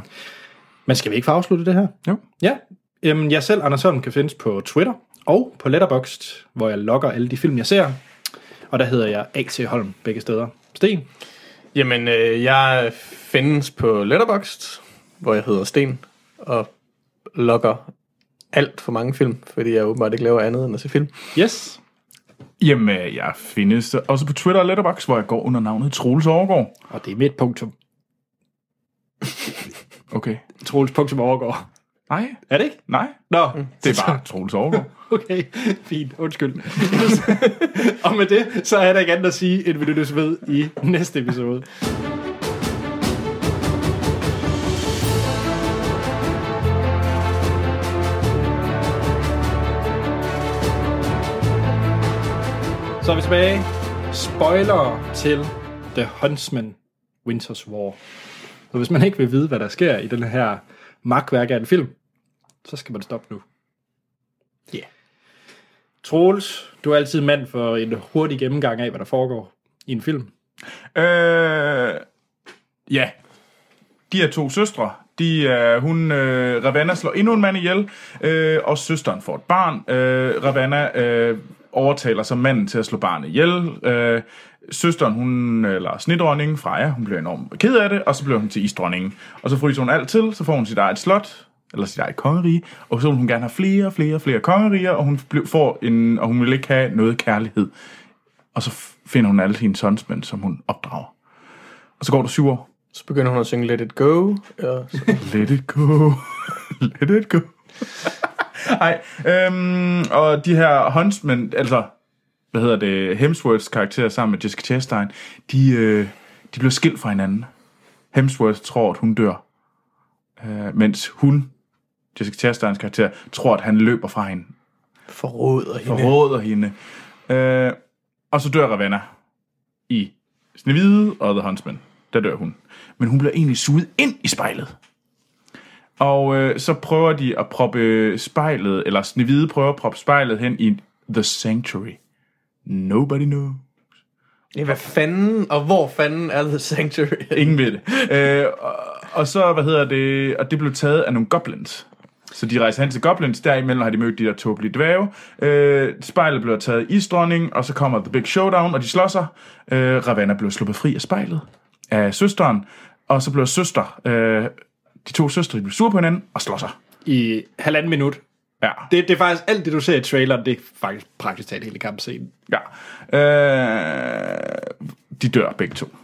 Men skal vi ikke få afsluttet det her? Jo. Ja. Jamen, jeg selv, Anders Holm, kan findes på Twitter og på Letterboxd, hvor jeg logger alle de film, jeg ser. Og der hedder jeg A.T. Holm begge steder. Sten? Jamen, øh, jeg findes på Letterboxd, hvor jeg hedder Sten, og logger alt for mange film, fordi jeg åbenbart ikke laver andet end at se film. Yes. Jamen, øh, jeg findes også på Twitter og Letterboxd, hvor jeg går under navnet Troels Overgaard. Og det er mit punktum. Okay. Troels punktum overgår. Nej, Er det ikke? nej. Nå, Det er bare Troels Overgaard. Okay, fint. Undskyld. og med det, så er der ikke andet at sige, end vi lyttes ved i næste episode. Så er vi tilbage. Spoiler til The Huntsman Winter's War. Så hvis man ikke vil vide, hvad der sker i den her magtværk af en film, så skal man stoppe nu. Ja. Troels, du er altid mand for en hurtig gennemgang af, hvad der foregår i en film. Øh, ja. De er to søstre. De er, hun, øh, Ravanna slår endnu en mand ihjel, øh, og søsteren får et barn. Øh, Ravanna øh, overtaler så manden til at slå barnet ihjel. Øh, søsteren, hun, eller snedronningen, Freja, hun bliver enormt ked af det, og så bliver hun til isdronningen. Og så fryser hun alt til, så får hun sit eget slot, eller sit eget kongerige, og så vil hun gerne have flere, flere, flere kongeriger, og hun blev- får en, og hun vil ikke have noget kærlighed. Og så finder hun alle sine sonsmænd, som hun opdrager. Og så går der syv år. Så begynder hun at synge Let It Go. Og så, Let it go. Let it go. Ej, øhm, og de her huntsmen, altså, hvad hedder det, Hemsworths karakter sammen med Jessica Chastain, de, øh, de bliver skilt fra hinanden. Hemsworth tror, at hun dør, øh, mens hun, Jessica Chastains karakter, tror, at han løber fra hende, forråder hende. forråder hende. Øh, og så dør Ravenna i Snevide og The Huntsman. Der dør hun. Men hun bliver egentlig suget ind i spejlet. Og øh, så prøver de at proppe spejlet, eller Snevide prøver at proppe spejlet hen i The Sanctuary. Nobody knows. Ja, hvad fanden, og hvor fanden er The Sanctuary? Ingen ved det. Øh, og, og så, hvad hedder det, og det blev taget af nogle goblins. Så de rejser hen til goblins, derimellem har de mødt de der tåbelige dvæve. Øh, spejlet bliver taget i isdronning, og så kommer The Big Showdown, og de slår sig. Øh, Ravanna bliver sluppet fri af spejlet af søsteren, og så bliver søster, øh, de to søstre, de bliver sure på hinanden og slår sig. I halvanden minut. Ja. Det, det er faktisk alt det, du ser i traileren, det er faktisk praktisk talt hele kampscenen. ja. Øh, de dør begge to.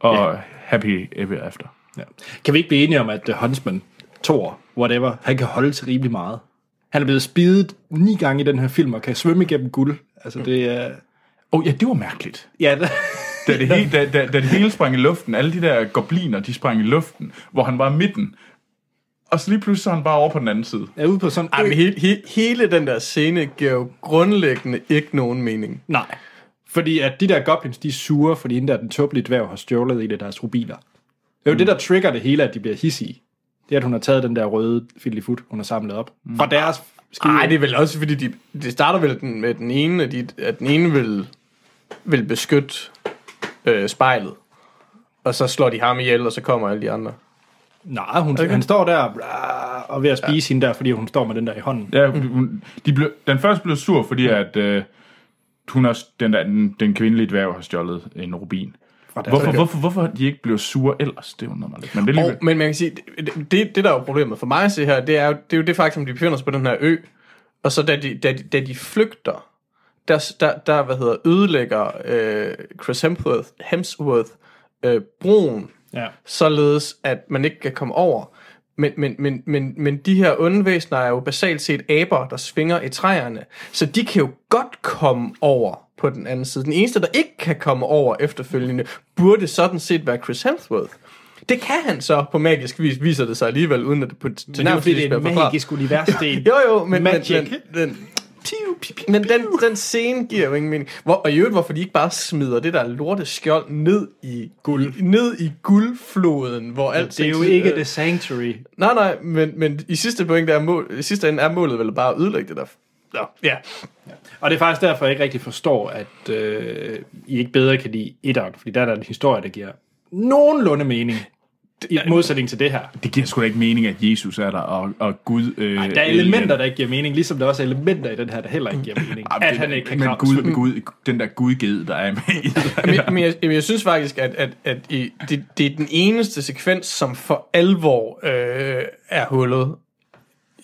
Og Ja. happy ever after. Ja. Kan vi ikke blive enige om, at The Huntsman, Thor, whatever, han kan holde til rimelig meget? Han er blevet spidet ni gange i den her film, og kan svømme igennem guld. Altså, det er... Åh oh, ja, det var mærkeligt. Ja, det... Da det, hele, da, da, da det hele sprang i luften, alle de der gobliner, de sprang i luften, hvor han var i midten. Og så lige pludselig så er han bare over på den anden side. er ude på sådan... Ej, men he, he, hele den der scene giver jo grundlæggende ikke nogen mening. Nej. Fordi at de der goblins, de er sure, fordi den der den tåbelige dværg har stjålet en af deres rubiner. Det er jo mm. det, der trigger det hele, at de bliver hissige. Det er, at hun har taget den der røde fiddlyfoot, hun har samlet op. Mm. Fra deres skide. Nej, det er vel også fordi, de, det starter vel den, med den ene, at, de, at den ene vil, vil beskytte øh, spejlet. Og så slår de ham ihjel, og så kommer alle de andre. Nej, hun, okay. han står der bla, og ved at spise ja. hende der, fordi hun står med den der i hånden. Ja, hun, de blev, den første blev sur, fordi at øh, hun har, den, der, den, den kvindelige dværg har stjålet en rubin. Hvorfor, hvorfor, hvorfor de ikke blev sure ellers? Det undrer mig lidt. Men det er lige Og, men man kan sige, det, det, det der er jo problemet for mig at se her, det er jo det, er jo det faktisk, at de befinder sig på den her ø, og så da de, da de, da de flygter, der, der, der hvad hedder, ødelægger øh, Chris Hemsworth, Hemsworth øh, broen, Ja. således at man ikke kan komme over. Men, men, men, men, men de her onde væsener er jo basalt set aber, der svinger i træerne. Så de kan jo godt komme over på den anden side. Den eneste, der ikke kan komme over efterfølgende, burde sådan set være Chris Hemsworth. Det kan han så på magisk vis, viser det sig alligevel, uden at det på det er jo fordi, det er et magisk univers. Det er jo, jo, men, Magic. men, men Men den, den scene giver jo ingen mening. Hvor, og i øvrigt, hvorfor de ikke bare smider det der lorte skjold ned i guld, ned i guldfloden, hvor alt Det er jo ikke The Sanctuary. Nej, nej, men, men i sidste point, der er mål, i sidste ende er målet vel bare at ødelægge det der. Nå, ja. Og det er faktisk derfor, jeg ikke rigtig forstår, at øh, I ikke bedre kan lide etteren, fordi der er der en historie, der giver nogenlunde mening. I modsætning til det her. Det giver sgu da ikke mening, at Jesus er der, og, og Gud... Øh, Der er elementer, der ikke giver mening, ligesom der også er elementer i den her, der heller ikke giver mening. Ah, At det- han ikke kan men Gud, svømme. Gud, den der gudged, der er med i. Men, men, jeg, men jeg synes faktisk, at, at, at i, det, det er den eneste sekvens, som for alvor øh, er hullet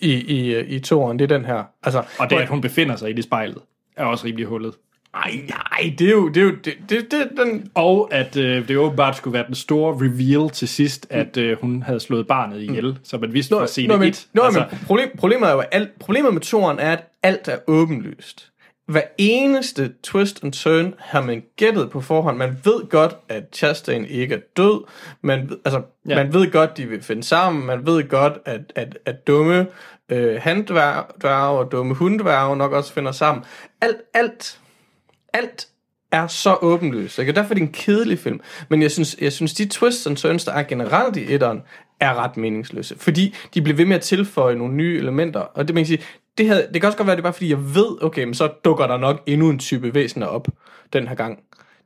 i, i, i toren. Det er den her. Altså, Og det, at hun befinder sig i det spejlet, er også rimelig hullet. Ej, nej, det er jo... Det er jo det, det, det, den, Og at øh, det åbenbart skulle være den store reveal til sidst, at øh, hun havde slået barnet ihjel, mm. så man vidste fra scene Nå, men, 1. nå, altså, men problem, problemet er jo, alt, problemet med toren er, at alt er åbenlyst. Hver eneste twist and turn har man gættet på forhånd. Man ved godt, at Chastain ikke er død. Man, altså, ja. man ved godt, de vil finde sammen. Man ved godt, at, at, at dumme øh, handdværge og dumme hunddværge nok også finder sammen. Alt, alt, alt er så åbenlyst. Ikke? Og derfor er det en kedelig film. Men jeg synes, jeg synes, de twists and turns, der er generelt i etteren, er ret meningsløse. Fordi de bliver ved med at tilføje nogle nye elementer. Og det, man kan sige, det, her, det kan også godt være, det er bare fordi, jeg ved, okay, men så dukker der nok endnu en type væsener op den her gang.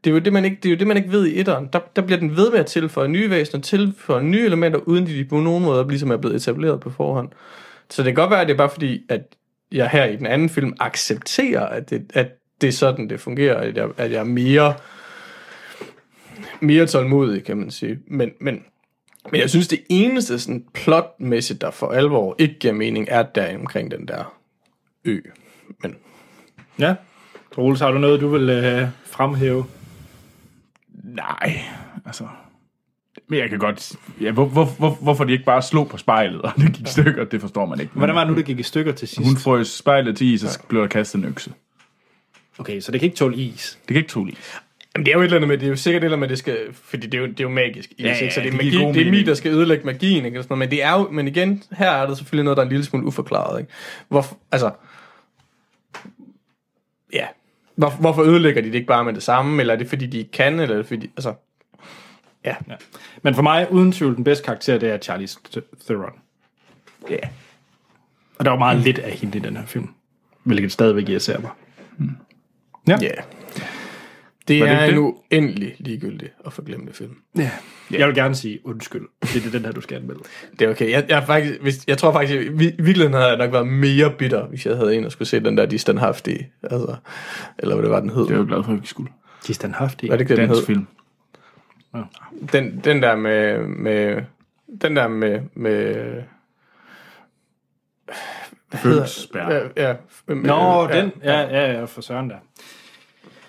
Det er jo det, man ikke, det er jo det, man ikke ved i etteren. Der, der bliver den ved med at tilføje nye væsener, tilføje nye elementer, uden de på nogen måde ligesom er blevet etableret på forhånd. Så det kan godt være, at det er bare fordi, at jeg her i den anden film accepterer, at det, at det er sådan, det fungerer, at jeg, at jeg er mere, mere tålmodig, kan man sige. Men, men, men jeg synes, det eneste sådan plotmæssigt, der for alvor ikke giver mening, er der omkring den der ø. Men Ja. Troels, har du noget, du vil øh, fremhæve? Nej, altså... Men jeg kan godt... Ja, hvor, hvor, hvor, hvorfor de ikke bare slog på spejlet, og det gik i stykker, det forstår man ikke. Hvordan var det nu, det gik i stykker til sidst? Hun frøs spejlet til is, og så blev der kastet en økse. Okay, så det kan ikke tåle is. Det kan ikke tåle i. Jamen, det er jo et eller andet med, det er jo sikkert et eller andet med, det skal, fordi det er jo, det er jo magisk. Ja, ja, ikke? Så det er, det magi, det er mig, der skal ødelægge magien, ikke? Sådan noget. Men det er jo, men igen, her er det selvfølgelig noget, der er en lille smule uforklaret, ikke? Hvorfor, altså, ja. Hvor, hvorfor ødelægger de det ikke bare med det samme? Eller er det fordi, de ikke kan? Eller er det fordi, altså, ja. Ja. Men for mig, uden tvivl, den bedste karakter, det er Charlize Theron. Ja. Og der var meget lidt af hende i den her film. Hvilket stadigvæk irriterer mig. Ja. Ja. Det Var det er ikke en det? uendelig ligegyldig og forglemmelig film. ja. Jeg vil gerne sige undskyld. Det er den her, du skal anmelde. Det er okay. Jeg, jeg, faktisk, hvis, jeg tror faktisk, i vi- virkeligheden havde jeg nok været mere bitter, hvis jeg havde en og skulle se den der De Standhaftige. Altså, eller hvad det var, den hed. Det er jeg jo glad for, at vi skulle. De er standhaftige. Var det ikke det, den Dansk hed? film. Den, den der med, med den der med, med Følelsesbær. ja, ja, med, Nå, ja, den. Ja, ja, ja, for søren der.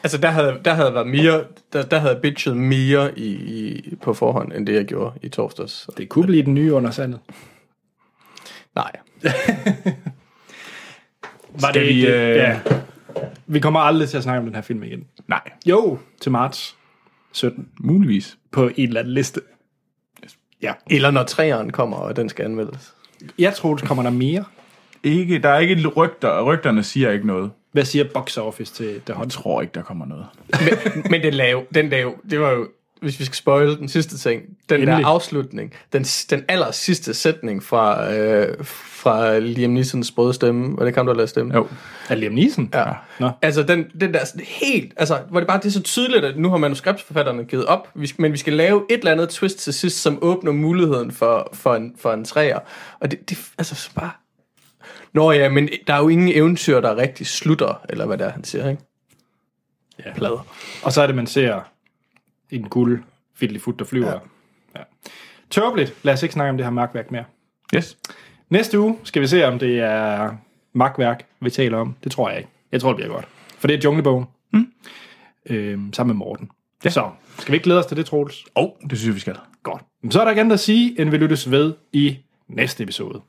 Altså der havde, der havde været mere, der, der havde bitchet mere i, i, på forhånd, end det jeg gjorde i torsdags. Det kunne blive den nye under sandet. nej. Var Skal det vi, det? øh, Ja. Vi kommer aldrig til at snakke om den her film igen. Nej, Jo, til marts 17 muligvis. på en eller anden liste. Ja. Eller når træeren kommer, og den skal anmeldes. Jeg tror, der kommer der mere. Ikke, der er ikke rygter, og rygterne siger ikke noget. Hvad siger box office til The Jeg Hunt? tror ikke, der kommer noget. Men, men den, lave, den lave, det var jo, hvis vi skal spoil den sidste ting, den Endelig. der afslutning, den, den aller sidste sætning fra, øh, fra Liam Neesons brøde stemme, var det kan du have lavet stemme? Jo. Er Liam Neeson? Ja. Nå. Altså, den, den der sådan helt, altså, hvor det bare det er så tydeligt, at nu har manuskriptforfatterne givet op, vi, men vi skal lave et eller andet twist til sidst, som åbner muligheden for, for, en, for en træer. Og det, det altså så bare... Nå ja, men der er jo ingen eventyr, der rigtig slutter, eller hvad det er, han siger, ikke? Ja. Plader. Og så er det, man ser en guld fut, der flyver. Ja. Ja. Tørbeligt. Lad os ikke snakke om det her magtværk mere. Yes. Næste uge skal vi se, om det er magtværk, vi taler om. Det tror jeg ikke. Jeg tror, det bliver godt. For det er Junglebogen. Mm. Øhm, sammen med Morten. Ja. Så, skal vi ikke glæde os til det, Troels? Og oh, det synes jeg, vi skal. Godt. Så er der ikke andet at sige, end vi lyttes ved i næste episode.